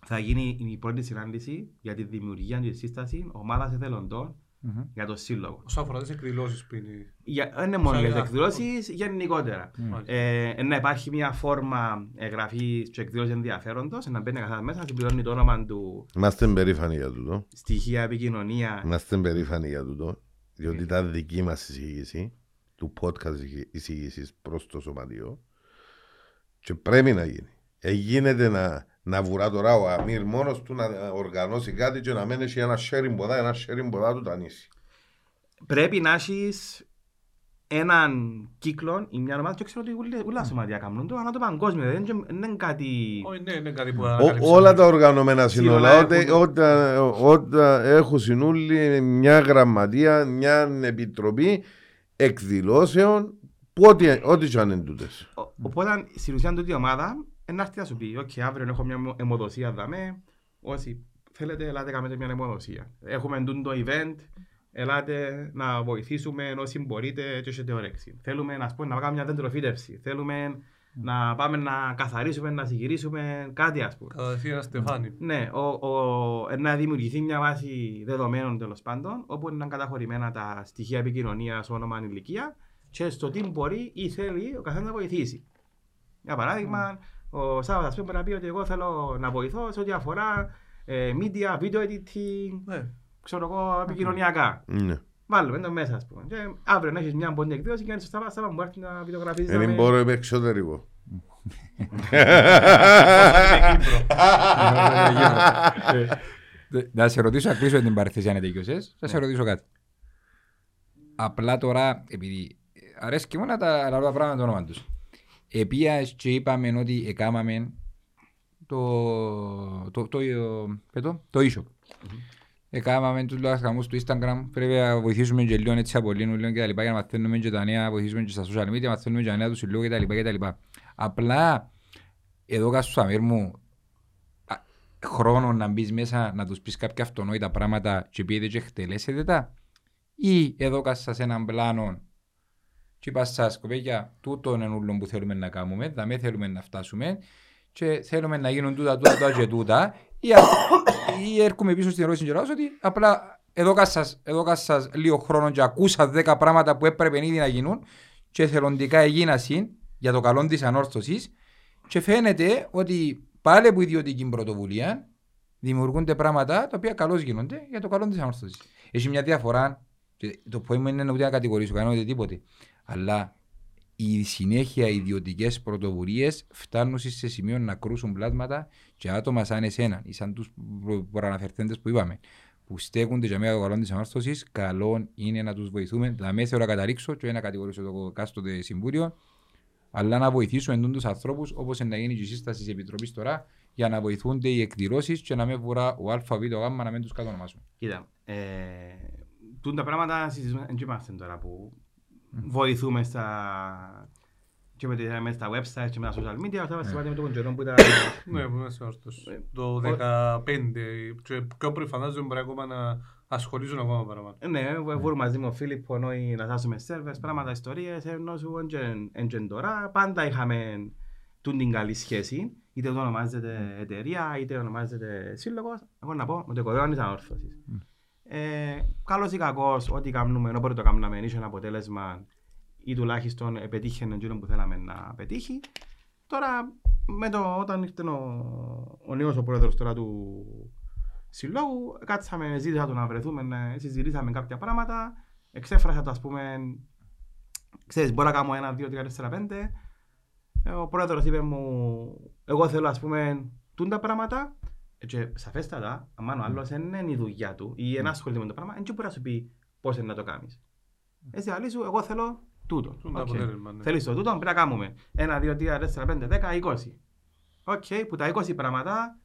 Speaker 1: θα γίνει η πρώτη συνάντηση για τη δημιουργία και τη σύσταση ομάδας εθελοντών
Speaker 2: Μμμ.
Speaker 1: για το σύλλογο.
Speaker 4: Όσον αφορά τις εκδηλώσεις που είναι.
Speaker 1: Για, δεν είναι μόνο
Speaker 4: Σαν
Speaker 1: για τις
Speaker 4: για-
Speaker 1: εκδηλώσεις, γενικότερα.
Speaker 4: Μάλιστα.
Speaker 1: Ε, να υπάρχει μια φόρμα εγγραφή και εκδήλωση ενδιαφέροντος, να μπαίνει καθένα μέσα, να συμπληρώνει το όνομα του,
Speaker 3: Είμαστε περήφανοι για τούτο.
Speaker 1: στοιχεία επικοινωνία.
Speaker 3: Είμαστε περήφανοι για τούτο. Διότι ήταν δική μας εισήγηση του podcast εισήγησης προς το σωματείο. Και πρέπει να γίνει. Εγίνεται να, να βουρά τώρα ο Αμύρ μόνος του να οργανώσει κάτι και να μένει σε ένα sharing ποδά, ένα sharing ποδά του τανίσει.
Speaker 1: Πρέπει να έχεις έναν κύκλο ή μια ομάδα και ξέρω ότι ούλα- ούλα σωματεία κάνουν το, αλλά το παγκόσμιο δεν είναι- δεν είναι κάτι...
Speaker 4: Όχι, ναι, είναι κάτι που
Speaker 3: Ο-
Speaker 4: ανακαλύψαμε.
Speaker 3: όλα τα οργανωμένα
Speaker 1: Σύνολα
Speaker 3: σύνολα, όταν,
Speaker 1: έχουν-
Speaker 3: όταν, όταν έχουν συνούλη μια γραμματεία, μια επιτροπή εκδηλώσεων, που ό,τι, ό,τι και αν είναι τούτες.
Speaker 1: Ο- Οπότε στην ουσία τούτη η ομάδα ε, να έρθει να σου πει «OK, αύριο έχω μια αιμο- αιμοδοσία δαμέ, όσοι θέλετε ελάτε κάνετε μια αιμοδοσία. Έχουμε τούτο το event, ελάτε να βοηθήσουμε όσοι μπορείτε και έχετε όρεξη. Θέλουμε να, πούμε, να κάνουμε μια δεντροφύτευση, θέλουμε να πάμε να καθαρίσουμε, να συγυρίσουμε κάτι ας πούμε.
Speaker 4: Καταρχήν ένα στεφάνι.
Speaker 1: Ναι, ο, ο, να δημιουργηθεί μια βάση δεδομένων τέλος πάντων, όπου είναι καταχωρημένα τα στοιχεία επικοινωνίας, όνομα, ηλικία και στο τι μπορεί ή θέλει ο καθένας να βοηθήσει. Για παράδειγμα, ο Σάββατο ας πούμε μπορεί να πει ότι εγώ θέλω να βοηθώ σε ό,τι αφορά ε, media, video editing,
Speaker 4: Ναι.
Speaker 1: ξέρω εγώ, επικοινωνιακά.
Speaker 3: Ναι.
Speaker 1: Βάλουμε το μέσα, ας πούμε. Και αύριο να έχεις μια πόντη εκδήλωση και να είσαι στο Σάββατο, Σάββατο μου έρθει να βιντεογραφήσει.
Speaker 3: Δεν μπορώ είμαι εξωτερικό.
Speaker 2: Δε- Να σε ρωτήσω, να κλείσω την παρθέση αν τελειώσες, θα σε ρωτήσω κάτι. Απλά τώρα, επειδή αρέσκει μου να τα λάβω τα πράγματα το όνομα τους. Επίας και είπαμε ότι εκάμαμε το, το, το, το, το, το e-shop. Εκάμαμε τους λογαριασμούς του Instagram, πρέπει να βοηθήσουμε και λίγο έτσι από λίγο λίγο και τα λοιπά για να μαθαίνουμε και τα νέα, βοηθήσουμε και στα social media, μαθαίνουμε και τα νέα του συλλόγου και τα λοιπά και τα λοιπά. Απλά, εδώ κάτω στο Αμύρ μου, α, χρόνο να μπεις μέσα να τους πεις κάποια αυτονόητα πράγματα και πείτε και εκτελέσετε τα, ή εδώ κάτω σε έναν πλάνο και είπα σας κοπέκια τούτο είναι ούλο που θέλουμε να κάνουμε, δαμέ θέλουμε να φτάσουμε και θέλουμε να γίνουν τούτα, τούτα, τούτα και τούτα ή, α- ή έρχομαι πίσω στην ερώτηση και λέω ότι απλά εδώ κάτω σας, εδώ κάτω σας λίγο χρόνο και ακούσα 10 πράγματα που έπρεπε ήδη να γίνουν και θελοντικά έγινασαν για το καλό της ανόρθωσης και φαίνεται ότι πάλι από ιδιωτική πρωτοβουλία δημιουργούνται πράγματα τα οποία καλώς γίνονται για το καλό της ανόρθωσης. Έχει μια διαφορά. και Το point μου είναι ούτε να κατηγορήσω κανένα ούτε τίποτε. Αλλά η συνέχεια ιδιωτικές πρωτοβουλίες φτάνουν σε σημείο να κρούσουν πλάσματα και άτομα σαν εσένα ή σαν τους προαναφερθέντες που είπαμε, που στέκονται για μια καλό τη ανόρθωση, καλό είναι να τους βοηθούμε. Δηλαδή, θέλω να καταρρίξω και να κατηγορήσω το κάστοτε συμβούλιο, αλλά να βοηθήσουμε τους ανθρώπους όπως να γίνει και η σύσταση της Επιτροπής τώρα για να βοηθούνται οι εκδηλώσεις και να μην βουρά ο Α, Β, ο Γ να μην τους κατονομάσουν.
Speaker 1: Κοίτα, ε, τούν τα πράγματα συζητούμε, δεν είμαστε τώρα που βοηθούμε στα, και με, τα- με στα websites και με τα social media, θα μας με τον καιρό που ήταν...
Speaker 4: Ναι, που είμαστε όρθος.
Speaker 1: Ε,
Speaker 4: Το 15 και πιο πριν φαντάζομαι μπορεί ακόμα να ασχολήσουν ακόμα παραπάνω.
Speaker 1: Ναι, βοηθούμε μαζί με ο Φίλιπ Πονόη να σάσουμε σερβες, πράγματα, ιστορίες, ενώ σου έντζεν τώρα, πάντα είχαμε τούν την καλή σχέση, είτε το ονομάζεται εταιρεία, είτε ονομάζεται σύλλογος, εγώ να πω, με το οικοδόμημα της ανόρθωσης. Ε, καλός ή κακός, ό,τι κάνουμε, όποτε το κάνουμε, είχε ένα αποτέλεσμα ή τουλάχιστον πετύχαινε εκείνο που θέλαμε να πετύχει. Τώρα, με το, όταν ήρθε ο, ο νέος ο πρόεδρος τώρα του συλλόγου, κάτσαμε, ζήτησα το να βρεθούμε, να συζητήσαμε κάποια πράγματα, εξέφρασα το ας πούμε, ξέρεις, μπορώ να κάνω ένα, δύο, τρία, τέσσερα, πέντε. Ε, Ο πρόεδρος είπε μου, εγώ θέλω ας πούμε τούν τα πράγματα ε, και σαφέστατα, αν ο άλλος δεν είναι η δουλειά του ή ένα ασχολείται με το πράγμα, δεν μπορεί να σου πει πώς είναι να το κάνεις. Εσύ αλή σου, εγώ θέλω τούτο.
Speaker 4: Τούν το
Speaker 1: Οκ.
Speaker 4: αποτέλεσμα, ναι.
Speaker 1: Θέλεις το τούτο, πρέπει να κάνουμε. Ένα, δύο, τρία, τέσσερα, πέντε, δέκα, είκοσι. Οκ, που τα 20 πράγματα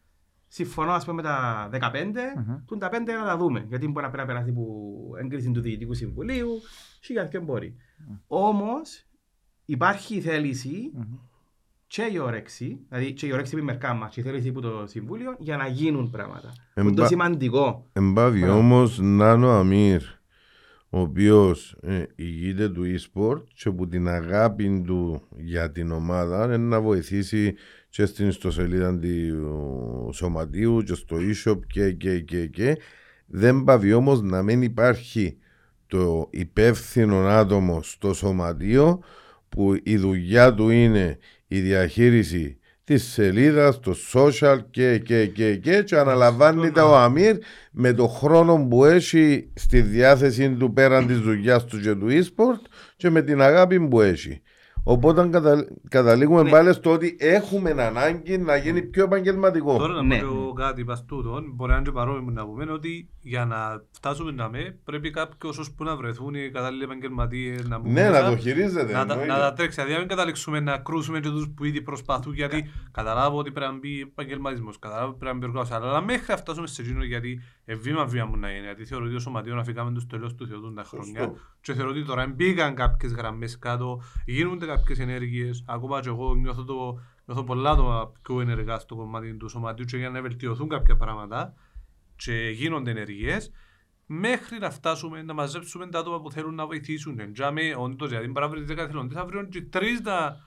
Speaker 1: συμφωνώ ας πούμε με τα 15,
Speaker 2: Μμμ.
Speaker 1: τούν τα 5 να τα δούμε. Γιατί μπορεί να πρέπει να περάσει που έγκριση του Διοικητικού Συμβουλίου, σιγά και μπορεί. Όμως υπάρχει η θέληση
Speaker 2: Μμμ.
Speaker 1: Και η όρεξη, δηλαδή και η όρεξη που είναι μερικά μας και η θέληση που το Συμβούλιο για να γίνουν πράγματα.
Speaker 3: Εμπα-
Speaker 1: Είναι το σημαντικό.
Speaker 3: Εμπάβει
Speaker 1: Μπράβο.
Speaker 3: όμως να είναι ο Αμύρ ο οποίος ε, ηγείται του e-sport και που την αγάπη του για την ομάδα είναι να βοηθήσει και στην ιστοσελίδα του σωματείου και στο e-shop και, και, και, και. Δεν πάβει όμως να μην υπάρχει το υπεύθυνο άτομο στο σωματείο που η δουλειά του είναι η διαχείριση της σελίδας, το social και και και και και αναλαμβάνεται ο Αμύρ με το χρόνο που έχει στη διάθεση του πέραν της δουλειάς του και του e-sport και με την αγάπη που έχει. Οπότε κατα... καταλήγουμε
Speaker 1: Ναι.
Speaker 3: πάλι στο ότι έχουμε ανάγκη να γίνει πιο επαγγελματικό.
Speaker 4: Τώρα να
Speaker 1: Ναι.
Speaker 4: πω και κάτι πας τούτον, μπορεί να είναι και παρόμοιο να πούμε ότι για να φτάσουμε να με πρέπει κάποιος ώσπου να βρεθούν οι κατάλληλοι επαγγελματίες να μπουν
Speaker 3: Ναι,
Speaker 4: μέσα,
Speaker 3: να το χειρίζεται.
Speaker 4: να, τα,
Speaker 3: εννοείται.
Speaker 4: να τα τρέξει. Δηλαδή, να μην καταλήξουμε να κρούσουμε και τους που ήδη προσπαθούν, γιατί καταλάβω ότι πρέπει να μπει επαγγελματισμός, καταλάβω ότι πρέπει να μπει οργάνωση. Αλλά μέχρι να φτάσουμε σε εκείνο, γιατί ε, βήμα-βήμα μου να είναι. Γιατί θεωρώ ότι ο σωματείο να φύγαμε τους τελείως του Θεού τα χρόνια.
Speaker 3: Σωστό.
Speaker 4: Και θεωρώ ότι τώρα μπήκαν κάποιες γραμμές κάτω, γίνονται κάποιες ενέργειες. Ακόμα και εγώ νιώθω, το, νιώθω πολλά το πιο ενεργά στο κομμάτι του σωματείου και για να βελτιωθούν κάποια πράγματα και γίνονται ενεργείες μέχρι να φτάσουμε να μαζέψουμε τα άτομα που θέλουν να βοηθήσουν. Εντζάμε, όντως, γιατί μπορεί να βρει 10 εθελοντές, αύριο και τρεις να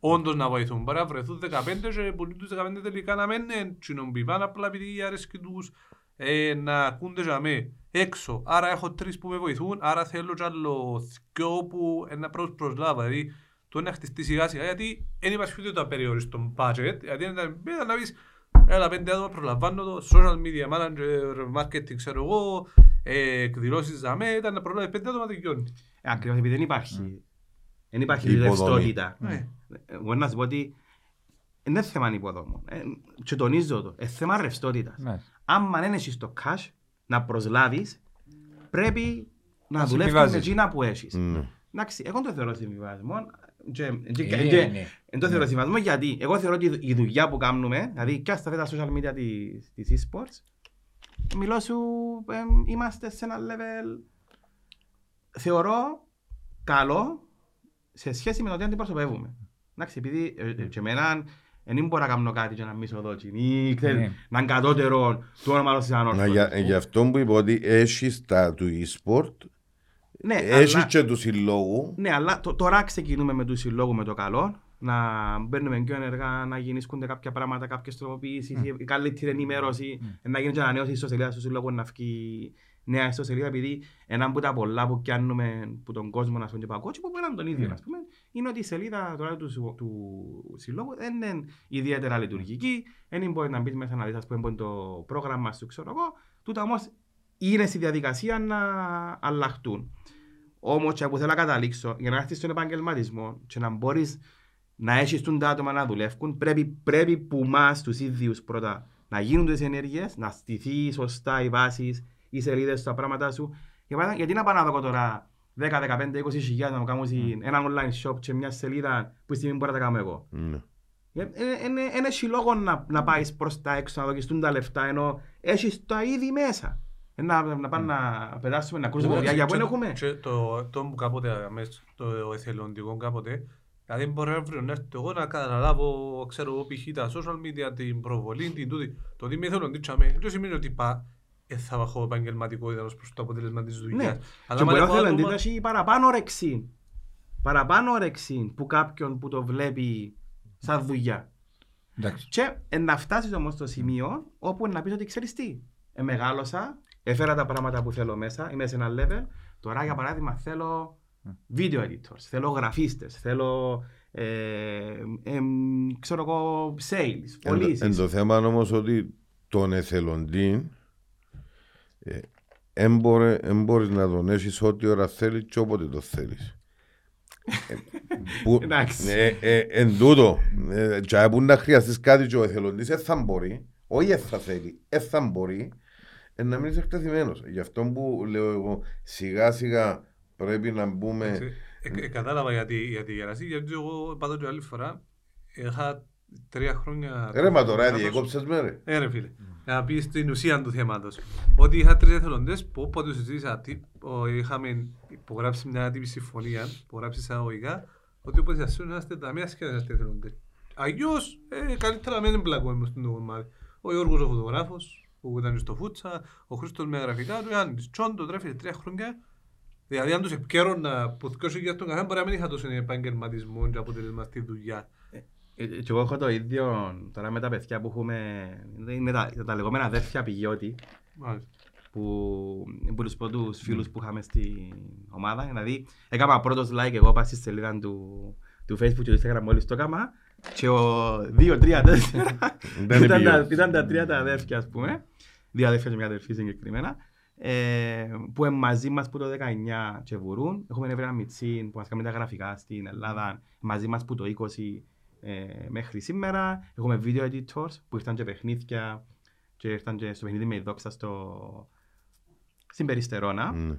Speaker 4: όντως να βοηθούν. Μπορεί να βρεθούν 15 και πολλοί τους 15 τελικά να μην είναι κοινωνικοί, πάνε απλά επειδή αρέσκει τους ε, να ακούνται για με έξω. Άρα έχω τρεις που με βοηθούν, άρα θέλω κι άλλο δυο που ε, να προς προσλάβω. Δηλαδή, το να χτιστεί σιγά σιγά, γιατί δεν υπάρχει ούτε το απεριόριστο budget, γιατί ήταν ήταν να πεις Έλα πέντε άτομα προλαμβάνω το social media manager, marketing ξέρω εγώ, ε, εκδηλώσεις δαμέ, ήταν να προλάβει πέντε άτομα τελειώνει.
Speaker 1: Ε, Ακριβώς επειδή δεν υπάρχει, δεν υπάρχει
Speaker 3: Υποδομή.
Speaker 1: ρευστότητα.
Speaker 4: Ναι.
Speaker 1: Ε, Μπορεί να σου πω ότι δεν είναι θέμα υποδόμων. Ε, Και τονίζω το. Είναι θέμα ρευστότητας.
Speaker 2: Ναι.
Speaker 1: άμα δεν έχεις το cash να προσλάβεις, πρέπει να,
Speaker 2: Να
Speaker 1: δουλεύεις με
Speaker 2: συμβιβάζεις.
Speaker 1: εκείνα που έχεις.
Speaker 3: Ναι.
Speaker 1: Εντάξει, εγώ δεν το θεωρώ συμβιβασμό. Και, και,
Speaker 2: Ε,
Speaker 1: και-
Speaker 2: ναι.
Speaker 1: δεν το θεωρώ συμβιβασμό γιατί εγώ θεωρώ ότι η δουλειά που κάνουμε, δηλαδή και στα τα social media της, της e-sports, μιλώ σου, ε, είμαστε σε ένα level, θεωρώ καλό σε σχέση με το τι αντιπροσωπεύουμε. Εντάξει, επειδή ε, ε, και εμένα δεν μπορώ να κάνω κάτι και να μισώ δότσι ή ξέρεις,
Speaker 2: Ναι.
Speaker 1: να είναι κατώτερο του όνομα της
Speaker 3: Να,
Speaker 1: ανόρθωσης.
Speaker 3: για, ε, γι' αυτό που είπα ότι έχεις τα του e-sport,
Speaker 1: Ναι,
Speaker 3: έχεις
Speaker 1: αλλά-
Speaker 3: και τους συλλόγου.
Speaker 1: Ναι, αλλά τ- τώρα ξεκινούμε με τους συλλόγους με το καλό. Να μπαίνουμε πιο ενεργά, να γεννήσκονται κάποια πράγματα, κάποιες τροποποιήσεις, η καλύτερη ενημέρωση, να γίνει και ανανέωση στο σελίδα του συλλόγους, να βγει νέα ιστοσελίδα. Επειδή ένα από τα πολλά που πιάνουμε που τον κόσμο να πούμε και παγκόσμιο, που πέραν τον ίδιο,
Speaker 2: Ναι.
Speaker 1: ας πούμε, είναι ότι η σελίδα τώρα του, συ- του συλλόγου δεν είναι ιδιαίτερα λειτουργική. Δεν μπορεί να μπεις μέσα να δεις, ας πούμε, που είναι το πρόγραμμα σου, ξέρω εγώ. Τούτα όμως είναι στη διαδικασία να αλλάχτούν. Όμως, και που θέλω να καταλήξω, για να έρθεις στον επαγγελματισμό και να μπορείς να έχεις τον τα άτομα να δουλεύουν, πρέπει, πρέπει που εμά τους ίδιους πρώτα να γίνουν τις ενέργειες, να στηθεί σωστά οι βάσει, οι σελίδες, τα πράγματα σου. Για παράδειγμα, γιατί να πάω να δω τώρα 10, 15, 20 χιλιάδες να μου κάνω ένα online shop και μια σελίδα που η στιγμή μπορώ να τα κάνω εγώ.
Speaker 3: Ναι.
Speaker 1: Δεν έχει λόγο να, να πάεις προς τα έξω να δοκιστούν τα λεφτά ενώ έχεις τα ήδη μέσα. Ε, Να, να πάμε να πετάσουμε, να κρούσουμε
Speaker 4: Εντάξει,
Speaker 1: βιάγια που
Speaker 4: και-
Speaker 1: δεν έχουμε.
Speaker 4: και Το, το που κάποτε αμέσως, το εθελοντικό κάποτε, δηλαδή μπορεί αύριο να έρθω εγώ να καταλάβω, ξέρω εγώ, π.χ. τα social media, την προβολή, την τούτη. Το ότι είμαι εθελοντή τσάμε, δεν σημαίνει ότι πά, ε, θα έχω επαγγελματικότητα ως προς το αποτέλεσμα της δουλειάς.
Speaker 1: Ναι.
Speaker 4: Αλλά
Speaker 1: Και
Speaker 4: άμα
Speaker 1: μπορεί να
Speaker 4: έχω
Speaker 1: θέλει
Speaker 4: άτομα-
Speaker 1: να έχει παραπάνω όρεξη. Παραπάνω όρεξη που κάποιον που το βλέπει σαν δουλειά.
Speaker 2: Εντάξει.
Speaker 1: Και ε, να φτάσεις όμως στο σημείο όπου να πεις ότι ξέρεις τι. Ε, μεγάλωσα, έφερα τα πράγματα που θέλω μέσα, είμαι σε ένα level. Τώρα για παράδειγμα θέλω video editors, θέλω γραφίστες, θέλω ε, εμ, ξέρω εγώ, sales,
Speaker 3: Εν, εν
Speaker 1: πωλήσεις.
Speaker 3: το θέμα όμως ότι τον εθελοντή ε, εν μπορείς να τον έχεις ό,τι ώρα θέλεις και όποτε το θέλεις.
Speaker 1: Εντάξει.
Speaker 3: ε, εν τούτο, ε, και που να χρειαστείς κάτι και ο εθελοντής δεν θα μπορεί, όχι δεν θα θέλει, δεν θα μπορεί, ε, να μείνεις εκτεθειμένος. Γι' αυτό που λέω εγώ, σιγά σιγά πρέπει να μπούμε...
Speaker 4: Ε, ε, Κατάλαβα γιατί γιατί η γερασί, γιατί εγώ πάντω την άλλη φορά είχα τρία χρόνια...
Speaker 3: Ρε μα τώρα,
Speaker 4: Κάπως-
Speaker 3: διεκόψες μες ρε.
Speaker 4: Ε, ρε φίλε. Να πεις στην ουσία του θέματος. Ότι είχα τρεις εθελοντές που όποτε τους συζήτησα, τι- ο- είχαμε υπογράψει μια άτυπη συμφωνία, υπογράψει εισαγωγικά, ότι όποτε σας να είστε τα μίας σχέδια να είστε εθελοντές. Αγιώς, ε, καλύτερα να μην εμπλακούμε μες στην κομμάτι. Ο Γιώργος ο φωτογράφος, που ήταν στο Φούτσα, ο Χρήστος με γραφικά, του Ιάννης. Τσόντο τρέφει τρία χρόνια. Δηλαδή αν τους επικαίρωνα που θυκιώσω για τον καθένα μπορεί να μην είχα τόσο επαγγελματισμό και αποτελεσμα στη δουλειά.
Speaker 1: Ε, Και εγώ έχω το ίδιο τώρα με τα παιδιά που έχουμε, είναι τα, τα λεγόμενα αδέρφια πηγιώτη,
Speaker 4: Μάλιστα.
Speaker 1: που, που τους πρώτους φίλους που είχαμε στην ομάδα. Δηλαδή, έκανα πρώτος like εγώ πάω στη σελίδα του, του facebook και του instagram μόλις το έκανα και ο δύο, τρία, τέσσερα
Speaker 3: Δεν
Speaker 1: ήταν, τα,
Speaker 3: επήγε.
Speaker 1: ήταν τα τρία τα αδέρφια ας πούμε. Δύο αδέρφια και μια αδερφή συγκεκριμένα. Ε, που είναι μαζί μας που το 19 και βουρούν. Έχουμε βρει ένα μιτσίν που μας κάνει τα γραφικά στην Ελλάδα μαζί μας που το 20 ε, μέχρι σήμερα. Έχουμε video editors που ήρθαν και παιχνίδια και ήρθαν και στο παιχνίδι με η δόξα στο... στην Περιστερώνα.
Speaker 3: Ναι.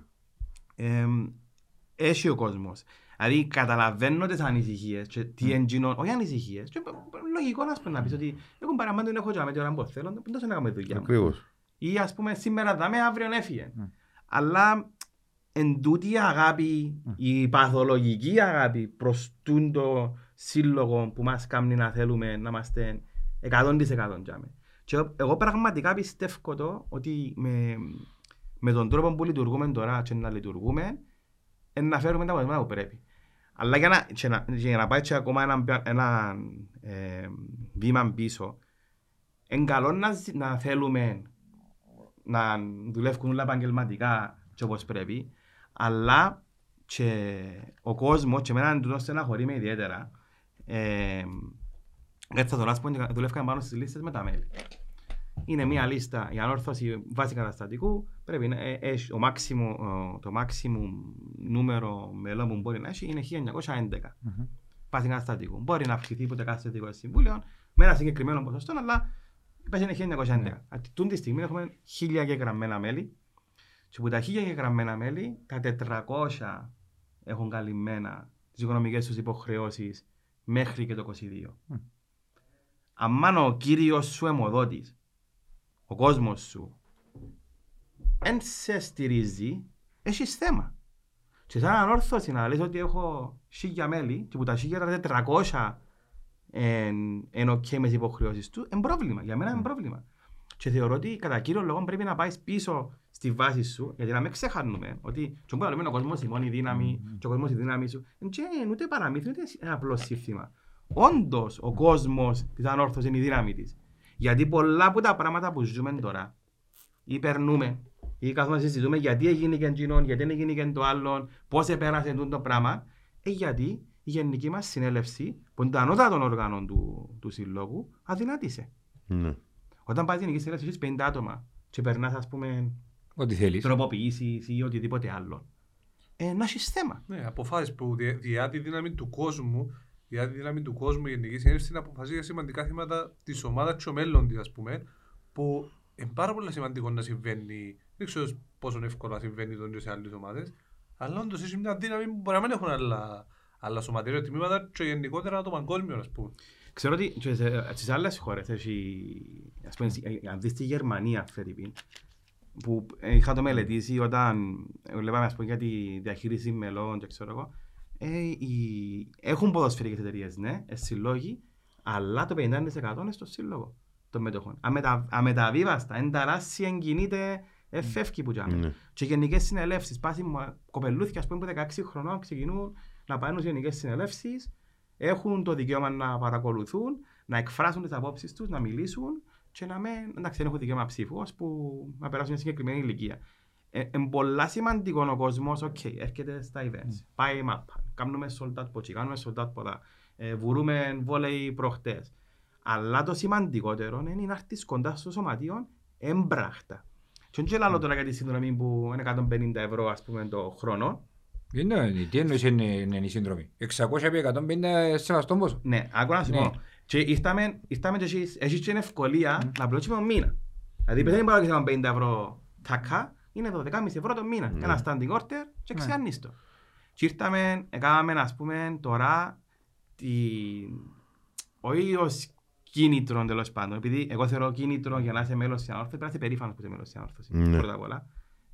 Speaker 1: Ε, έχει ο κόσμος. Δηλαδή καταλαβαίνω τις ανησυχίες και τι εντζήνω, όχι ανησυχίες. Και, λογικό να, πούμε, να πεις ότι εγώ παραμάνω δεν έχω και την ώρα που θέλω, δεν τόσο να κάνω τη δουλειά μου.
Speaker 3: Ακριβώς.
Speaker 1: Ή ας πούμε σήμερα δάμε, αύριο έφυγε. Αλλά εν τούτη η αγάπη, η παθολογική αγάπη προς τούν το σύλλογο που μας κάνει να θέλουμε να είμαστε 100% τζάμε. Και εγώ πραγματικά πιστεύω το ότι με, με τον τρόπο που λειτουργούμε τώρα και να λειτουργούμε ε, να φέρουμε τα αποτελέσματα που πρέπει. Αλλά για να, και να, και για να πάει και ακόμα ένα, πια- ένα ε, βήμα πίσω, είναι καλό να, ζη- να θέλουμε να δουλεύουν όλα επαγγελματικά και όπως πρέπει, αλλά και ο κόσμος, και εμένα του στεναχωρεί με ιδιαίτερα, ε, έτσι θα το να πούμε, δουλεύκαμε πάνω στις λίστες με τα μέλη. Είναι μια λίστα, η ανόρθωση βάση καταστατικού, πρέπει να ε, έχει ο maximum, ε, το maximum νούμερο μελών που μπορεί να έχει είναι 1911 βάση καταστατικού. Μπορεί να αυξηθεί από το κάθε δικό συμβούλιο με ένα συγκεκριμένο ποσοστό, αλλά πες είναι 1911. Αυτή Τούν τη στιγμή έχουμε 1000 και γραμμένα μέλη και από τα 1000 και γραμμένα μέλη, τα 400 έχουν καλυμμένα τις οικονομικές τους υποχρεώσεις μέχρι και το 22. Αν ο κύριος σου αιμοδότης, ο κόσμος σου, δεν σε στηρίζει, έχεις θέμα. Και σαν ανόρθωση να λες ότι έχω χίλια μέλη και που τα χίλια τα 400 είναι ok μες τις υποχρεώσεις του, είναι πρόβλημα. Για μένα είναι πρόβλημα. Και θεωρώ ότι κατά κύριο λόγο πρέπει να πάεις πίσω στη βάση σου, γιατί να μην ξεχάνουμε ότι και μπορεί να λέμε ο κόσμος η μόνη δύναμη και ο κόσμος η δύναμη σου. Δεν είναι ούτε παραμύθι, ούτε ένα απλό σύνθημα. Όντως ο κόσμος της ανόρθωσης είναι η δύναμη της. Γιατί πολλά από τα πράγματα που ζούμε τώρα ή περνούμε ή καθόμαστε να συζητούμε γιατί έγινε και εκείνον, γιατί δεν έγινε και το άλλο, πώς επέρασε τούτο το πράγμα, ε, γιατί η γενική μας συνέλευση, που είναι το ανώτατο όργανο του, του συλλόγου, αδυνάτησε.
Speaker 3: Ναι.
Speaker 1: Όταν πάει στην γενική συνέλευση, έχεις 50 άτομα και περνάς, ας πούμε,
Speaker 2: Ό,τι θέλεις.
Speaker 1: τροποποιήσεις ή οτιδήποτε άλλο. Ε, να έχεις θέμα.
Speaker 4: Ναι, αποφάσεις που δια, διά τη δύναμη του κόσμου, διά τη δύναμη του κόσμου η Γενική Συνέλευση να αποφασίζει για σημαντικά θέματα της ομάδας και ο μέλλον της, ας πούμε, που είναι πάρα πολύ σημαντικό να συμβαίνει. Δεν ξέρω πόσο εύκολα συμβαίνει τον σε άλλες ομάδες, αλλά όντως έχει μια δύναμη που μπορεί να μην έχουν άλλα, άλλα σωματερία τμήματα και γενικότερα το παγκόσμιο, ας πούμε.
Speaker 1: Ξέρω ότι και σε- στις άλλες χώρες έχει, ας πούμε, αν δεις τη Γερμανία, Φερρυπίν, που είχα το μελετήσει όταν βλέπαμε ας πούμε, για τη διαχείριση μελών και ξέρω εγώ, ε, οι- έχουν ποδοσφαιρικές εταιρείες, ναι, ε, συλλόγοι, αλλά το 50% είναι στο σύλλογο των μετοχών. Αμετα, αμεταβίβαστα, είναι τεράστια, εγκινείται, εφεύκει που τζάμε.
Speaker 3: Ναι.
Speaker 1: Και γενικές συνελεύσεις, πάση μου, κοπελούθια ας πούμε που 16 χρονών ξεκινούν να πάνε σε γενικές συνελεύσεις, έχουν το δικαίωμα να παρακολουθούν, να εκφράσουν τις απόψεις τους, να μιλήσουν και να μην, εντάξει δεν έχουν δικαίωμα ψήφου, ώσπου να περάσουν μια συγκεκριμένη ηλικία. Ε, είναι πολλά σημαντικό ο κόσμος, οκ, έρχεται στα events, πάει μάπα, κάνουμε sold out ποτζεί, κάνουμε sold out ποδά. ε, βουρούμε βόλεϊ προχτές. Αλλά το σημαντικότερο είναι να έρθεις κοντά στο σωματείο έμπραχτα. Και όχι άλλο τώρα για τη συνδρομή που είναι 150 ευρώ ας πούμε το χρόνο.
Speaker 2: Είναι, τι εννοείς είναι, είναι η συνδρομή. 600 επί 150 σεβαστόν πόσο.
Speaker 1: Ναι, άκου να σου
Speaker 2: Ναι.
Speaker 1: πω. Και ήρθαμε, ήρθαμε και εσείς, έχεις και την ευκολία να πληρώσεις τον μήνα. Δηλαδή επειδή δεν πάρω και 50 ευρώ τακά, είναι 12,5 ευρώ το μήνα.
Speaker 3: Ναι.
Speaker 1: Ένα standing order και
Speaker 2: Ναι.
Speaker 1: ξιάνεις το. Και ήρθαμε, έκαναμε ας πούμε τώρα την... όχι ως κίνητρο τέλος πάντων, επειδή εγώ θεωρώ κίνητρο για να είσαι μέλος της ανόρθωσης, πρέπει να είσαι περήφανος που είσαι μέλος της ανόρθωσης,
Speaker 3: Ναι.
Speaker 1: πρώτα απ' όλα.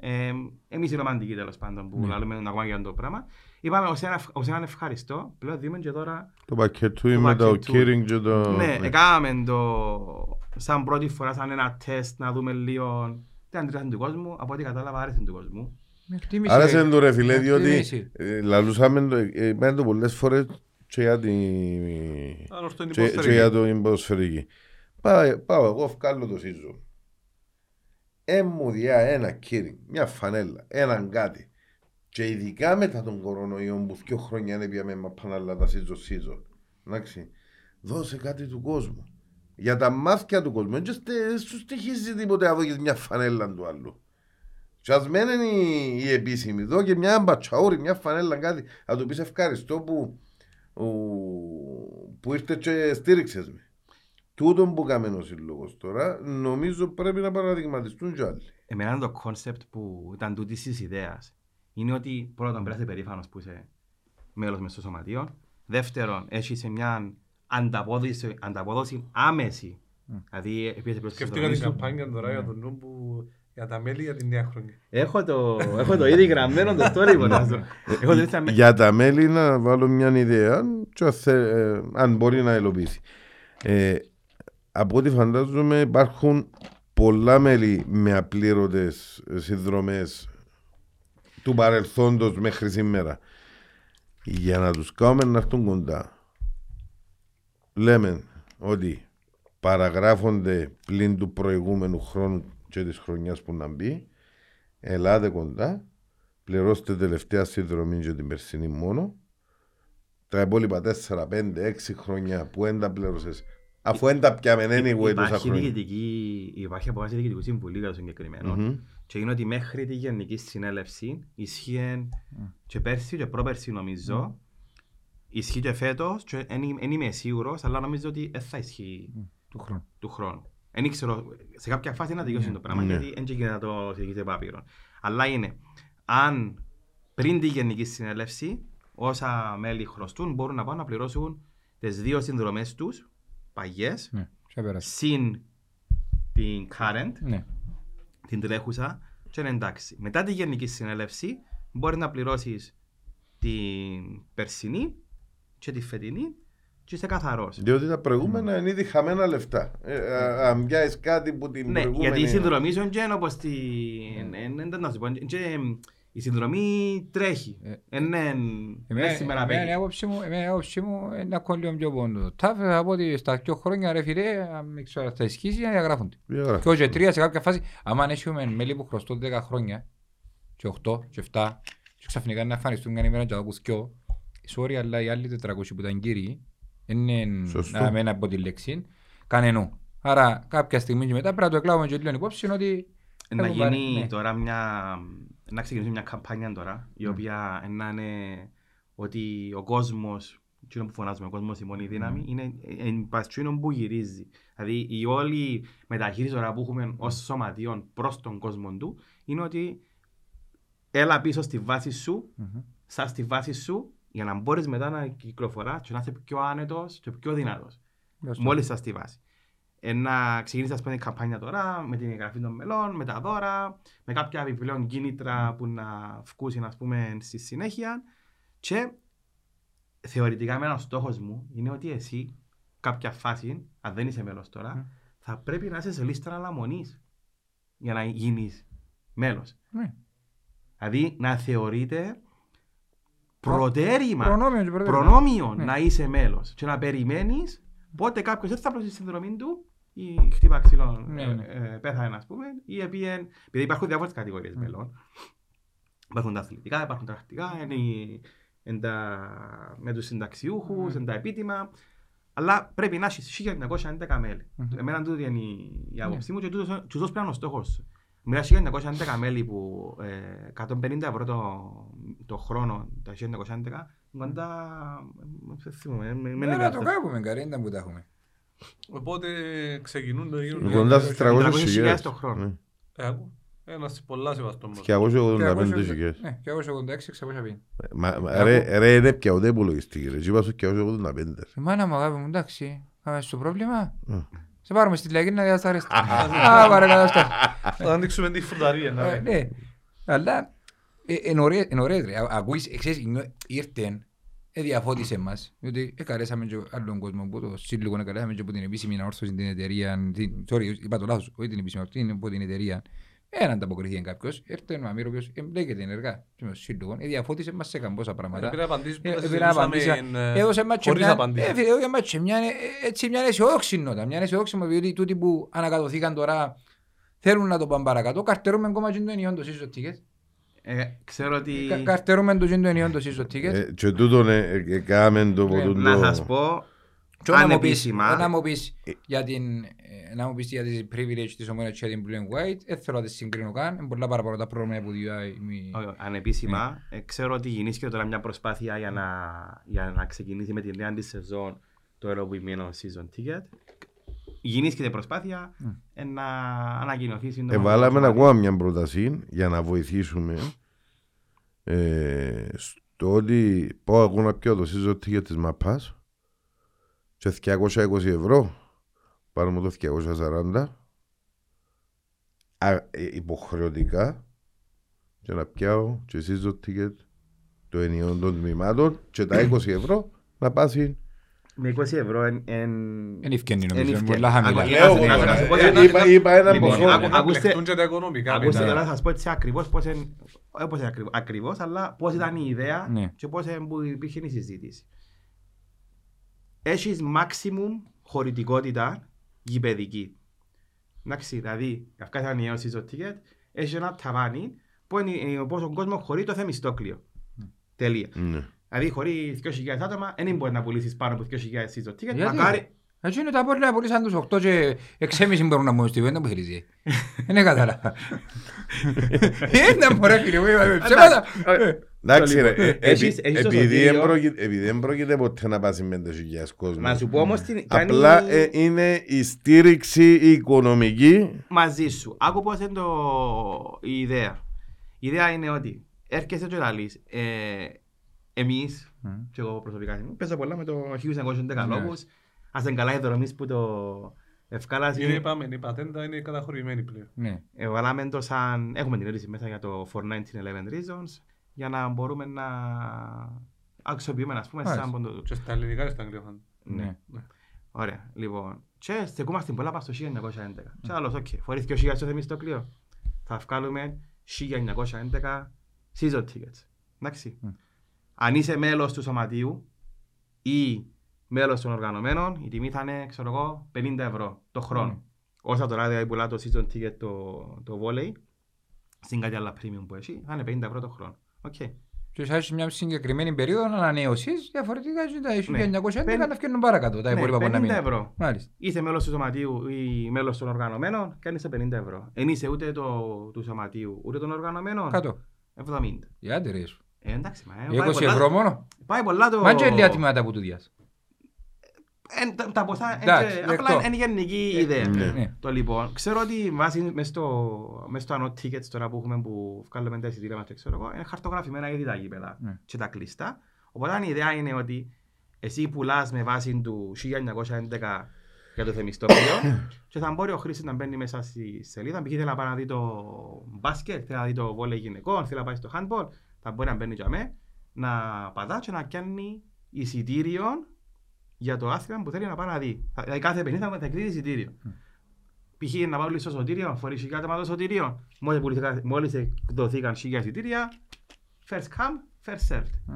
Speaker 1: Ε, εμείς οι ρομαντικοί τέλος πάντων που
Speaker 2: Ναι.
Speaker 1: λαλούμε ακόμα για το πράγμα. Είπαμε ως ένα, ως έναν ευχαριστώ, πλέον δίνουμε και τώρα
Speaker 3: Το πακέτο με το
Speaker 1: πακέτο.
Speaker 3: Kiring και το...
Speaker 1: ναι, έκαναμε το σαν πρώτη φορά, σαν ένα τεστ να δούμε λίγο τι αντιδράσεις του κόσμου. Από ό,τι κατάλαβα άρεσε του κόσμου.
Speaker 2: Με εκτίμηση,
Speaker 3: Άρεσε
Speaker 2: ρε.
Speaker 3: το ρε φίλε,
Speaker 2: Με
Speaker 3: διότι
Speaker 2: εκτίμηση.
Speaker 3: ε, λαλούσαμε το, ε, είπαμε το πολλές φορές και για την...
Speaker 4: Αν ορθώ είναι
Speaker 3: και, και
Speaker 4: υποσφαιρική.
Speaker 3: για το υποσφαιρική. Πάω, πάω εγώ, βγάλω το σύζο. Ε, μου διά ένα Kiring, μια φανέλα, έναν κάτι. Και ειδικά μετά τον κορονοϊό που δύο χρόνια δεν πήγαμε με πανάλα τα σύζο σύζο. Εντάξει, δώσε κάτι του κόσμου. Για τα μάτια του κόσμου. Δεν σου στοιχίζει τίποτε να δώσεις μια φανέλα του άλλου. Και ας μένει η, η επίσημη. Δω και μια μπατσαούρη, μια φανέλα κάτι. Να του πεις ευχαριστώ που, που, που ήρθες και στήριξες με. Τούτον που κάμε ο σύλλογος τώρα, νομίζω πρέπει να παραδειγματιστούν κι άλλοι.
Speaker 1: Εμένα το concept που ήταν τούτη της ιδέας είναι ότι πρώτον πρέπει να είσαι περήφανος που είσαι μέλος μες στο σωματείο. Δεύτερον, έχεις μια ανταπόδοση, ανταπόδοση άμεση. Δηλαδή, επίσης προς τη
Speaker 4: Σκεφτήκα την
Speaker 1: συνδρομή σου.
Speaker 4: καμπάνια τώρα για τον νου που για τα μέλη για την νέα χρονιά.
Speaker 1: Έχω το, έχω το ήδη γραμμένο το story που να σου- Έχω το ήδη
Speaker 3: Για τα μέλη να βάλω μια ιδέα, και αν θε- ε, αν μπορεί να υλοποιήσει. Ε, από ό,τι φαντάζομαι υπάρχουν πολλά μέλη με απλήρωτες συνδρομές του παρελθόντος μέχρι σήμερα. Για να τους κάνουμε να έρθουν κοντά. Λέμε ότι παραγράφονται πλην του προηγούμενου χρόνου και της χρονιάς που να μπει. Ελάτε κοντά, πληρώστε τελευταία συνδρομή για την περσινή μόνο. Τα υπόλοιπα 4, 5, 6 χρόνια που δεν τα πλήρωσες, αφού δεν τα πιάμε anyway τόσα
Speaker 1: Υπάρχει,
Speaker 3: χρόνια.
Speaker 1: διοικητική, υπάρχει αποφάση διοικητικού συμβουλίου για το συγκεκριμένο.
Speaker 3: Μμμ.
Speaker 1: Και είναι ότι μέχρι τη γενική συνέλευση ισχύει και πέρσι και πρόπερσι νομίζω. Ισχύει και φέτος και δεν είμαι σίγουρος, αλλά νομίζω ότι δεν θα ισχύει
Speaker 2: Του χρόνου.
Speaker 1: του χρόνου. Δεν ξέρω, σε κάποια φάση να τελειώσει το πράγμα,
Speaker 3: Ναι.
Speaker 1: γιατί δεν γίνεται να το συζητήσει επάπειρο. Αλλά είναι, αν πριν τη γενική συνέλευση, όσα μέλη χρωστούν, μπορούν να πάνε να πληρώσουν τις δύο συνδρομές τους, παγιές,
Speaker 2: Ναι, σε πέρασε.
Speaker 1: συν την current,
Speaker 2: Ναι.
Speaker 1: την τρέχουσα, και είναι εντάξει. Μετά τη γενική συνέλευση, μπορεί να πληρώσεις την περσινή και τη φετινή και είσαι καθαρός.
Speaker 3: Διότι τα προηγούμενα είναι ήδη χαμένα λεφτά. Ε, α- αν πιάσεις κάτι που την
Speaker 1: Ναι,
Speaker 3: προηγούμενη...
Speaker 1: γιατί η συνδρομή σου είναι όπως την... ε, ε, να σου πω, και η συνδρομή τρέχει.
Speaker 2: Ε,
Speaker 1: Ε, ναι,
Speaker 2: Εμένα,
Speaker 1: δεν σήμερα
Speaker 2: εμένα η
Speaker 1: παίρνει.
Speaker 2: άποψη μου, εμένα η άποψη μου είναι να κόλλει λίγο πιο πόντος. Τα θα πω ότι στα δύο χρόνια ρε φίλε, αν δεν ξέρω αν θα ισχύσει, να διαγράφονται.
Speaker 3: Διαγράφει.
Speaker 2: Και όχι τρία σε κάποια φάση, άμα αν έχουμε μέλη που χρωστούν 10 χρόνια, και 8 και 7, και ξαφνικά να εμφανιστούν κανένα ημέρα και να ακούς δυο, sorry, αλλά οι άλλοι 400 που ήταν κύριοι, είναι
Speaker 3: Σωστό.
Speaker 2: να μένα από τη λέξη, κανενού. Άρα κάποια στιγμή και μετά πρέπει να το εκλάβουμε και λίγο υπόψη είναι ότι
Speaker 1: Να
Speaker 2: έχουν πάρει-
Speaker 1: γίνει
Speaker 2: ναι.
Speaker 1: τώρα μια... Να ξεκινήσει μια καμπάνια τώρα, η οποία να είναι ότι ο κόσμος, εκείνο που φωνάζουμε, ο κόσμος η μόνη δύναμη, είναι εν παστσίνο που γυρίζει. Δηλαδή η όλη μεταχείριση τώρα που έχουμε ως σωματείων προς τον κόσμο του, είναι ότι έλα πίσω στη βάση σου,
Speaker 2: Μμμ.
Speaker 1: σαν στη βάση σου, για να μπορείς μετά να κυκλοφοράς και να είσαι πιο άνετος και πιο δυνατός.
Speaker 2: Σωστό.
Speaker 1: Μόλις σας στη βάση. Ε, να ξεκινήσει ας πούμε, η καμπάνια τώρα με την εγγραφή των μελών, με τα δώρα, με κάποια επιπλέον κίνητρα που να βγουν ας πούμε, στη συνέχεια και θεωρητικά εμένα ο στόχος μου είναι ότι εσύ κάποια φάση, αν δεν είσαι μέλος τώρα,
Speaker 2: Mm.
Speaker 1: θα πρέπει να είσαι σε λίστα αναμονής για να γίνεις μέλος.
Speaker 2: Ναι.
Speaker 1: Δηλαδή να θεωρείται προτέρημα
Speaker 2: Προνόμιο και προτέρημα.
Speaker 1: προνόμιο
Speaker 2: Ναι.
Speaker 1: να είσαι μέλος και να περιμένεις πότε κάποιος δεν θα πλώσει τη συνδρομή του ή χτύπα ξύλο,
Speaker 2: Ναι,
Speaker 1: ε,
Speaker 2: ναι.
Speaker 1: ε, πέθανε, ας πούμε, ή επίεν. Επειδή υπάρχουν διάφορες κατηγορίες
Speaker 2: Ναι.
Speaker 1: μελών. Υπάρχουν τα αθλητικά, υπάρχουν τα πρακτικά, είναι οι, εν τα- με τους συνταξιούχους, εν τα επίτιμα. Αλλά πρέπει να έχεις 1911 μέλη. Εμένα τούτη είναι η- η άποψή μου και τούτος και τούτος πρέπει να είναι ο στόχος σου. Μιλάς 1911 μέλη που ε, 150 ευρώ το, το χρόνο, τα 1911, κοντά, δεν θυμούμαι, με- με
Speaker 2: Ναι,
Speaker 1: είναι
Speaker 2: να το
Speaker 1: κάτι.
Speaker 2: κάνουμε, καρέ, ήταν που τα έχουμε.
Speaker 4: Οπότε ξεκινούν να γίνουν...
Speaker 3: Κοντά στις 300
Speaker 1: 300.000
Speaker 3: χιλιάδες.
Speaker 1: το χρόνο.
Speaker 3: Ναι.
Speaker 4: Ε, άκου. Ένας πολλά σεβαστό μας.
Speaker 3: 285 χιλιάδες.
Speaker 2: Ναι, 286-650.
Speaker 3: Μα- μα, Ρε, ρε, είναι πια ούτε που λογιστική. Ρε, είπα σου 285.
Speaker 2: Η μάνα μου αγάπη μου, εντάξει, πάμε στο πρόβλημα.
Speaker 3: Ε.
Speaker 2: Σε πάρουμε στη λαϊκή να διασταρέσει. Α, παρακαλώ, αυτό.
Speaker 4: Θα ανοίξουμε τη φρουταρία. να
Speaker 2: Ε,
Speaker 4: πούμε.
Speaker 2: Ναι, αλλά ε, είναι ωραίες- είναι ωραίες ρε. Α- Ακούεις, ε, ξέρεις, νιώ- ήρθε, ε, διαφώτισε μας, διότι εκαρέσαμε και άλλον κόσμο που το σύλλογο εκαρέσαμε και από την επίσημη ανόρθωση την εταιρεία, την- sorry, είπα το λάθος, όχι την επίσημη ανόρθωση, είναι από την εταιρεία. Δεν ανταποκριθεί κάποιος, ήρθε ο Αμύρ ο οποίος εμπλέκεται ενεργά και με το σύλλογο, ε, διαφώτισε μας σε καμπόσα πράγματα.
Speaker 4: Πρέπει να απαντήσεις που
Speaker 2: Ε,
Speaker 4: τα
Speaker 2: πρέπει να
Speaker 4: συζητούσαμε,
Speaker 2: απαντήσει.
Speaker 4: ε,
Speaker 2: Έδωσε μας και
Speaker 4: χωρίς
Speaker 2: μια-
Speaker 4: απαντήσεις.
Speaker 2: ε, φίλε, έδωσε μας και μια, ε, έτσι μια αισιόδοξη νότα. Μια αισιόδοξη νότα, διότι τούτοι που ανακατοθήκαν τώρα θέλουν να το πάνε παρακάτω. Καρτερούμε ακόμα και το ενιόν το season ticket.
Speaker 1: Ε, Ξέρω ότι...
Speaker 2: Κα- Καρτερούμε το και το ενιόν το season ticket.
Speaker 3: Ε, Και τούτον ε, ε, έκαμε το
Speaker 2: Ναι,
Speaker 3: ποτούν
Speaker 1: Να
Speaker 3: το-
Speaker 1: σας πω,
Speaker 2: Και να μου πεις-
Speaker 1: ανεπίσημα,
Speaker 2: να μου πεις για την ε, να μου πεις για τις privilege της ομόνιας και την blue and white, δεν θέλω να τις συγκρίνω καν, είναι πολλά παραπάνω τα πρόγραμμα που διάει μη-
Speaker 1: όχι, ανεπίσημα, ε, ξέρω ότι γεννήθηκε τώρα μια προσπάθεια για να, για να ξεκινήσει με τη νέα της σεζόν το ερωτημένο season ticket. Γεννήθηκε η προσπάθεια ε, να ανακοινωθεί σύντομα.
Speaker 3: Εβάλαμε
Speaker 1: το
Speaker 3: ακόμα μια πρόταση για να βοηθήσουμε ε, στο ότι πάω εγώ να πιω το season ticket της μαπάς και 220 ευρώ. Πάνω από το 240 α, ε, υποχρεωτικά και να πιάω και season ticket το ενιαίο των τμήματων και τα 20 ευρώ να πάσει
Speaker 1: Με 20 ευρώ εν... εν...
Speaker 2: Εν ευκαινεί
Speaker 1: εν
Speaker 2: νομίζω, είναι
Speaker 1: ευκαιρία.
Speaker 2: πολλά χαμηλά.
Speaker 1: Άκου-
Speaker 3: Λέω
Speaker 1: να- να-
Speaker 3: εγώ,
Speaker 1: να σου πω
Speaker 3: ε,
Speaker 1: κάτι.
Speaker 3: είπα- είπα ένα
Speaker 1: Λοιπόν,
Speaker 3: ποσό.
Speaker 1: άκου-
Speaker 4: Να
Speaker 1: ακούστε-
Speaker 4: πλεχτούν και τα οικονομικά
Speaker 1: Ακούστε
Speaker 4: μετά.
Speaker 1: τώρα θα σας πω έτσι ακριβώς πώς είναι, όχι πώς είναι ακριβώς, ακριβώς, αλλά πώς ήταν η ιδέα
Speaker 2: Ναι.
Speaker 1: και πώς είναι που υπήρχε η συζήτηση. Έχεις maximum χωρητικότητα γηπαιδική. Εντάξει, δηλαδή, για κάθε ανιαίο season ticket, έχεις ένα ταβάνι που είναι πόσο κόσμο χωρεί το θεμιστόκλιο. Τελεία.
Speaker 3: Ναι.
Speaker 1: Δηλαδή, χωρί 2.000 άτομα, δεν μπορεί να πουλήσεις πάνω από 2.000 season ticket.
Speaker 2: Γιατί;
Speaker 1: Μακάρι,
Speaker 2: Έτσι είναι τα πόλια που σαν τους 8 και 6,5 μπορούν να μου στείλουν, δεν μου χειρίζει. Δεν κατάλαβα. Είναι μωρέ φίλε μου, είπαμε ψέματα. Ε,
Speaker 3: Εντάξει ρε,
Speaker 1: λοιπόν,
Speaker 3: ε,
Speaker 1: έχεις-
Speaker 3: επει-
Speaker 1: έχεις το
Speaker 3: επειδή
Speaker 1: σωτήριο.
Speaker 3: δεν πρόκειται- επειδή δεν πρόκειται ποτέ να πάσει με 5.000 κόσμος.
Speaker 1: να σου πω όμως την
Speaker 3: Απλά ε, είναι η στήριξη οικονομική.
Speaker 1: μαζί σου. Άκου πώς είναι το... η ιδέα. Η ιδέα είναι ότι έρχεσαι και λαλείς, ε, εμείς,
Speaker 2: Μμ.
Speaker 1: και εγώ προσωπικά, παίζω πολλά με το 1910
Speaker 2: Ναι.
Speaker 1: λόγους, ας είναι καλά οι δρομείς που το ευκάλασε.
Speaker 4: Είναι, είπαμε, η πατέντα είναι καταχωρημένη πλέον.
Speaker 2: Ναι.
Speaker 1: Εβαλάμε το σαν... Έχουμε την ερώτηση μέσα για το for 1911 reasons, για να μπορούμε να αξιοποιούμε, ας πούμε,
Speaker 2: Μάλιστα.
Speaker 1: σαν ποντο...
Speaker 4: Και στα ελληνικά και στα αγγλικά. φαντάζομαι.
Speaker 2: Ναι.
Speaker 1: Ωραία, λοιπόν. Και στεκούμαστε πολλά πάνω στο 1911. Και άλλος, οκ, φορείς 2.000 στο θεμιστόκλειο. Θα βγάλουμε 1911 season tickets. Εντάξει.
Speaker 2: Μμ.
Speaker 1: Αν είσαι μέλος του σωματείου ή μέλος των οργανωμένων, η τιμή θα είναι, ξέρω εγώ, 50 ευρώ το χρόνο.
Speaker 2: Μμ.
Speaker 1: Όσα τώρα δηλαδή πουλά το season ticket το, το volley, στην κάτι άλλα premium που έχει, θα είναι 50 ευρώ το χρόνο. Οκ.
Speaker 2: Και θα έχεις μια συγκεκριμένη περίοδο ανανέωσης, διαφορετικά και τα
Speaker 1: Ναι.
Speaker 2: 1911
Speaker 1: Πεν-
Speaker 2: να φτιάχνουν παρακάτω, τα
Speaker 1: Ναι,
Speaker 2: υπόλοιπα που να
Speaker 1: 50
Speaker 2: μείνουν.
Speaker 1: ευρώ.
Speaker 2: Μάλιστα.
Speaker 1: Είσαι μέλος του σωματείου ή μέλος των οργανωμένων, κάνεις τα 50 ευρώ. Εν είσαι ούτε το, του σωματείου ούτε των οργανωμένων,
Speaker 2: Κάτω.
Speaker 1: 70.
Speaker 2: Για άντε ρε σου.
Speaker 1: Ε, εντάξει, μα, ε,
Speaker 2: Για
Speaker 1: πάει
Speaker 2: 20
Speaker 1: πολλά-
Speaker 2: ευρώ μόνο.
Speaker 1: Πάει πολλά το...
Speaker 2: Μα και λίγα τιμάτα που του διάς.
Speaker 1: Ε, τα- Τα ποσά, ε,
Speaker 2: Εντάξει,
Speaker 1: και-
Speaker 2: δεκτό.
Speaker 1: απλά είναι γενική ιδέα.
Speaker 3: Ναι.
Speaker 2: Ναι.
Speaker 1: Το λοιπόν, ξέρω ότι βάσει μες στο, μες στο ανώ tickets τώρα που έχουμε που βγάλουμε τα εισιτήρια μας και ξέρω εγώ, είναι χαρτογραφημένα ήδη τα γήπεδα
Speaker 2: Ναι.
Speaker 1: και τα κλειστά. Οπότε η ιδέα είναι ότι εσύ πουλάς με βάση του 1911 για το θεμιστόκλειο και θα μπορεί ο χρήστης να μπαίνει μέσα στη σελίδα. Π.χ. θέλει να πάει να δει το μπάσκετ, θέλει να δει το βόλεϊ γυναικών, θέλει να πάει στο handball, θα μπορεί να μπαίνει για μέ, να πατά και να κάνει εισιτήριο για το άθλημα που θέλει να πάει να δει. Θα- Δηλαδή κάθε παιχνίδι θα θα εκδίδει εισιτήριο. Π.χ. να βάλει στο σωτήριο, φορείς χιλιάδε άτομα το σωτήριο. Μόλις πουληθήκα- Μόλις εκδοθήκαν χίλια εισιτήρια, first come, first served.
Speaker 2: Μμ.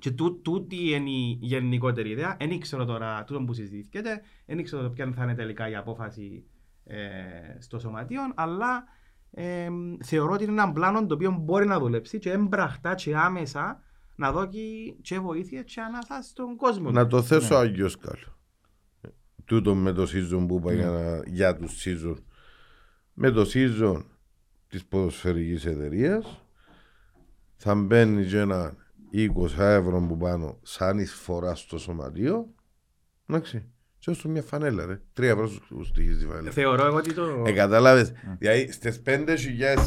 Speaker 1: Και τού- τούτη είναι η γενικότερη ιδέα. Δεν ήξερα τώρα τούτο που συζητήθηκε, δεν ήξερα ποια θα είναι τελικά η απόφαση ε, στο σωματείο, αλλά ε, θεωρώ ότι είναι ένα πλάνο το οποίο μπορεί να δουλέψει και έμπραχτα και άμεσα να δώσει και βοήθεια και ανάσα στον κόσμο.
Speaker 3: Να το θέσω
Speaker 2: Ναι.
Speaker 3: αγιος καλό. Τούτο με το season που είπα
Speaker 2: Ναι.
Speaker 3: για, να- για τους season. Με το season της ποδοσφαιρικής εταιρείας θα μπαίνει και ένα 20 ευρώ που πάνω σαν εισφορά στο σωματείο. Εντάξει. Και όσο μια φανέλα ρε. 3 ευρώ σου στοιχίζει η φανέλα.
Speaker 1: Θεωρώ εγώ ότι το...
Speaker 3: Ε, κατάλαβες. Δηλαδή στις 5.000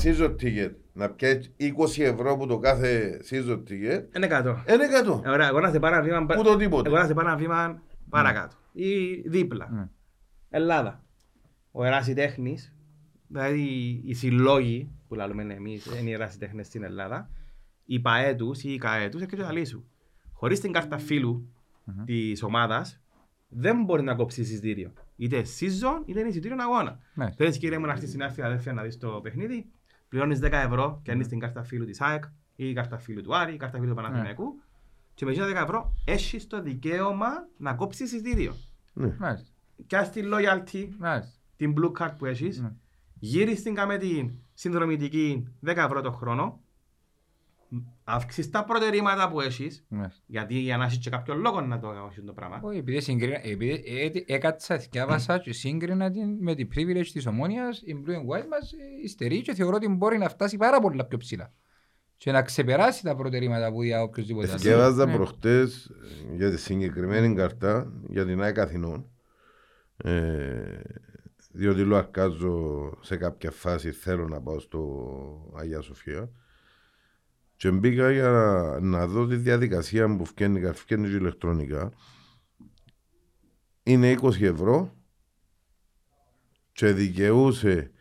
Speaker 3: season ticket να πιέσεις 20 ευρώ που το κάθε season ticket
Speaker 1: Είναι κάτω.
Speaker 3: είναι κάτω.
Speaker 1: Ωραία, εγώ να σε πάρω ένα βήμα... πα-
Speaker 3: Ούτε τίποτε.
Speaker 1: Εγώ να σε πάρω ένα βήμα παρακάτω. Ή δίπλα.
Speaker 2: Ναι.
Speaker 1: Ελλάδα. Ο ερασιτέχνης, δηλαδή οι συλλόγοι που λέμε εμείς, είναι οι ερασιτέχνες στην Ελλάδα, οι ΠΑΕ τους ή οι ΚΑΕ τους, έρχεται να λύσουν. Χωρίς την κάρτα φύλου της ομάδας, δεν μπορεί να κόψει εισιτήριο. Είτε season, είτε είναι εισιτήριο αγώνα.
Speaker 2: Ναι.
Speaker 1: Θέλεις κύριε μου να έρθεις στην άρθια αδέρφια να δεις το παιχνίδι, πληρώνεις 10 ευρώ και αν την κάρτα φύλου της ΑΕΚ ή η κάρτα φύλου του Άρη ή η κάρτα φύλου του Παναθηναϊκού και με εκείνα 10 ευρώ έχεις το δικαίωμα να κόψεις εισιτήριο.
Speaker 3: Ναι.
Speaker 2: Μάλιστα.
Speaker 1: Και ας τη loyalty,
Speaker 2: Μάλιστα.
Speaker 1: την blue card που έχεις,
Speaker 2: Ναι.
Speaker 1: γύρεις την κάμε την συνδρομητική 10 ευρώ το χρόνο, αύξεις τα προτερήματα που έχεις,
Speaker 2: Μάλιστα.
Speaker 1: γιατί για να έχεις και κάποιο λόγο να το έχεις το πράγμα.
Speaker 2: Όχι, επειδή συγκρίνα, επειδή ε, έκατσα, θυκιάβασα και σύγκρινα την με την privilege της ομόνιας, η blue and white μας ε, υστερεί και θεωρώ ότι μπορεί να φτάσει πάρα πολλά πιο ψηλά. Και να ξεπεράσει τα προτερήματα που για οποιοσδήποτε άλλο.
Speaker 3: Εθιέβαζα
Speaker 2: Ναι.
Speaker 3: προχτές ε, για τη συγκεκριμένη καρτά για την ΑΕΚ Αθηνών ε, διότι λέω αρκάζω σε κάποια φάση θέλω να πάω στο Αγία Σοφία και μπήκα για να, να δω τη διαδικασία που φκένει, φκένει και ηλεκτρονικά είναι 20 ευρώ και δικαιούσε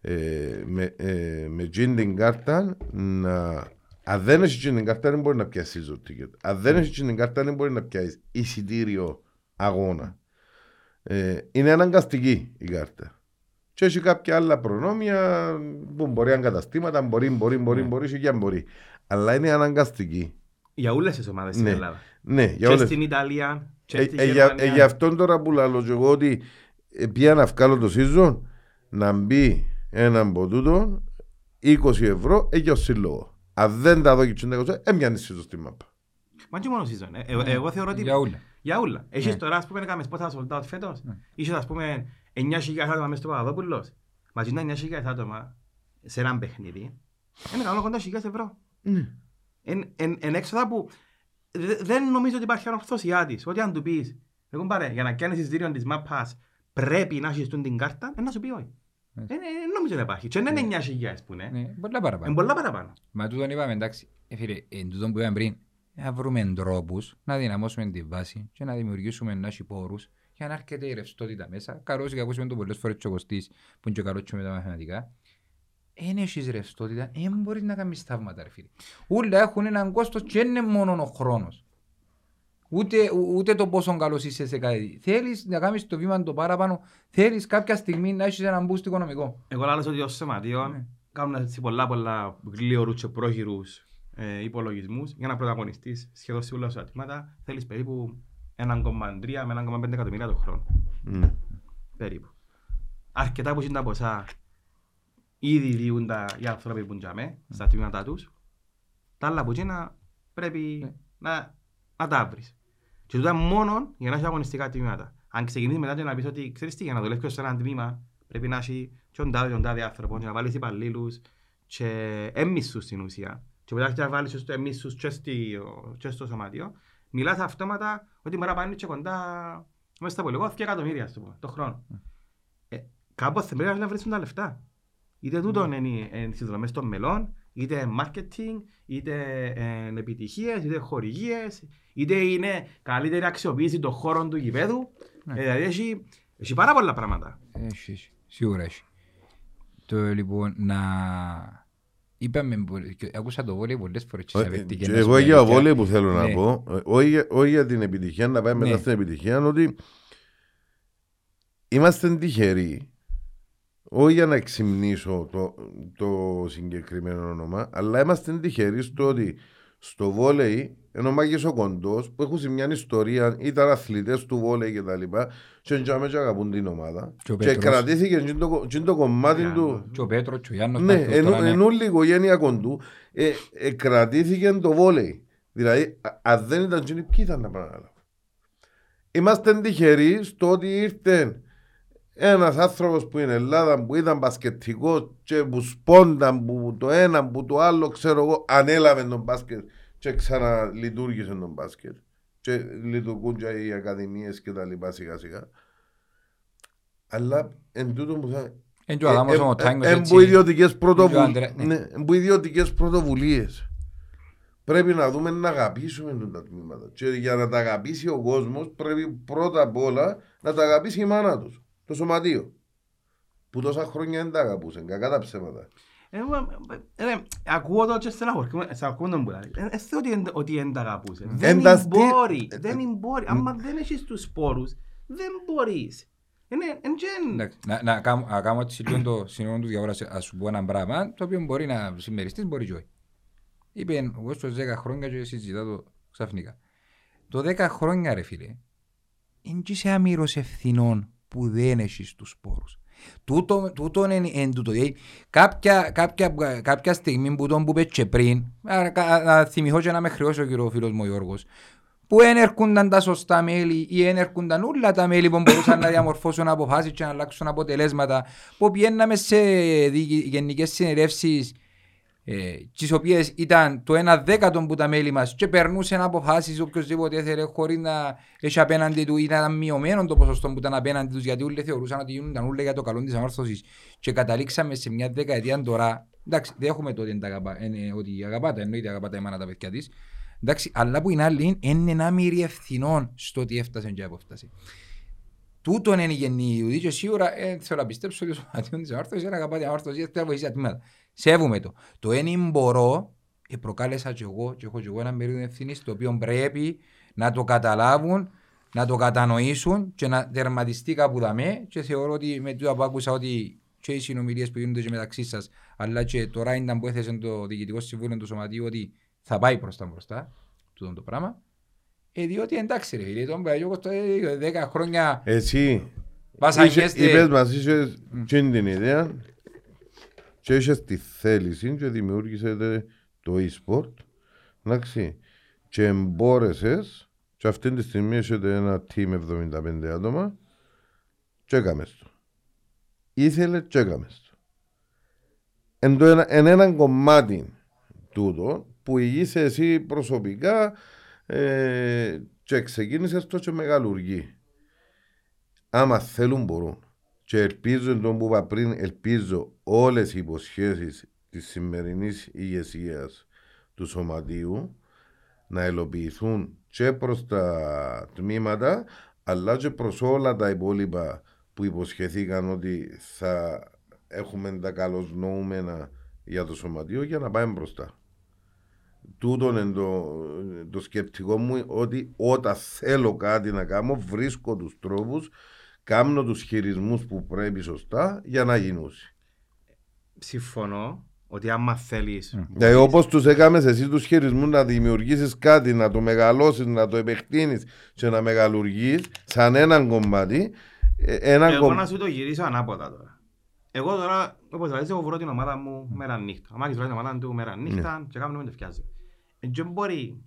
Speaker 3: ε, με, ε, με τζιν την κάρτα να αν δεν έχεις τζιν την κάρτα δεν μπορείς να πιάσεις το ticket. Αν δεν έχεις τζιν την κάρτα δεν μπορείς να πιάσεις εισιτήριο αγώνα. Ε, είναι αναγκαστική η κάρτα. Και έχει κάποια άλλα προνόμια που μπορεί ανκαταστήματα, μπορεί, μπορεί, μπορεί, μπορεί, και αν μπορεί. Αλλά είναι αναγκαστική.
Speaker 1: Για όλες τις ομάδες στην
Speaker 3: Ναι.
Speaker 1: Ελλάδα.
Speaker 3: Ναι, για
Speaker 1: Και
Speaker 3: όλες.
Speaker 1: στην Ιταλία, και
Speaker 3: Ε,
Speaker 1: στη
Speaker 3: ε, για, ε,
Speaker 1: Γερμανία.
Speaker 3: γι' αυτόν τώρα που λέω και εγώ ότι ε, πήγα να βγάλω το season να μπει έναν από τούτο 20 ευρώ ε, για ο σύλλογο. Αν δεν τα δω και τσίντα είκοσι, έμοιανε season στη μάπα.
Speaker 1: Μα και μόνο season. Ε, ε, εγώ θεωρώ ότι
Speaker 2: Για όλα.
Speaker 1: Για όλα. Έχεις
Speaker 2: Ναι.
Speaker 1: τώρα, ας πούμε, να κάνεις πόσα sold out φέτος.
Speaker 2: Ναι.
Speaker 1: Είχες, ας πούμε, 9.000 άτομα μέσα στο Παπαδόπουλος. Μαζί τα 9.000 άτομα σε έναν παιχνίδι. Είναι καλό κοντά χιλιάδες ευρώ. Εν, εν, εν έξοδα που δε- δεν νομίζω ότι υπάρχει ανορθώσιά της. Ότι αν του πεις, εγώ πάρε, για να κάνεις εισιτήριο της μάπας πρέπει να έχεις τούν την κάρτα, ε, να σου πει όχι.
Speaker 2: Ναι.
Speaker 1: Ε, ε, νομίζω να υπάρχει. Και δεν είναι 9.000 που είναι.
Speaker 2: Ναι, πολλά παραπάνω.
Speaker 1: Είναι πολλά παραπάνω.
Speaker 2: Μα τούτον είπαμε εντάξει, ε, φίλε, εν τούτον που είπαμε πριν, να βρούμε τρόπους να δυναμώσουμε τη βάση και να δημιουργήσουμε νάσοι πόρους για να έρχεται η ρευστότητα μέσα. Καλώς και ακούσαμε το πολλές φορές και ο Κωστής που είναι και καλός και με τα μαθηματικά. Εν έχεις ρευστότητα, εν μπορείς να κάνεις θαύματα ρε φίλε. Όλα έχουν έναν κόστος και είναι μόνο ο χρόνος. Ούτε, ου- ούτε το πόσο καλός είσαι σε κάτι. Θέλεις να κάνεις το βήμα το παραπάνω, θέλεις κάποια στιγμή να έχεις έναν boost οικονομικό.
Speaker 1: Εγώ λέω ότι ως σωματείο
Speaker 2: Ναι.
Speaker 1: κάνουν έτσι πολλά πολλά γλίωρους και πρόχειρους ε, υπολογισμούς για να πρωταγωνιστείς σχεδόν σε όλα τα ατήματα θέλεις περίπου 1,3 με 1,5 εκατομμύρια το χρόνο.
Speaker 3: Ναι.
Speaker 1: Περίπου. Αρκετά που είναι τα ποσά ήδη διούν τα, οι άνθρωποι που τζαμε στα τμήματά τους. Τα άλλα που είναι πρέπει
Speaker 2: Ναι.
Speaker 1: να, να τα βρεις. Και τούτα μόνο για να έχει αγωνιστικά τμήματα. Αν ξεκινήσεις μετά και να πεις ότι ξέρεις τι, για να δουλεύεις σε ένα τμήμα πρέπει να έχει και τον τάδε, τον τάδε άνθρωπο και να βάλεις υπαλλήλους και έμμισους στην ουσία. Και μετά και να βάλεις τους έμμισους και, στη, και στο σωματείο. Μιλάς αυτόματα ότι μπορεί να πάνε και κοντά μέσα στα πολυγό 2 εκατομμύρια ας το πούμε, το χρόνο. Ε, κάπως θα πρέπει να βρίσουν τα λεφτά. Είτε τούτο είναι οι ε, συνδρομές των μελών, είτε marketing, είτε ε, επιτυχίες, είτε χορηγίες, είτε είναι καλύτερη αξιοποίηση των χώρων του γηπέδου.
Speaker 2: Ναι.
Speaker 1: Ε, δηλαδή έχει, έχει πάρα πολλά πράγματα.
Speaker 2: Έχει, έχει. Σίγουρα έχει. Το λοιπόν να... Είπαμε, πολλ- και άκουσα το βόλεϊ πολλές φορές και
Speaker 3: Ε,
Speaker 2: σε απαιτεί και
Speaker 3: και
Speaker 2: να σου
Speaker 3: Εγώ
Speaker 2: πω
Speaker 3: για
Speaker 2: αλήθεια.
Speaker 3: βόλεϊ που θέλω
Speaker 2: Ναι.
Speaker 3: να πω, ε, όχι για- όχι για την επιτυχία, να πάμε μετά
Speaker 2: Ναι.
Speaker 3: στην επιτυχία, ότι είμαστε τυχεροί. Όχι για να εξυμνήσω το, το συγκεκριμένο όνομα, αλλά είμαστε τυχεροί στο ότι στο βόλεϊ, ενώ ο Μάκης ο Κοντός, που έχουν σε μια ιστορία, ήταν αθλητές του βόλεϊ και τα λοιπά, και εντιαμε και αγαπούν την ομάδα.
Speaker 2: Και ο
Speaker 3: Και,
Speaker 2: Πέτρος.
Speaker 3: κρατήθηκε και το, και το κομμάτι
Speaker 1: Ωραία,
Speaker 3: του,
Speaker 2: Και ο Πέτρος και ο Γιάννος
Speaker 3: ναι,
Speaker 2: Παντός
Speaker 3: ενώ,
Speaker 2: τώρα, ναι.
Speaker 3: ενώ όλη η οικογένεια κοντού ε, ε, κρατήθηκε το βόλεϊ. Δηλαδή, α- αν δεν ήταν εκείνοι, ποιοι ήταν να πάνε να λάβουν; Είμαστε τυχεροί στο ότι ήρθε ένας άνθρωπος που είναι Ελλάδα που ήταν μπασκετικός και που σπόνταν που το ένα που το άλλο ξέρω εγώ ανέλαβε τον μπάσκετ και ξαναλειτουργήσε τον μπάσκετ και λειτουργούν και οι ακαδημίες και τα λοιπά σιγά σιγά αλλά εν τούτο που θα
Speaker 2: Εν και ο Αδάμος ο Μοτάγκος
Speaker 3: Εν
Speaker 2: έτσι.
Speaker 3: που ιδιωτικές
Speaker 2: Και ο Άντρε-
Speaker 3: πρωτοβουλίες.
Speaker 2: ναι.
Speaker 3: Ναι, εν που ιδιωτικές πρωτοβουλίες. Πρέπει να δούμε να αγαπήσουμε τον τα τμήματα. Και για να τα αγαπήσει ο κόσμος πρέπει πρώτα απ' όλα να τα αγαπήσει η μάνα τους. Το σωματείο. Που τόσα χρόνια δεν τα αγαπούσε. Κακά τα ψέματα.
Speaker 1: Εγώ, ε, ρε, ακούω το και στεναχωρκούμε, στεναχωρκούμε τον που λέει. Ε, ε, θεωρώ ότι εν- ότι δεν τα αγαπούσες. Δεν
Speaker 3: Εν τα στή-
Speaker 1: μπορεί,
Speaker 3: ε,
Speaker 1: δεν μπορεί. Άμα δεν έχεις τους σπόρους, δεν μπορείς. Είναι, εν γεν.
Speaker 2: Εντάξει, Να, να, κάνω, να κάνω έτσι λίγο το συνόλο τους διαβόλου, ας σου πω ένα πράγμα, το οποίο μπορεί να συμμεριστείς, μπορεί και όχι. Είπε εγώ στους 10 χρόνια και συζητά το ξαφνικά. Το 10 χρόνια ρε φίλε, είναι και σε αμύρος ευθυνών που δεν έχεις τους σπόρους. Τούτο, τούτο είναι εν τούτο. Δηλαδή, κάποια, κάποια, κάποια στιγμή που τον που είπε και πριν, να, να, να θυμηθώ και να με χρεώσει ο κύριος φίλος μου ο Γιώργος, που δεν έρχονταν τα σωστά μέλη ή δεν έρχονταν όλα τα μέλη που μπορούσαν να διαμορφώσουν αποφάσεις και να αλλάξουν αποτελέσματα, που πιέναμε σε διοικη- γενικές συνελεύσεις ε, τις οποίες ήταν το ένα δέκατο που τα μέλη μας και περνούσαν αποφάσεις οποιοςδήποτε έθελε χωρίς να έχει απέναντι του ήταν μειωμένο το ποσοστό που ήταν απέναντι τους γιατί όλοι θεωρούσαν ότι γίνονταν όλοι για το καλό της ανόρθωσης και καταλήξαμε σε μια δεκαετία τώρα εντάξει δεν έχουμε τότε τα αγαπά, ε, ότι αγαπάτε εννοείται αγαπάτε η μάνα τα παιδιά της εντάξει αλλά που είναι άλλη είναι ένα μύρι ευθυνών στο ότι έφτασε και απόφτασε Τούτο είναι η γενή Ιουδή και σίγουρα ε, θέλω να πιστέψω ότι ο σωματιόν της ανόρθωσης είναι αγαπάτε η ανόρθωση θέλει να βοηθήσει τα τμήματα. Σέβομαι το. Το ένα μπορώ, ε, προκάλεσα και εγώ και έχω και εγώ ένα μερίδιο ευθύνης το οποίο πρέπει να το καταλάβουν, να το κατανοήσουν και να τερματιστεί κάπου δαμέ και θεωρώ ότι με τούτα που άκουσα ότι και οι συνομιλίες που γίνονται και μεταξύ σας αλλά και τώρα ήταν που έθεσε το Διοικητικό Συμβούλιο του Σωματείου ότι θα πάει προς τα μπροστά τούτο το πράγμα ε, διότι εντάξει ρε φίλε, τον Παγιώκος το 10 χρόνια
Speaker 3: Εσύ
Speaker 2: βασανιέστε.
Speaker 3: είπες μας είσαι και την ιδέα και είχες τη θέληση και δημιούργησες το e-sport εντάξει. Και εμπόρεσες και αυτή τη στιγμή έχετε ένα team 75 άτομα και έκαμες το ήθελε και έκαμες το εν, το ένα, εν έναν κομμάτι τούτο που είσαι εσύ προσωπικά ε, και ξεκίνησες το και μεγαλουργεί άμα θέλουν μπορούν. Και ελπίζω τον που είπα πριν, ελπίζω όλες οι υποσχέσεις της σημερινής ηγεσίας του Σωματείου να ελοποιηθούν και προς τα τμήματα αλλά και προς όλα τα υπόλοιπα που υποσχεθήκαν ότι θα έχουμε τα καλοσνοούμενα για το Σωματείο για να πάμε μπροστά. Τούτον είναι το, το σκεπτικό μου ότι όταν θέλω κάτι να κάνω βρίσκω τους τρόπους κάνω τους χειρισμούς που πρέπει σωστά για να γινούσει.
Speaker 1: Συμφωνώ ότι άμα θέλεις...
Speaker 3: Δηλαδή όπως τους έκαμες εσύ τους χειρισμούς να δημιουργήσεις κάτι, να το μεγαλώσεις, να το επεκτείνεις και να μεγαλουργείς σαν έναν κομμάτι, ε, ένα
Speaker 1: Εγώ
Speaker 3: κομμάτι.
Speaker 1: να σου το γυρίσω ανάποδα τώρα. Εγώ τώρα, όπως λέτε, εγώ βρω την ομάδα μου μέρα νύχτα. Αν έχεις βρει την ομάδα του μέρα νύχτα και κάνουμε με φτιάζει. Δεν μπορεί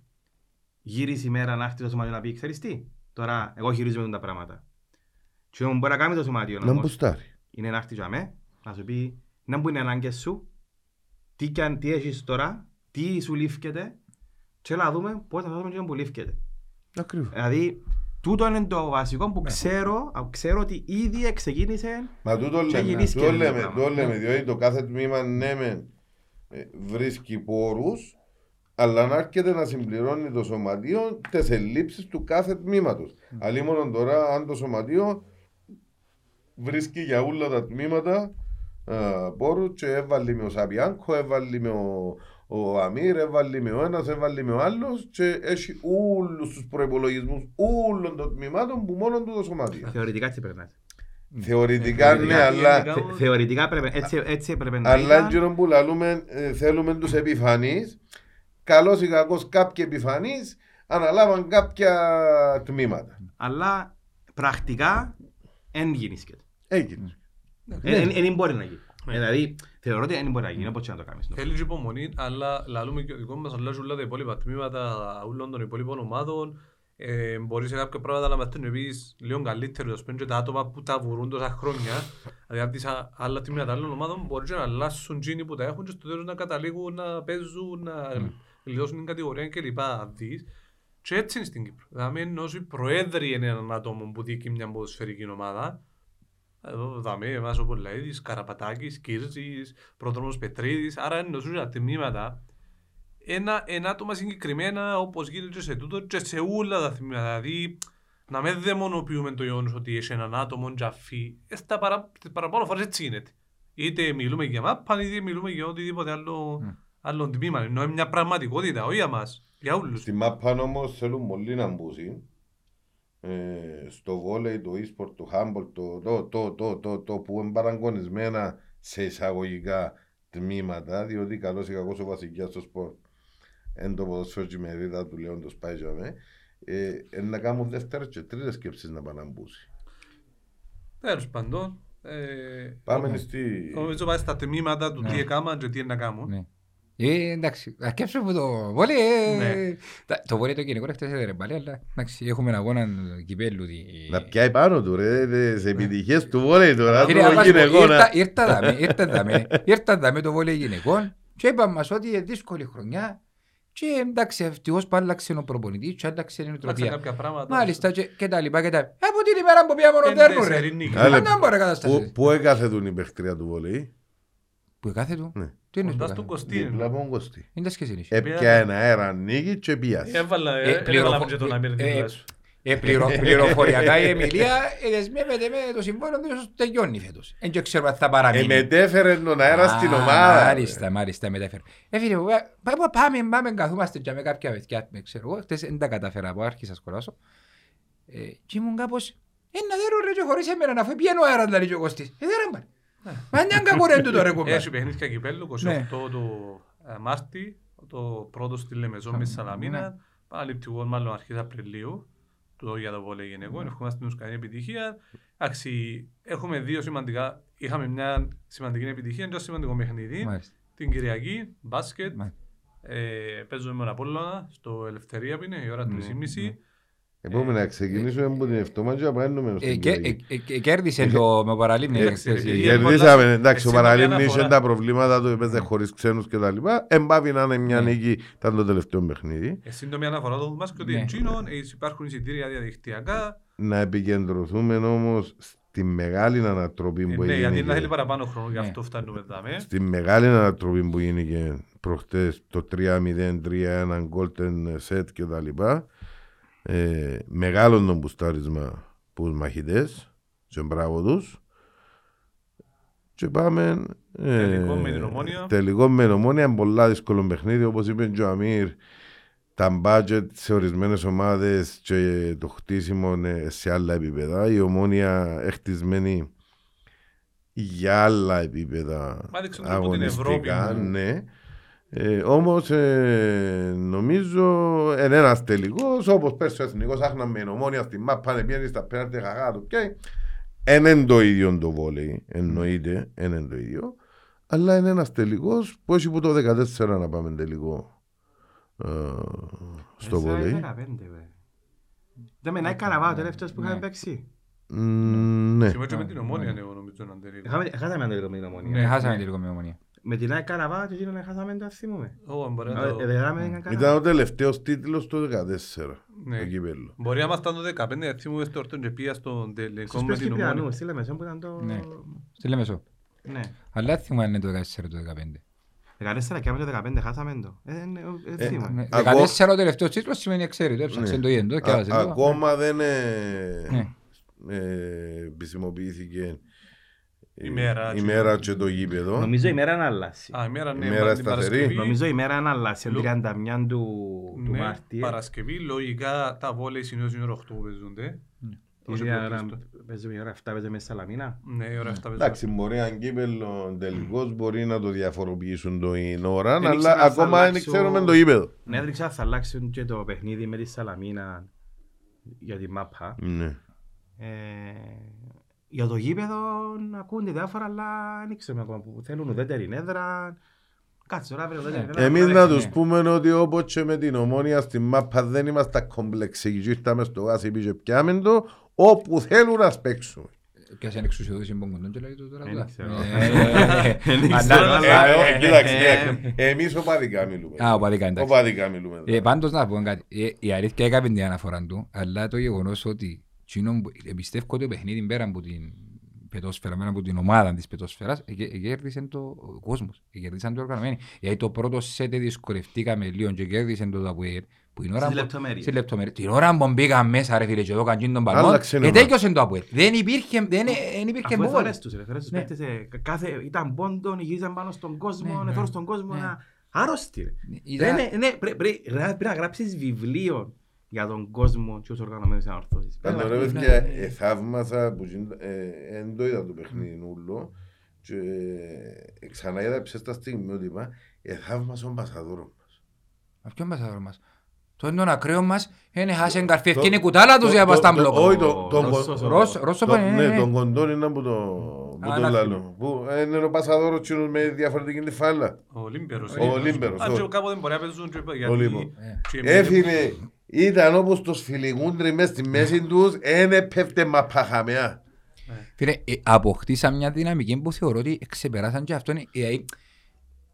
Speaker 1: γυρίσει η μέρα να έρθει το σωματείο να πει, ξέρεις τι, τώρα εγώ χειρίζομαι τα πράγματα. Και όμως μπορεί να κάνει το σωματείο
Speaker 3: Να
Speaker 1: όμως,
Speaker 3: μπουστάρει.
Speaker 1: είναι να έρθει για μέ, να σου πει, να μπουν οι ανάγκες σου, τι, κι αν- τι έχεις τώρα, τι σου λήφκεται και να δούμε πώς θα δούμε και που λήφκεται.
Speaker 3: Ακριβώς.
Speaker 1: Δηλαδή, τούτο είναι το βασικό που ξέρω, ξέρω ότι ήδη ξεκίνησε
Speaker 3: Μα τούτο
Speaker 1: Και
Speaker 3: λέμε,
Speaker 1: γυρίσκει
Speaker 3: το
Speaker 1: το
Speaker 3: λέμε,
Speaker 1: πράγμα.
Speaker 3: το λέμε, διότι το κάθε τμήμα ναι μεν, ε, βρίσκει πόρους, αλλά να έρχεται να συμπληρώνει το σωματείο τις ελλείψεις του κάθε τμήματος. Αλλή μόνο τώρα αν το σωματείο βρίσκει για όλα τα τμήματα α, πόρους και έβαλε με ο Σαπιάνκο, έβαλε με ο, ο Αμύρ, έβαλε με ο ένας, έβαλε με ο άλλος και έχει όλους τους προϋπολογισμούς όλων των τμήματων που μόνο του το σωματείο.
Speaker 1: Θεωρητικά έτσι πρέπει να είναι.
Speaker 3: Θεωρητικά ναι, αλλά...
Speaker 1: Θε- Θεωρητικά πρέπει, έτσι, έτσι έπρεπε να
Speaker 3: Αλλά
Speaker 1: ήταν.
Speaker 3: εκείνο που λαλούμε, ε, θέλουμε τους επιφανείς, καλός ή κακός κάποιοι επιφανείς, αναλάβαν κάποια τμήματα.
Speaker 1: Αλλά πρακτικά δεν γίνεις σκέτο.
Speaker 3: Έγινε.
Speaker 1: Δεν μπορεί να γίνει. Ε, Δηλαδή, θεωρώ ότι δεν μπορεί να γίνει, όπως και να το κάνεις.
Speaker 4: Θέλεις και υπομονή, αλλά λαλούμε και ο δικός μας, αλλά και όλα τα υπόλοιπα τμήματα όλων των υπόλοιπων ομάδων. Ε, μπορεί σε κάποια πράγματα να μαθαίνουν επίσης λίγο καλύτερο, ας πούμε, και τα άτομα που τα βουρούν τόσα χρόνια. Δηλαδή, από τις α- άλλα τμήματα άλλων ομάδων μπορείς και να αλλάσουν τζίνοι που τα έχουν και στο τέλος να καταλήγουν να παίζουν, να γλιτώσουν την κατηγορία κλπ. αν δεις. Και έτσι είναι στην Κύπρο. Δηλαδή, ενώ οι προέδροι είναι έναν άτομο που διοικεί μια ποδοσφαιρική ομάδα, εδώ δαμε, εμάς ο Πολαίδης, Καραπατάκης, Κύρτζης, Πρόδρομος Πετρίδης, άρα εννοούν τα τμήματα ένα, ένα άτομα συγκεκριμένα όπως γίνεται και σε τούτο και σε όλα τα τμήματα. Δηλαδή να μην δαιμονοποιούμε το γεγονός ότι έχεις έναν άτομο τζαφί. Ε, στα παρα, τις παραπάνω φορές έτσι γίνεται. Είτε μιλούμε για μάπαν, είτε μιλούμε για οτιδήποτε άλλο,
Speaker 2: Mm.
Speaker 4: άλλο τμήμα. Ενώ είναι μια πραγματικότητα, όχι για μας, για όλους.
Speaker 3: Στη μάπα όμως θέλουν πολύ να μπούσει. Ε, στο βόλεϊ, το e-sport, το handball, το, το, το, το, το, το που είναι παραγωνισμένα σε εισαγωγικά τμήματα, διότι καλώς ή κακώς ο βασικιάς στο σπορ εν το ποδοσφαίρο και η μερίδα του Λέοντος πάει για με, ε, ε, να κάνουν δεύτερες και τρίτες σκέψεις να πάνε να μπούσει.
Speaker 4: Τέλος πάντων, ε,
Speaker 3: Πάμε στη...
Speaker 4: νομίζω πάει στα τμήματα του
Speaker 2: Ναι.
Speaker 4: τι έκαναν και τι είναι να κάνουν.
Speaker 2: Ναι. Ε, εντάξει, θα σκέψω που το βόλεϊ, ε,
Speaker 4: Ναι.
Speaker 2: τα- το βόλεϊ το κοινικό χτες έδερε πάλι, αλλά εντάξει, έχουμε ένα αγώνα κυπέλου. τη-
Speaker 3: Να πιάει πάνω του ρε, δε- σε επιτυχίες του βόλεϊ τώρα,
Speaker 2: Κύριε,
Speaker 3: του
Speaker 2: άμα σου πω,
Speaker 3: γυναικών.
Speaker 2: ήρθα- ήρθα δάμε, ήρθα δάμε, ήρθα δάμε το βόλεϊ γυναικών και είπαν μας ότι είναι δύσκολη χρονιά και εντάξει, ευτυχώς που άλλαξε ο προπονητής και άλλαξε η
Speaker 4: Άλλαξαν
Speaker 2: νοοτροπία.
Speaker 4: κάποια πράγματα.
Speaker 2: Μάλιστα και, και τα λοιπά και τα λοιπά. Από την ημέρα που πήγαμε
Speaker 4: Πέντε
Speaker 2: μοντέρνου ρε.
Speaker 4: σερή νίκη.
Speaker 3: Άλλε-
Speaker 2: Μα δεν μπορεί να
Speaker 3: Πού,
Speaker 2: καταστάσεις.
Speaker 3: πού έκαθετουν η παιχτρία του βόλεϊ,
Speaker 2: Που κάθε του.
Speaker 3: Ναι.
Speaker 2: Τι είναι
Speaker 4: Κοντά
Speaker 2: που
Speaker 4: στον
Speaker 2: κάθε.
Speaker 4: Κωστή.
Speaker 3: δίπλα από τον Κωστή.
Speaker 2: Είναι τα σχέση.
Speaker 3: Έπια ένα αέρα νίκη και πιάσει.
Speaker 4: Έβαλα,
Speaker 2: Ε,
Speaker 4: ε,
Speaker 2: πληροφο-
Speaker 4: έβαλα και τον Αμύρ
Speaker 2: ε,
Speaker 4: δίπλα
Speaker 2: ε,
Speaker 4: σου.
Speaker 2: Ε, πληρο, πληροφοριακά η Εμιλία ε, δεσμεύεται με το συμβόλαιο του όσο τελειώνει φέτος. Δεν ξέρω αν θα
Speaker 3: Ε,
Speaker 2: παραμείνει.
Speaker 3: μετέφερε τον αέρα στην
Speaker 2: Α,
Speaker 3: ομάδα.
Speaker 2: Μάλιστα, μάλιστα, μετέφερε. Ε, φίλε, μου, πά- πά- πάμε, πάμε, καθόμαστε και με κάποια παιδιά, με ξέρω εγώ, χτες δεν τα καταφέρα από άρχισα να σχολάσω. Ε, και ήμουν κάπως, ε, να δέρω ρε και χωρίς εμένα, αφού πιένω αέρας, δηλαδή και ο Κωστής. Ε, δέρω πάλι. Μα είναι κακό ρε τούτο ρε κουμπάρ.
Speaker 4: Έχει παιχνίδια κυπέλλου, 28
Speaker 2: Ναι.
Speaker 4: το ε, Μάρτι, το πρώτο στη Λεμεζό με Σαλαμίνα, παραληπτικό μάλλον αρχές Απριλίου, το για το βόλεϊ γυναικών, ευχόμαστε τους καλή επιτυχία. Εντάξει, έχουμε δύο σημαντικά, είχαμε μια σημαντική επιτυχία και ένα σημαντικό παιχνίδι,
Speaker 2: Μάλιστα.
Speaker 4: την Κυριακή, μπάσκετ,
Speaker 2: Μάλιστα.
Speaker 4: ε, παίζουμε με τον Απόλλωνα στο Ελευθερία που είναι η ώρα
Speaker 2: Ναι,
Speaker 4: 3.30.
Speaker 3: Επόμενα, να ξεκινήσουμε από την εβδομάδα και να πάμε
Speaker 2: Ε,
Speaker 3: στην
Speaker 2: και-
Speaker 3: Κυριακή.
Speaker 2: ε, ε, ε, Κέρδισε το με παραλίμνη.
Speaker 4: Εντάξει,
Speaker 2: χθες,
Speaker 4: επειδή
Speaker 2: η-
Speaker 4: είναι
Speaker 3: Κερδίσαμε, εντάξει, ο
Speaker 4: Εσύ
Speaker 3: Παραλίμνη
Speaker 4: μια
Speaker 3: είχε
Speaker 4: αναφορά.
Speaker 3: τα προβλήματα του, έπαιζε χωρίς ξένους και τα λοιπά. Εμπάβει να είναι μια
Speaker 2: Ναι.
Speaker 3: νίκη, ήταν το τελευταίο παιχνίδι.
Speaker 4: Ε, σύντομη αναφορά το δούμε και ότι
Speaker 2: Ναι.
Speaker 4: εκείνον, ε, υπάρχουν εισιτήρια διαδικτυακά,
Speaker 3: Να επικεντρωθούμε όμως στη μεγάλη ανατροπή
Speaker 4: ε,
Speaker 3: που
Speaker 4: ναι, γιατί
Speaker 3: έγινε.
Speaker 4: να θέλει παραπάνω χρόνο, γι'
Speaker 2: Ναι.
Speaker 4: αυτό φτάνουμε εδώ. με.
Speaker 3: Στη μεγάλη ανατροπή που γίνηκε προχτές το 3-0, 3-1 golden set και τα λοιπά. Ε, μεγάλο το μπουστάρισμα που τους μαχητές και μπράβο τους. Και πάμε... ε,
Speaker 4: Τελικό με την Ομόνια.
Speaker 3: Τελικό με την Ομόνια, πολλά δύσκολο παιχνίδι. Όπως είπε και ο Αμύρ, τα budget σε ορισμένες ομάδες και το χτίσιμο είναι σε άλλα επίπεδα. Η Ομόνια έχτισμένη για άλλα επίπεδα
Speaker 4: Μα δείξαν το από την
Speaker 3: αγωνιστικά.
Speaker 4: Ευρώπη.
Speaker 3: Ναι. Ε, Όμως ε, νομίζω είναι ένας τελικός όπως πέρσι ο εθνικός άχναμε με ομόνια στη μάπα, πάνε πιένεις στα πέναρτη γαγά του. Και δεν είναι το ίδιο το βόλεϊ, εννοείται, δεν είναι το ίδιο. Αλλά είναι ένας τελικός που έχει που το 14 να πάμε τελικό ε, στο
Speaker 1: Τέσσερα ή
Speaker 3: βόλεϊ.
Speaker 1: δεκαπέντε, βε. Δεν με νάει καραβάω τελευταίος που είχαμε
Speaker 2: Ναι.
Speaker 1: παίξει.
Speaker 3: Μ, Ναι.
Speaker 4: Σήμερα και με την ομόνια ναι, εγώ νομίζω να τελείω.
Speaker 1: Έχαμε- Έχασαμε το λίγο με την ομονία.
Speaker 2: Ναι, χάσαμε τη λίγο με ομονία.
Speaker 1: Με την ΑΕΚ Καραβάο και εκείνον έχασαμε το θυμούμε.
Speaker 4: Ω, μπορεί να
Speaker 1: Ε,
Speaker 4: το-
Speaker 1: ε, δεν με
Speaker 3: Ήταν
Speaker 1: Καραβάο.
Speaker 3: ο τελευταίος τίτλος του 14
Speaker 4: Ναι.
Speaker 3: το κύπελο.
Speaker 4: Μπορεί να ήμασταν το 15, γιατί θυμούμε στο όρτον και πήγα στον τελικό
Speaker 1: Στους
Speaker 4: με
Speaker 1: πες
Speaker 4: την ομόνια.
Speaker 1: Κυπριανούς, στη Λεμεσό που ήταν το...
Speaker 2: Ναι. Στη Λεμεσό.
Speaker 1: Ναι.
Speaker 2: Αλλά θυμάμαι το 14 το 15.
Speaker 1: 14 και άμε το 15 χάσαμε το. Ε, ναι, ε,
Speaker 3: Ε,
Speaker 1: θυμάμαι.
Speaker 2: Ναι,
Speaker 3: Ακόμα-
Speaker 2: 14 ο τελευταίος τίτλος σημαίνει εξαίρετο. Έψαξε
Speaker 3: Ναι.
Speaker 2: το ίδιο, και
Speaker 3: Α-
Speaker 2: έβαζε το.
Speaker 3: Ακόμα δεν
Speaker 2: Ναι.
Speaker 3: ε, ε, επισημοποιήθηκε η-
Speaker 4: Η μέρα
Speaker 3: η
Speaker 4: και-
Speaker 3: μέρα και το γήπεδο.
Speaker 1: Νομίζω η μέρα να αλλάσει.
Speaker 4: Α, η μέρα ναι,
Speaker 3: Η μέρα
Speaker 4: πα- την
Speaker 3: σταθερή.
Speaker 4: Παρασκευή.
Speaker 1: Νομίζω η μέρα να αλλάσει.
Speaker 4: Λο-
Speaker 1: 31 του του
Speaker 4: Ναι,
Speaker 1: Μάρτη. ε.
Speaker 4: Παρασκευή, λογικά τα βόλεϊ συνήθως είναι ώρα 8 που παίζονται.
Speaker 1: Η
Speaker 4: Όσο
Speaker 1: ίδια
Speaker 4: πιο
Speaker 1: ώρα
Speaker 4: κλειστό.
Speaker 1: παίζουμε η ώρα 7 παίζουμε στη Σαλαμίνα.
Speaker 4: Ναι, η ώρα 7 παίζονται.
Speaker 3: Εντάξει, μπορεί αν κύπελο τελικώς μπορεί να το διαφοροποιήσουν το η ώρα,
Speaker 1: Δεν
Speaker 3: αλλά
Speaker 1: ήξερα αν θα
Speaker 3: ακόμα δεν
Speaker 1: αλλάξω-
Speaker 3: ξέρουμε το γήπεδο.
Speaker 1: Ναι, έδειξα θα αλλάξουν και το παιχνίδι με τη Σαλαμίνα για τη μάπα.
Speaker 3: Ναι.
Speaker 1: Ε, για το γήπεδο να ακούνται διάφορα, αλλά δεν ξέρουμε ακόμα που θέλουν ουδέτερη έδρα. Κάτσε τώρα, βρε ουδέτερη έδρα.
Speaker 3: Εμείς να
Speaker 1: παρέχει.
Speaker 3: τους πούμε ότι όπως και με την ομόνια στην μάπα δεν είμαστε κομπλεξικοί. Ήρθαμε στο γάσι πήγε πιάμε το όπου θέλουν να παίξουμε.
Speaker 2: Ποιας είναι εξουσιοδότηση εμπον κοντών και λέει το τώρα.
Speaker 1: Δεν
Speaker 2: τούτα.
Speaker 1: ξέρω.
Speaker 2: Ε, ε, ε,
Speaker 1: Δεν
Speaker 2: αλλά-
Speaker 1: ξέρω,
Speaker 2: αλλά-
Speaker 1: αλλά-
Speaker 3: Ε, ε, Κοίταξε,
Speaker 1: ε,
Speaker 3: κοίταξε. εμείς οπαδικά μιλούμε.
Speaker 2: Α, οπαδικά, εντάξει.
Speaker 3: Οπαδικά μιλούμε.
Speaker 2: Ε, πάντως να πω κάτι. Ε, η αλήθεια έκαμε την αναφορά του, αλλά το γεγονός ότι εκείνο που- ε, πιστεύω ότι το παιχνίδι πέρα από την πετόσφαιρα, πέρα από την ομάδα της πετόσφαιρας, ε, ε, κέρδισε το ο κόσμος, ε, κέρδισαν το οργανωμένοι. Γιατί το πρώτο σετ δυσκολευτήκαμε λίγο και κέρδισε το Ταπουέρ, που την ώρα
Speaker 1: Στις
Speaker 2: που-
Speaker 1: λεπτομέρειες.
Speaker 2: στις λεπτομέρειες. Την ώρα που μπήκαν μέσα ρε φίλε και εδώ καντζίν τον παλμό,
Speaker 3: Άλλαξε η ομάδα.
Speaker 2: ετέκειωσε το Αποέλ. Δεν υπήρχε, δεν, δεν υπήρχε
Speaker 1: Αφού
Speaker 2: μπόλ.
Speaker 1: εθώρες τους, ρε, εθώρες τους
Speaker 2: Ναι.
Speaker 1: παίκτες, ε, κα- κάθε, ήταν πόντον, γύριζαν πάνω στον κόσμο,
Speaker 2: Ναι,
Speaker 1: εθώρες
Speaker 2: ναι.
Speaker 1: στον κόσμο,
Speaker 2: Ναι.
Speaker 1: να- άρρωστοι ρε.
Speaker 2: Ήταν-
Speaker 1: Ναι, ναι, ναι, πρέ- πρέ- ρε, πρέπει να γράψεις βιβλίο για τον κόσμο και τους οργανωμένους ανορθώσεις. Πρέπει
Speaker 3: Πάντως
Speaker 1: να-
Speaker 3: ρε
Speaker 2: Ναι.
Speaker 3: παιδιά, ε, θαύμασα που γίν- ε, εν το είδα το παιχνίδι ούλο και ε, ξανά είδα ψες τα στιγμιότυπα, ε, θαύμασα τον Πασαδόρο μας.
Speaker 2: Μα ποιον πασαδόρο μας; Το είναι τον ακραίο μας, είναι χάσεν καρφί,
Speaker 3: Το-
Speaker 2: ευκαινή κουτάλα τους
Speaker 3: το-
Speaker 2: για πας
Speaker 3: το-
Speaker 2: στα
Speaker 3: το-
Speaker 2: μπλοκ.
Speaker 3: όχι, το- τον
Speaker 1: Ρώσος,
Speaker 3: κο-
Speaker 1: ο-
Speaker 2: Ρώσος, Ρώσος
Speaker 3: Το-
Speaker 2: πάνε,
Speaker 3: Ναι,
Speaker 2: ναι.
Speaker 3: τον κοντόν είναι που το που
Speaker 2: Α,
Speaker 3: το
Speaker 2: να
Speaker 3: λαλό. Που ε, είναι ο Πασαδόρος τσίνος με διαφορετική τη φάλα.
Speaker 4: Ο Ολύμπιαρος.
Speaker 3: Ο Ολύμπιαρος,
Speaker 4: Αν και
Speaker 3: όχι.
Speaker 4: κάποτε μπορεί να παίζουν και γιατί...
Speaker 3: Ολύμπο.
Speaker 2: Ε.
Speaker 4: και με-
Speaker 3: Έφυγε, ήταν όπως το σφιλιγούντρι μες στη μέση τους, εν έπεφτε μαπαχαμιά.
Speaker 2: Φίλε, ε, αποκτήσαν μια δυναμική που θεωρώ ότι ξεπεράσαν και αυτό. είναι- ε, ε,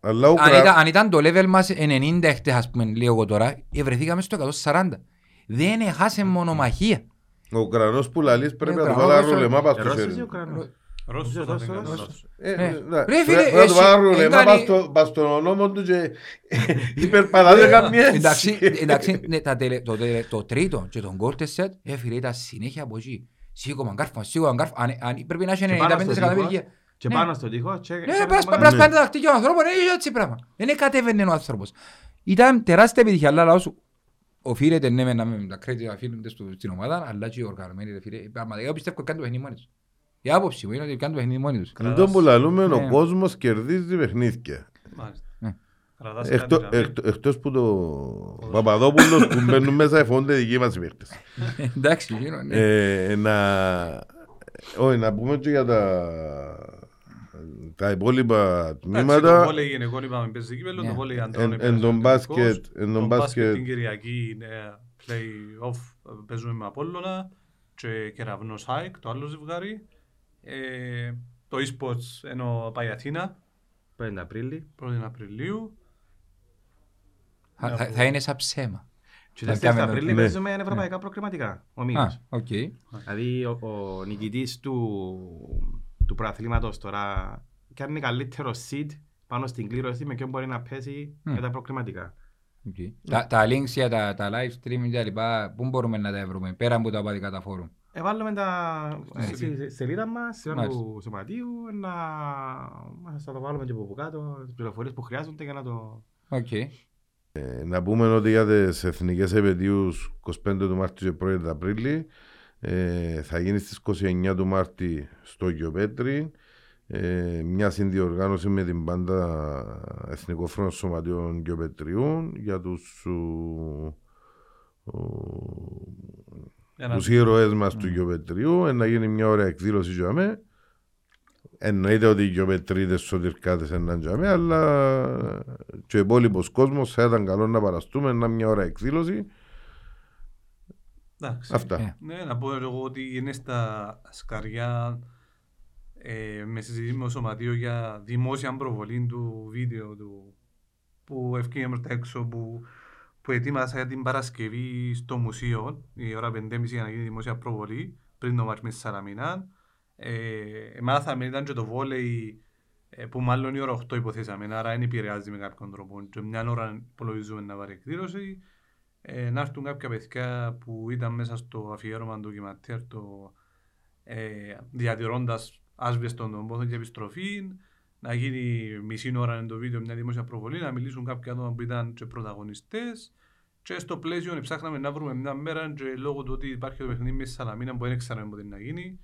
Speaker 3: Αλλά ο
Speaker 2: Αν
Speaker 3: Κρα-
Speaker 2: ήταν, αν ήταν το level μας 90 χτες, ας πούμε, λίγο εγώ τώρα, ε, βρεθήκαμε στο 140. Δεν έχασε μονομαχία.
Speaker 3: ο Κρανός που λαλείς πρέπει
Speaker 2: Ναι,
Speaker 3: να του
Speaker 2: Κρανός,
Speaker 3: βάλει
Speaker 2: Ρώσος.
Speaker 3: ρολεμά πας
Speaker 1: Ε,
Speaker 3: στο
Speaker 1: Ρώσος
Speaker 3: χέρι
Speaker 1: ή
Speaker 3: του.
Speaker 1: Ουκρανός.
Speaker 4: Ρώσος,
Speaker 1: Ρώσος,
Speaker 4: θα δεν κάνω
Speaker 1: Ρώσος.
Speaker 4: λάθος.
Speaker 3: Ε,
Speaker 2: Ναι.
Speaker 3: ναι.
Speaker 2: Ρε, φίλε,
Speaker 3: Πρέπει να του
Speaker 2: εσύ-
Speaker 3: βάλει ρολεμά
Speaker 2: έκανε-
Speaker 3: πας στο- πας στον νόμο του και υπερπαλάτε καμία
Speaker 2: Εντάξει,
Speaker 3: έτσι.
Speaker 2: εντάξει, ναι, τα τελε- το, τελε- το τρίτο και τον goal set, ε, φίλε, ήταν συνέχεια από εκεί. Σήκωμαν κάρφωμα, σήκωμαν κάρφωμα. Αν- αν- Πρέπει να έχει
Speaker 1: Και πάνω στο
Speaker 2: 95%
Speaker 1: τοίχο,
Speaker 2: απεργία.
Speaker 1: Και
Speaker 2: Ναι.
Speaker 1: πάνω στο τοίχο. και-
Speaker 2: Ναι,
Speaker 1: και
Speaker 2: πρέπει
Speaker 1: ένα
Speaker 2: να
Speaker 1: κομμάτι-
Speaker 2: σπάσει τα δαχτυλιά ο ανθρώπων, είναι έτσι πράγμα. Δεν κατέβαινε ο άνθρωπος. Ήταν τεράστια επιτυχία, αλλά λαός οφείλεται ναι με να με τα credit οφείλονται στο- στην ομάδα, αλλά και οι οργανωμένοι, ρε φίλε. Πραγματικά εγώ πιστεύω ότι κάνουν το παιχνίδι μόνοι τους. Η άποψη μου είναι ότι κάνουν το παιχνίδι μόνοι τους.
Speaker 3: Εν τω που λαλούμε, ο
Speaker 2: Ναι.
Speaker 3: κόσμος κερδίζει παιχνίδια.
Speaker 4: Μάλιστα.
Speaker 2: Ναι.
Speaker 4: Κρατάς
Speaker 3: Εκτό-
Speaker 4: κάτι να
Speaker 3: εκτο- Εκτός που το Παπαδόπουλος που μπαίνουν μέσα εφόνται δικοί μας οι παίχτες.
Speaker 2: Εντάξει, γίνω, ναι.
Speaker 3: Ε, να... Όχι, να πούμε και για τα, τα υπόλοιπα
Speaker 4: Εντάξει, Το
Speaker 3: τμήματα.
Speaker 4: βόλεϊ γυναικών είπαμε παίζει κύπελλο,
Speaker 2: Ναι.
Speaker 4: το βόλεϊ
Speaker 3: Εν-
Speaker 4: αντρών
Speaker 3: εν
Speaker 4: επέρασε
Speaker 3: τον
Speaker 4: ο
Speaker 3: μπάσκετ-
Speaker 4: τελικός.
Speaker 3: εν τον
Speaker 4: Τον
Speaker 3: μπάσκετ-
Speaker 4: την Κυριακή είναι play-off ε, παίζουμε με Απόλλωνα και Κεραυνός ΑΕΚ, το άλλο ζευγάρι. Ε, Το e-sports ενώ πάει Αθήνα,
Speaker 1: 5 Απρίλη.
Speaker 4: 1η Απριλίου.
Speaker 2: Θα- θα- Θα είναι σαν ψέμα.
Speaker 1: Και
Speaker 2: Θα
Speaker 1: 4
Speaker 2: κάνουμε-
Speaker 1: Απρίλη
Speaker 3: ναι.
Speaker 1: παίζουμε ευρωπαϊκά προκριματικά. Ο
Speaker 2: Α,
Speaker 1: Μήνος.
Speaker 2: οκ.
Speaker 1: Δηλαδή ο, ο νικητής του, του πρωταθλήματος τώρα κάνει καλύτερο seed πάνω στην κλήρωση με ποιον μπορεί να πέσει
Speaker 2: Μμ.
Speaker 1: για τα προκριματικά.
Speaker 2: οκ. Τα- Τα links για τα- τα live stream και τα λοιπά, πού μπορούμε να τα βρούμε, πέρα από τα οπαδικά τα φόρουμ.
Speaker 1: Εβάλλουμε τα ε, στη στη σελίδα μας, σειρά
Speaker 2: Μάλιστα.
Speaker 1: του σωματείου, να μας θα το βάλουμε και από κάτω, τις πληροφορίες που χρειάζονται για να το...
Speaker 2: Οκ.
Speaker 3: Ε, Να πούμε ότι για τις εθνικές επετείους 25 του Μάρτη και 1 του Απρίλη ε, θα γίνει στις 29 του Μάρτη στο Λιοπέτρι ε, μια συνδιοργάνωση με την πάντα Εθνικόφρονο Σωματείο Λιοπετριού για τους ου, ου,
Speaker 4: Για να-
Speaker 3: τους ήρωες μας του Λιοπετριού ε, να γίνει μια ωραία εκδήλωση για μέ. Εννοείται ότι οι γεωπετρίδες σωτηρκάτες είναι για μέ, αλλά και ο υπόλοιπος κόσμος θα ήταν καλό να παραστούμε, να μια ώρα εκδήλωση.
Speaker 4: Εντάξει.
Speaker 3: Αυτά.
Speaker 2: Ε.
Speaker 4: Ναι, να πω εγώ ότι είναι στα σκαριά ε, με συζητήσεις με το σωματείο για δημόσια προβολή του βίντεο του που ευκήγε προς τα έξω που, που ετοίμασα για την Παρασκευή στο μουσείο η ώρα 5.30 για να γίνει δημόσια προβολή πριν το μάτς μες τη Σαλαμινά. Ε, μάθαμε ήταν και το βόλεϊ ε, που μάλλον η ώρα 8 υποθέσαμε, άρα δεν επηρεάζει με κάποιον τρόπο. Και μια ώρα υπολογίζουμε να πάρει εκδήλωση. Ε, να έρθουν κάποια παιδιά που ήταν μέσα στο αφιέρωμα του ντοκιματέρ το ε, διατηρώντας άσβεστον τον πόθο και επιστροφή, να γίνει μισή ώρα είναι το βίντεο μια δημόσια προβολή, να μιλήσουν κάποια άτομα που ήταν και πρωταγωνιστές. Και στο πλαίσιο ψάχναμε να βρούμε μια μέρα και λόγω του ότι υπάρχει το παιχνίδι με στη Σαλαμίνα που δεν ξέραμε πότε να γίνει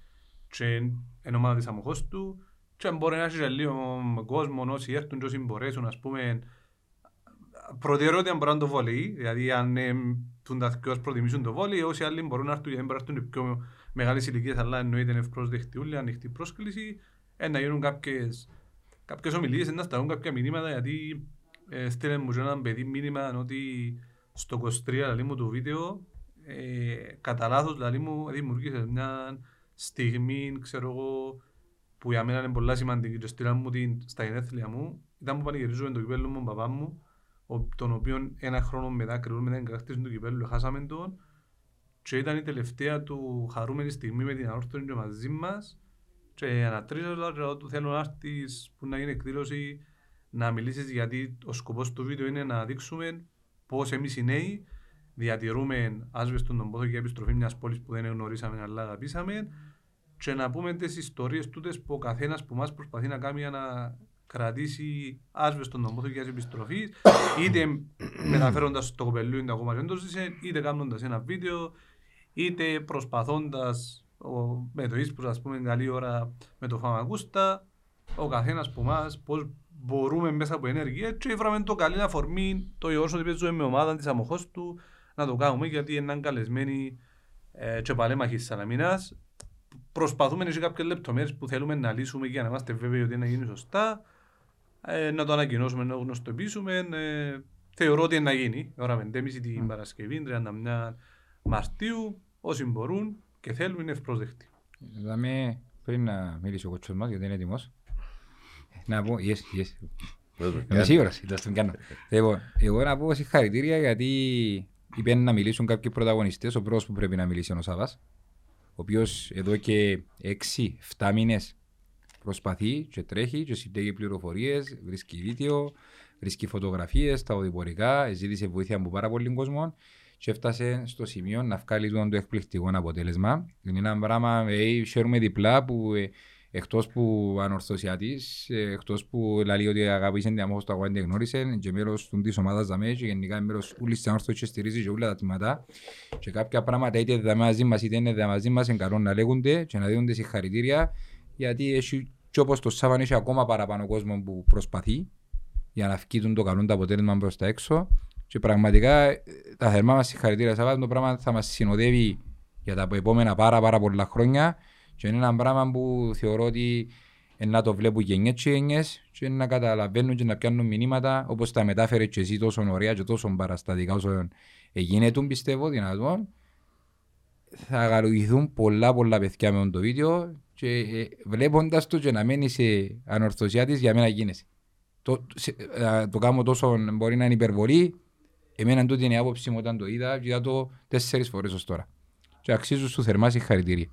Speaker 4: και εν ομάδα της αμοχώς του και μπορεί να έχει και λίγο κόσμο όσοι έρθουν και όσοι μπορέσουν ας πούμε προτεραιότητα μπορεί να είναι το βόλεϊ, δηλαδή αν ε, τούν τα δυο προτιμήσουν το βόλεϊ, όσοι άλλοι μπορούν να έρθουν, γιατί μπορεί να έρθουν πιο μεγάλες ηλικίες, αλλά εννοείται είναι ευπρόσδεκτοι όλοι, ανοιχτή πρόσκληση, ε, να γίνουν κάποιες, κάποιες ομιλίες, να σταθούν κάποια μηνύματα, γιατί ε, στείλε μου και ένα παιδί μήνυμα ότι στο 23 λαλή μου το βίντεο, ε, κατά λάθος λαλή μου δημιουργήσε μια στιγμή, ξέρω εγώ, που για μένα είναι πολλά σημαντική. Και στείλα μου την στα γενέθλια μου, ήταν που πανηγυρίζουμε το κυπέλλο μου, παπά μου, ο, τον οποίο ένα χρόνο μετά, κρυβούν μετά την κατακτήση του κυπέλλου, χάσαμε τον. Και ήταν η τελευταία του χαρούμενη στιγμή με την ανόρθωση και μαζί μας και ανατρίζω λέω του θέλω να έρθεις που να γίνει εκδήλωση να μιλήσεις γιατί ο σκοπός του βίντεο είναι να δείξουμε πώς εμείς οι νέοι διατηρούμε άσβεστον τον πόθο και επιστροφή μιας πόλης που δεν γνωρίσαμε αλλά αγαπήσαμε και να πούμε τις ιστορίες τούτες που ο καθένας που μας προσπαθεί να κάνει για να κρατήσει άσβεστον τον πόθο και επιστροφή είτε μεταφέροντας το κοπελούι το ακόμα δεν το ζήσε είτε κάνοντας ένα βίντεο είτε προσπαθώντας ο, με το ίσπρος ας πούμε καλή ώρα με το φαμακούστα ο καθένας που μας πώς μπορούμε μέσα από ενέργεια και βράμε το καλή αφορμή το γεγονός ότι παίζουμε με ομάδα της αμοχώς του να το κάνουμε γιατί είναι καλεσμένοι ε, και παλέμαχοι της Σαλαμίνας προσπαθούμε να κάποιες λεπτομέρειες που θέλουμε να λύσουμε για να είμαστε βέβαιοι ότι να γίνει σωστά ε, να το ανακοινώσουμε, να γνωστοποιήσουμε ε, θεωρώ ότι είναι να γίνει. Ώρα 5.30 την Παρασκευή 31 Μαρτίου όσοι μπορούν και θέλουν είναι ευπρόσδεκτοι.
Speaker 2: Δάμε, πριν να μιλήσει ο κοτσός μας, γιατί είναι έτοιμος, να πω, yes, yes, είμαι σίγουρος, θα τον κάνω. Λοιπόν, εγώ να πω συγχαρητήρια γιατί είπαν να μιλήσουν κάποιοι πρωταγωνιστές, ο πρώτος που πρέπει να μιλήσει είναι ο Σάβας, ο οποίος εδώ και 6-7 μήνες προσπαθεί και τρέχει και συντέγει πληροφορίες, βρίσκει βίντεο, βρίσκει φωτογραφίες, τα οδηπορικά, ζήτησε βοήθεια από πάρα πολλοί κόσμο και έφτασε στο σημείο να βγάλει το εκπληκτικό αποτέλεσμα. Είναι ένα πράγμα, ε, χαίρομαι διπλά που ε, εκτός που ανορθωσιάτης, ε, εκτός που λέει ότι αγαπήσε την αμόχος του αγώνα δεν γνώρισε και μέλος του της ομάδας δαμέ και γενικά μέλος ούλης της ανορθωσίας και στηρίζει και όλα τα τμήματα και κάποια πράγματα είτε δεν μαζί μας είτε είναι δεν μαζί μας είναι καλό να λέγονται και να δίνονται συγχαρητήρια γιατί έχει και όπως το Σάββαν έχει ακόμα παραπάνω κόσμο που προσπαθεί για να φκείτουν το καλό το αποτέλεσμα προς τα έξω και πραγματικά ε, τα θερμά μας συγχαρητήρια Σάββαν το πράγμα θα μας συνοδεύει για τα επόμενα πάρα πάρα πολλά χρόνια και είναι ένα πράγμα που θεωρώ ότι να το βλέπουν γενιές και γενιές και να καταλαβαίνουν και να πιάνουν μηνύματα όπως τα μετάφερε και εσύ τόσο ωραία και τόσο παραστατικά όσο γίνεται πιστεύω δυνατόν θα αγαλογηθούν πολλά πολλά παιδιά με το βίντεο και ε, βλέποντας το και να μένει σε ανορθωσιά της για μένα γίνεσαι. Το, σε, ε, το κάνω τόσο μπορεί να είναι υπερβολή εμένα τούτη είναι η άποψη μου όταν το είδα και είδα το τέσσερις φορές ως τώρα. Και αξίζω σου θερμά συγχαρητήρια.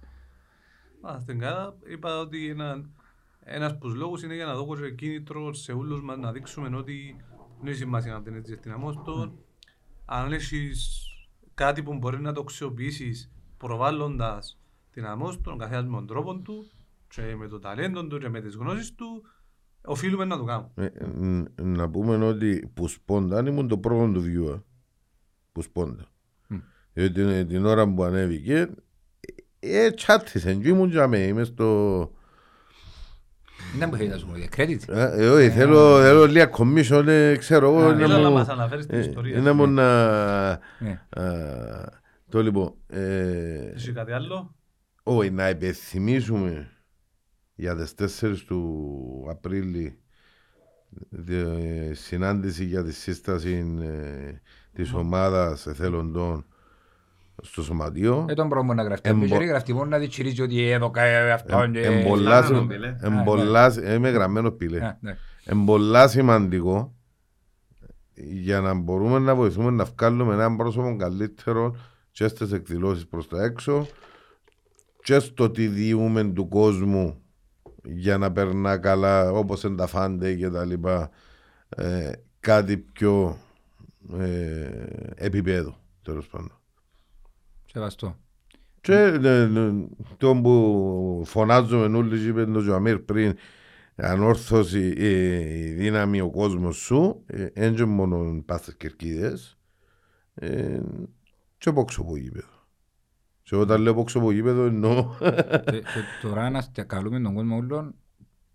Speaker 4: Α, στην κάτα είπα ότι ένα, ένας από τους λόγους είναι για να δώσω κίνητρος σε όλους μας να δείξουμε ότι δεν έχει σημασία να την έτσι στην αμόστο. Mm. Αν έχεις κάτι που μπορείς να το αξιοποιήσεις προβάλλοντας την αμόστο, τον καθένας με τον τρόπο του και με το ταλέντο του και με τις γνώσεις του, οφείλουμε να το κάνουμε.
Speaker 3: Ε, ε, να πούμε ότι που σπόντα ήμουν το πρώτο του viewer. Που σπόντα. Mm. Γιατί την, την ώρα που ανέβηκε ε, τσάτισε και ήμουν για μέ, είμαι στο...
Speaker 2: Δεν μου θέλεις να σου πω για credit.
Speaker 3: Ε, όχι, θέλω, θέλω λίγα commission, ε, ξέρω εγώ.
Speaker 4: Να θέλω να μας αναφέρεις την ιστορία.
Speaker 3: Είναι μόνο να...
Speaker 2: Ναι.
Speaker 3: Το λοιπόν...
Speaker 4: Είσαι κάτι άλλο;
Speaker 3: Όχι, να υπενθυμίσουμε για τις 4 του Απρίλη συνάντηση για τη σύσταση της ομάδας εθελοντών στο σωματείο.
Speaker 2: Ε, τον πρόβλημα να γραφτεί. Εμπο... Και γραφτεί μόνο να διτσιρίζει ότι εδώ κάνει αυτό.
Speaker 3: Είμαι γραμμένο πύλε. Εμπολάς σημαντικό για να μπορούμε να βοηθούμε να βγάλουμε έναν πρόσωπο καλύτερο και στις εκδηλώσεις προς τα έξω και στο τι διούμε του κόσμου για να περνά καλά όπως είναι τα φάντε και τα λοιπά ε, κάτι πιο ε, επίπεδο τέλος πάντων.
Speaker 2: Σεβαστό.
Speaker 3: Και ε, το που φωνάζουμε όλοι είπε το Ζωαμίρ πριν ανόρθωση ε, η δύναμη ο κόσμος σου έντια μόνο πάστες κερκίδες ε, και πόξω από γήπεδο. Και όταν λέω πόξω από γήπεδο εννοώ
Speaker 2: Τώρα να καλούμε τον κόσμο όλων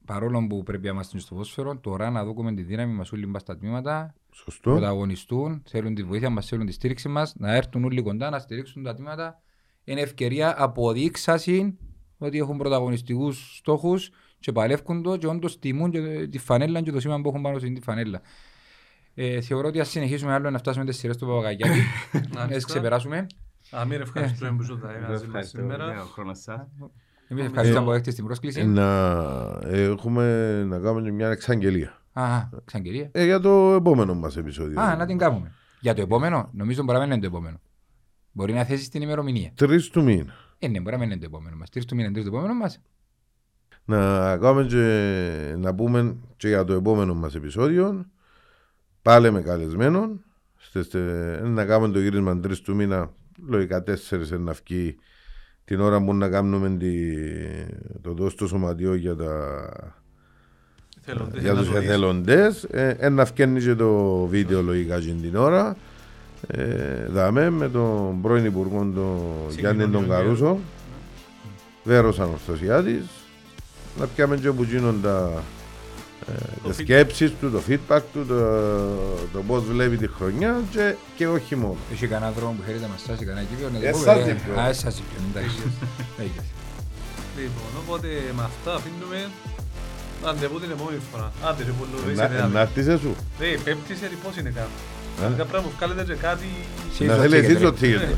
Speaker 2: παρόλο που πρέπει να είμαστε στο πόσφαιρο, τώρα να δούμε τη δύναμη μας όλοι μπας στα τμήματα,
Speaker 3: Σωστό.
Speaker 2: πρωταγωνιστούν, θέλουν τη βοήθεια μας, θέλουν τη στήριξη μας, να έρθουν όλοι κοντά, να στηρίξουν τα τμήματα. Είναι ευκαιρία αποδείξαση ότι έχουν πρωταγωνιστικούς στόχους και παλεύκουν το και όντως τιμούν και τη φανέλα και το σήμα που έχουν πάνω στην τη φανέλα. Ε, θεωρώ ότι ας συνεχίσουμε άλλο να φτάσουμε τις σειρές του Παπαγαγιάκη, να τις ξεπεράσουμε.
Speaker 4: Αμύρ, ευχαριστούμε που ήσουν μαζί μας
Speaker 1: Ευχαριστώ
Speaker 4: σήμερα.
Speaker 1: για τον χρόνος σας.
Speaker 2: Εμείς ευχαριστούμε που έχετε την πρόσκληση.
Speaker 3: Ε, Να έχουμε να κάνουμε και μια εξαγγελία.
Speaker 2: Α, εξαγγελία.
Speaker 3: Ε, για το επόμενο μας επεισόδιο.
Speaker 2: Α, να την κάνουμε. Για το επόμενο, νομίζω μπορεί να μην είναι το επόμενο. Μπορεί να θέσει την ημερομηνία.
Speaker 3: Τρεις του μήνα.
Speaker 2: Ε, ναι, μπορεί να μην είναι το επόμενο μας. Τρεις του μήνα, τρεις το επόμενο μας.
Speaker 3: Να κάνουμε και να πούμε και για το επόμενο μας επεισόδιο πάλι με καλεσμένον Στις, ε, να κάνουμε το γύρισμα τρεις του μήνα λογικά τέσσερις να βγει την ώρα που να κάνουμε τη, το δώσει το σωματιό για, τα,
Speaker 4: Εθελοντές,
Speaker 3: για τους
Speaker 4: ανατολείς.
Speaker 3: εθελοντές. Ε, ε, να βγαίνει και το βίντεο λογικά και την ώρα. Ε, δάμε με τον πρώην Υπουργό τον Γιάννη τον
Speaker 4: Συγκοινωνιών.
Speaker 3: Καρούσο. Βέρος Αναστασιάδης. Να πιάμε και όπου γίνονται ε,
Speaker 4: Το
Speaker 3: τις
Speaker 4: feedback.
Speaker 3: σκέψεις του, το feedback του, το, το πώς βλέπει τη χρονιά και, και όχι μόνο.
Speaker 2: Έχει κανένα δρόμο που χαίρεται μας στάσει, κανένα κύβιο. να το
Speaker 3: Εσάς
Speaker 2: πούμε, ε,
Speaker 3: είπε.
Speaker 2: Α, εσάς είπε, εντάξει. Έγινε.
Speaker 4: Λοιπόν, οπότε με αυτά αφήνουμε ραντεβού την επόμενη φορά. Άντε ρε πολύ
Speaker 3: Να, να έρθεις εσύ.
Speaker 4: Ρε, πέμπτη σε πώς είναι κάπου.
Speaker 3: Ε;
Speaker 4: Κάποια πράγμα που βγάλετε και κάτι...
Speaker 2: Εσύ
Speaker 3: Να
Speaker 2: ίσως
Speaker 3: θέλεις εσύ
Speaker 2: τσίγεται,
Speaker 3: το
Speaker 2: ρε.
Speaker 3: τσίγεται.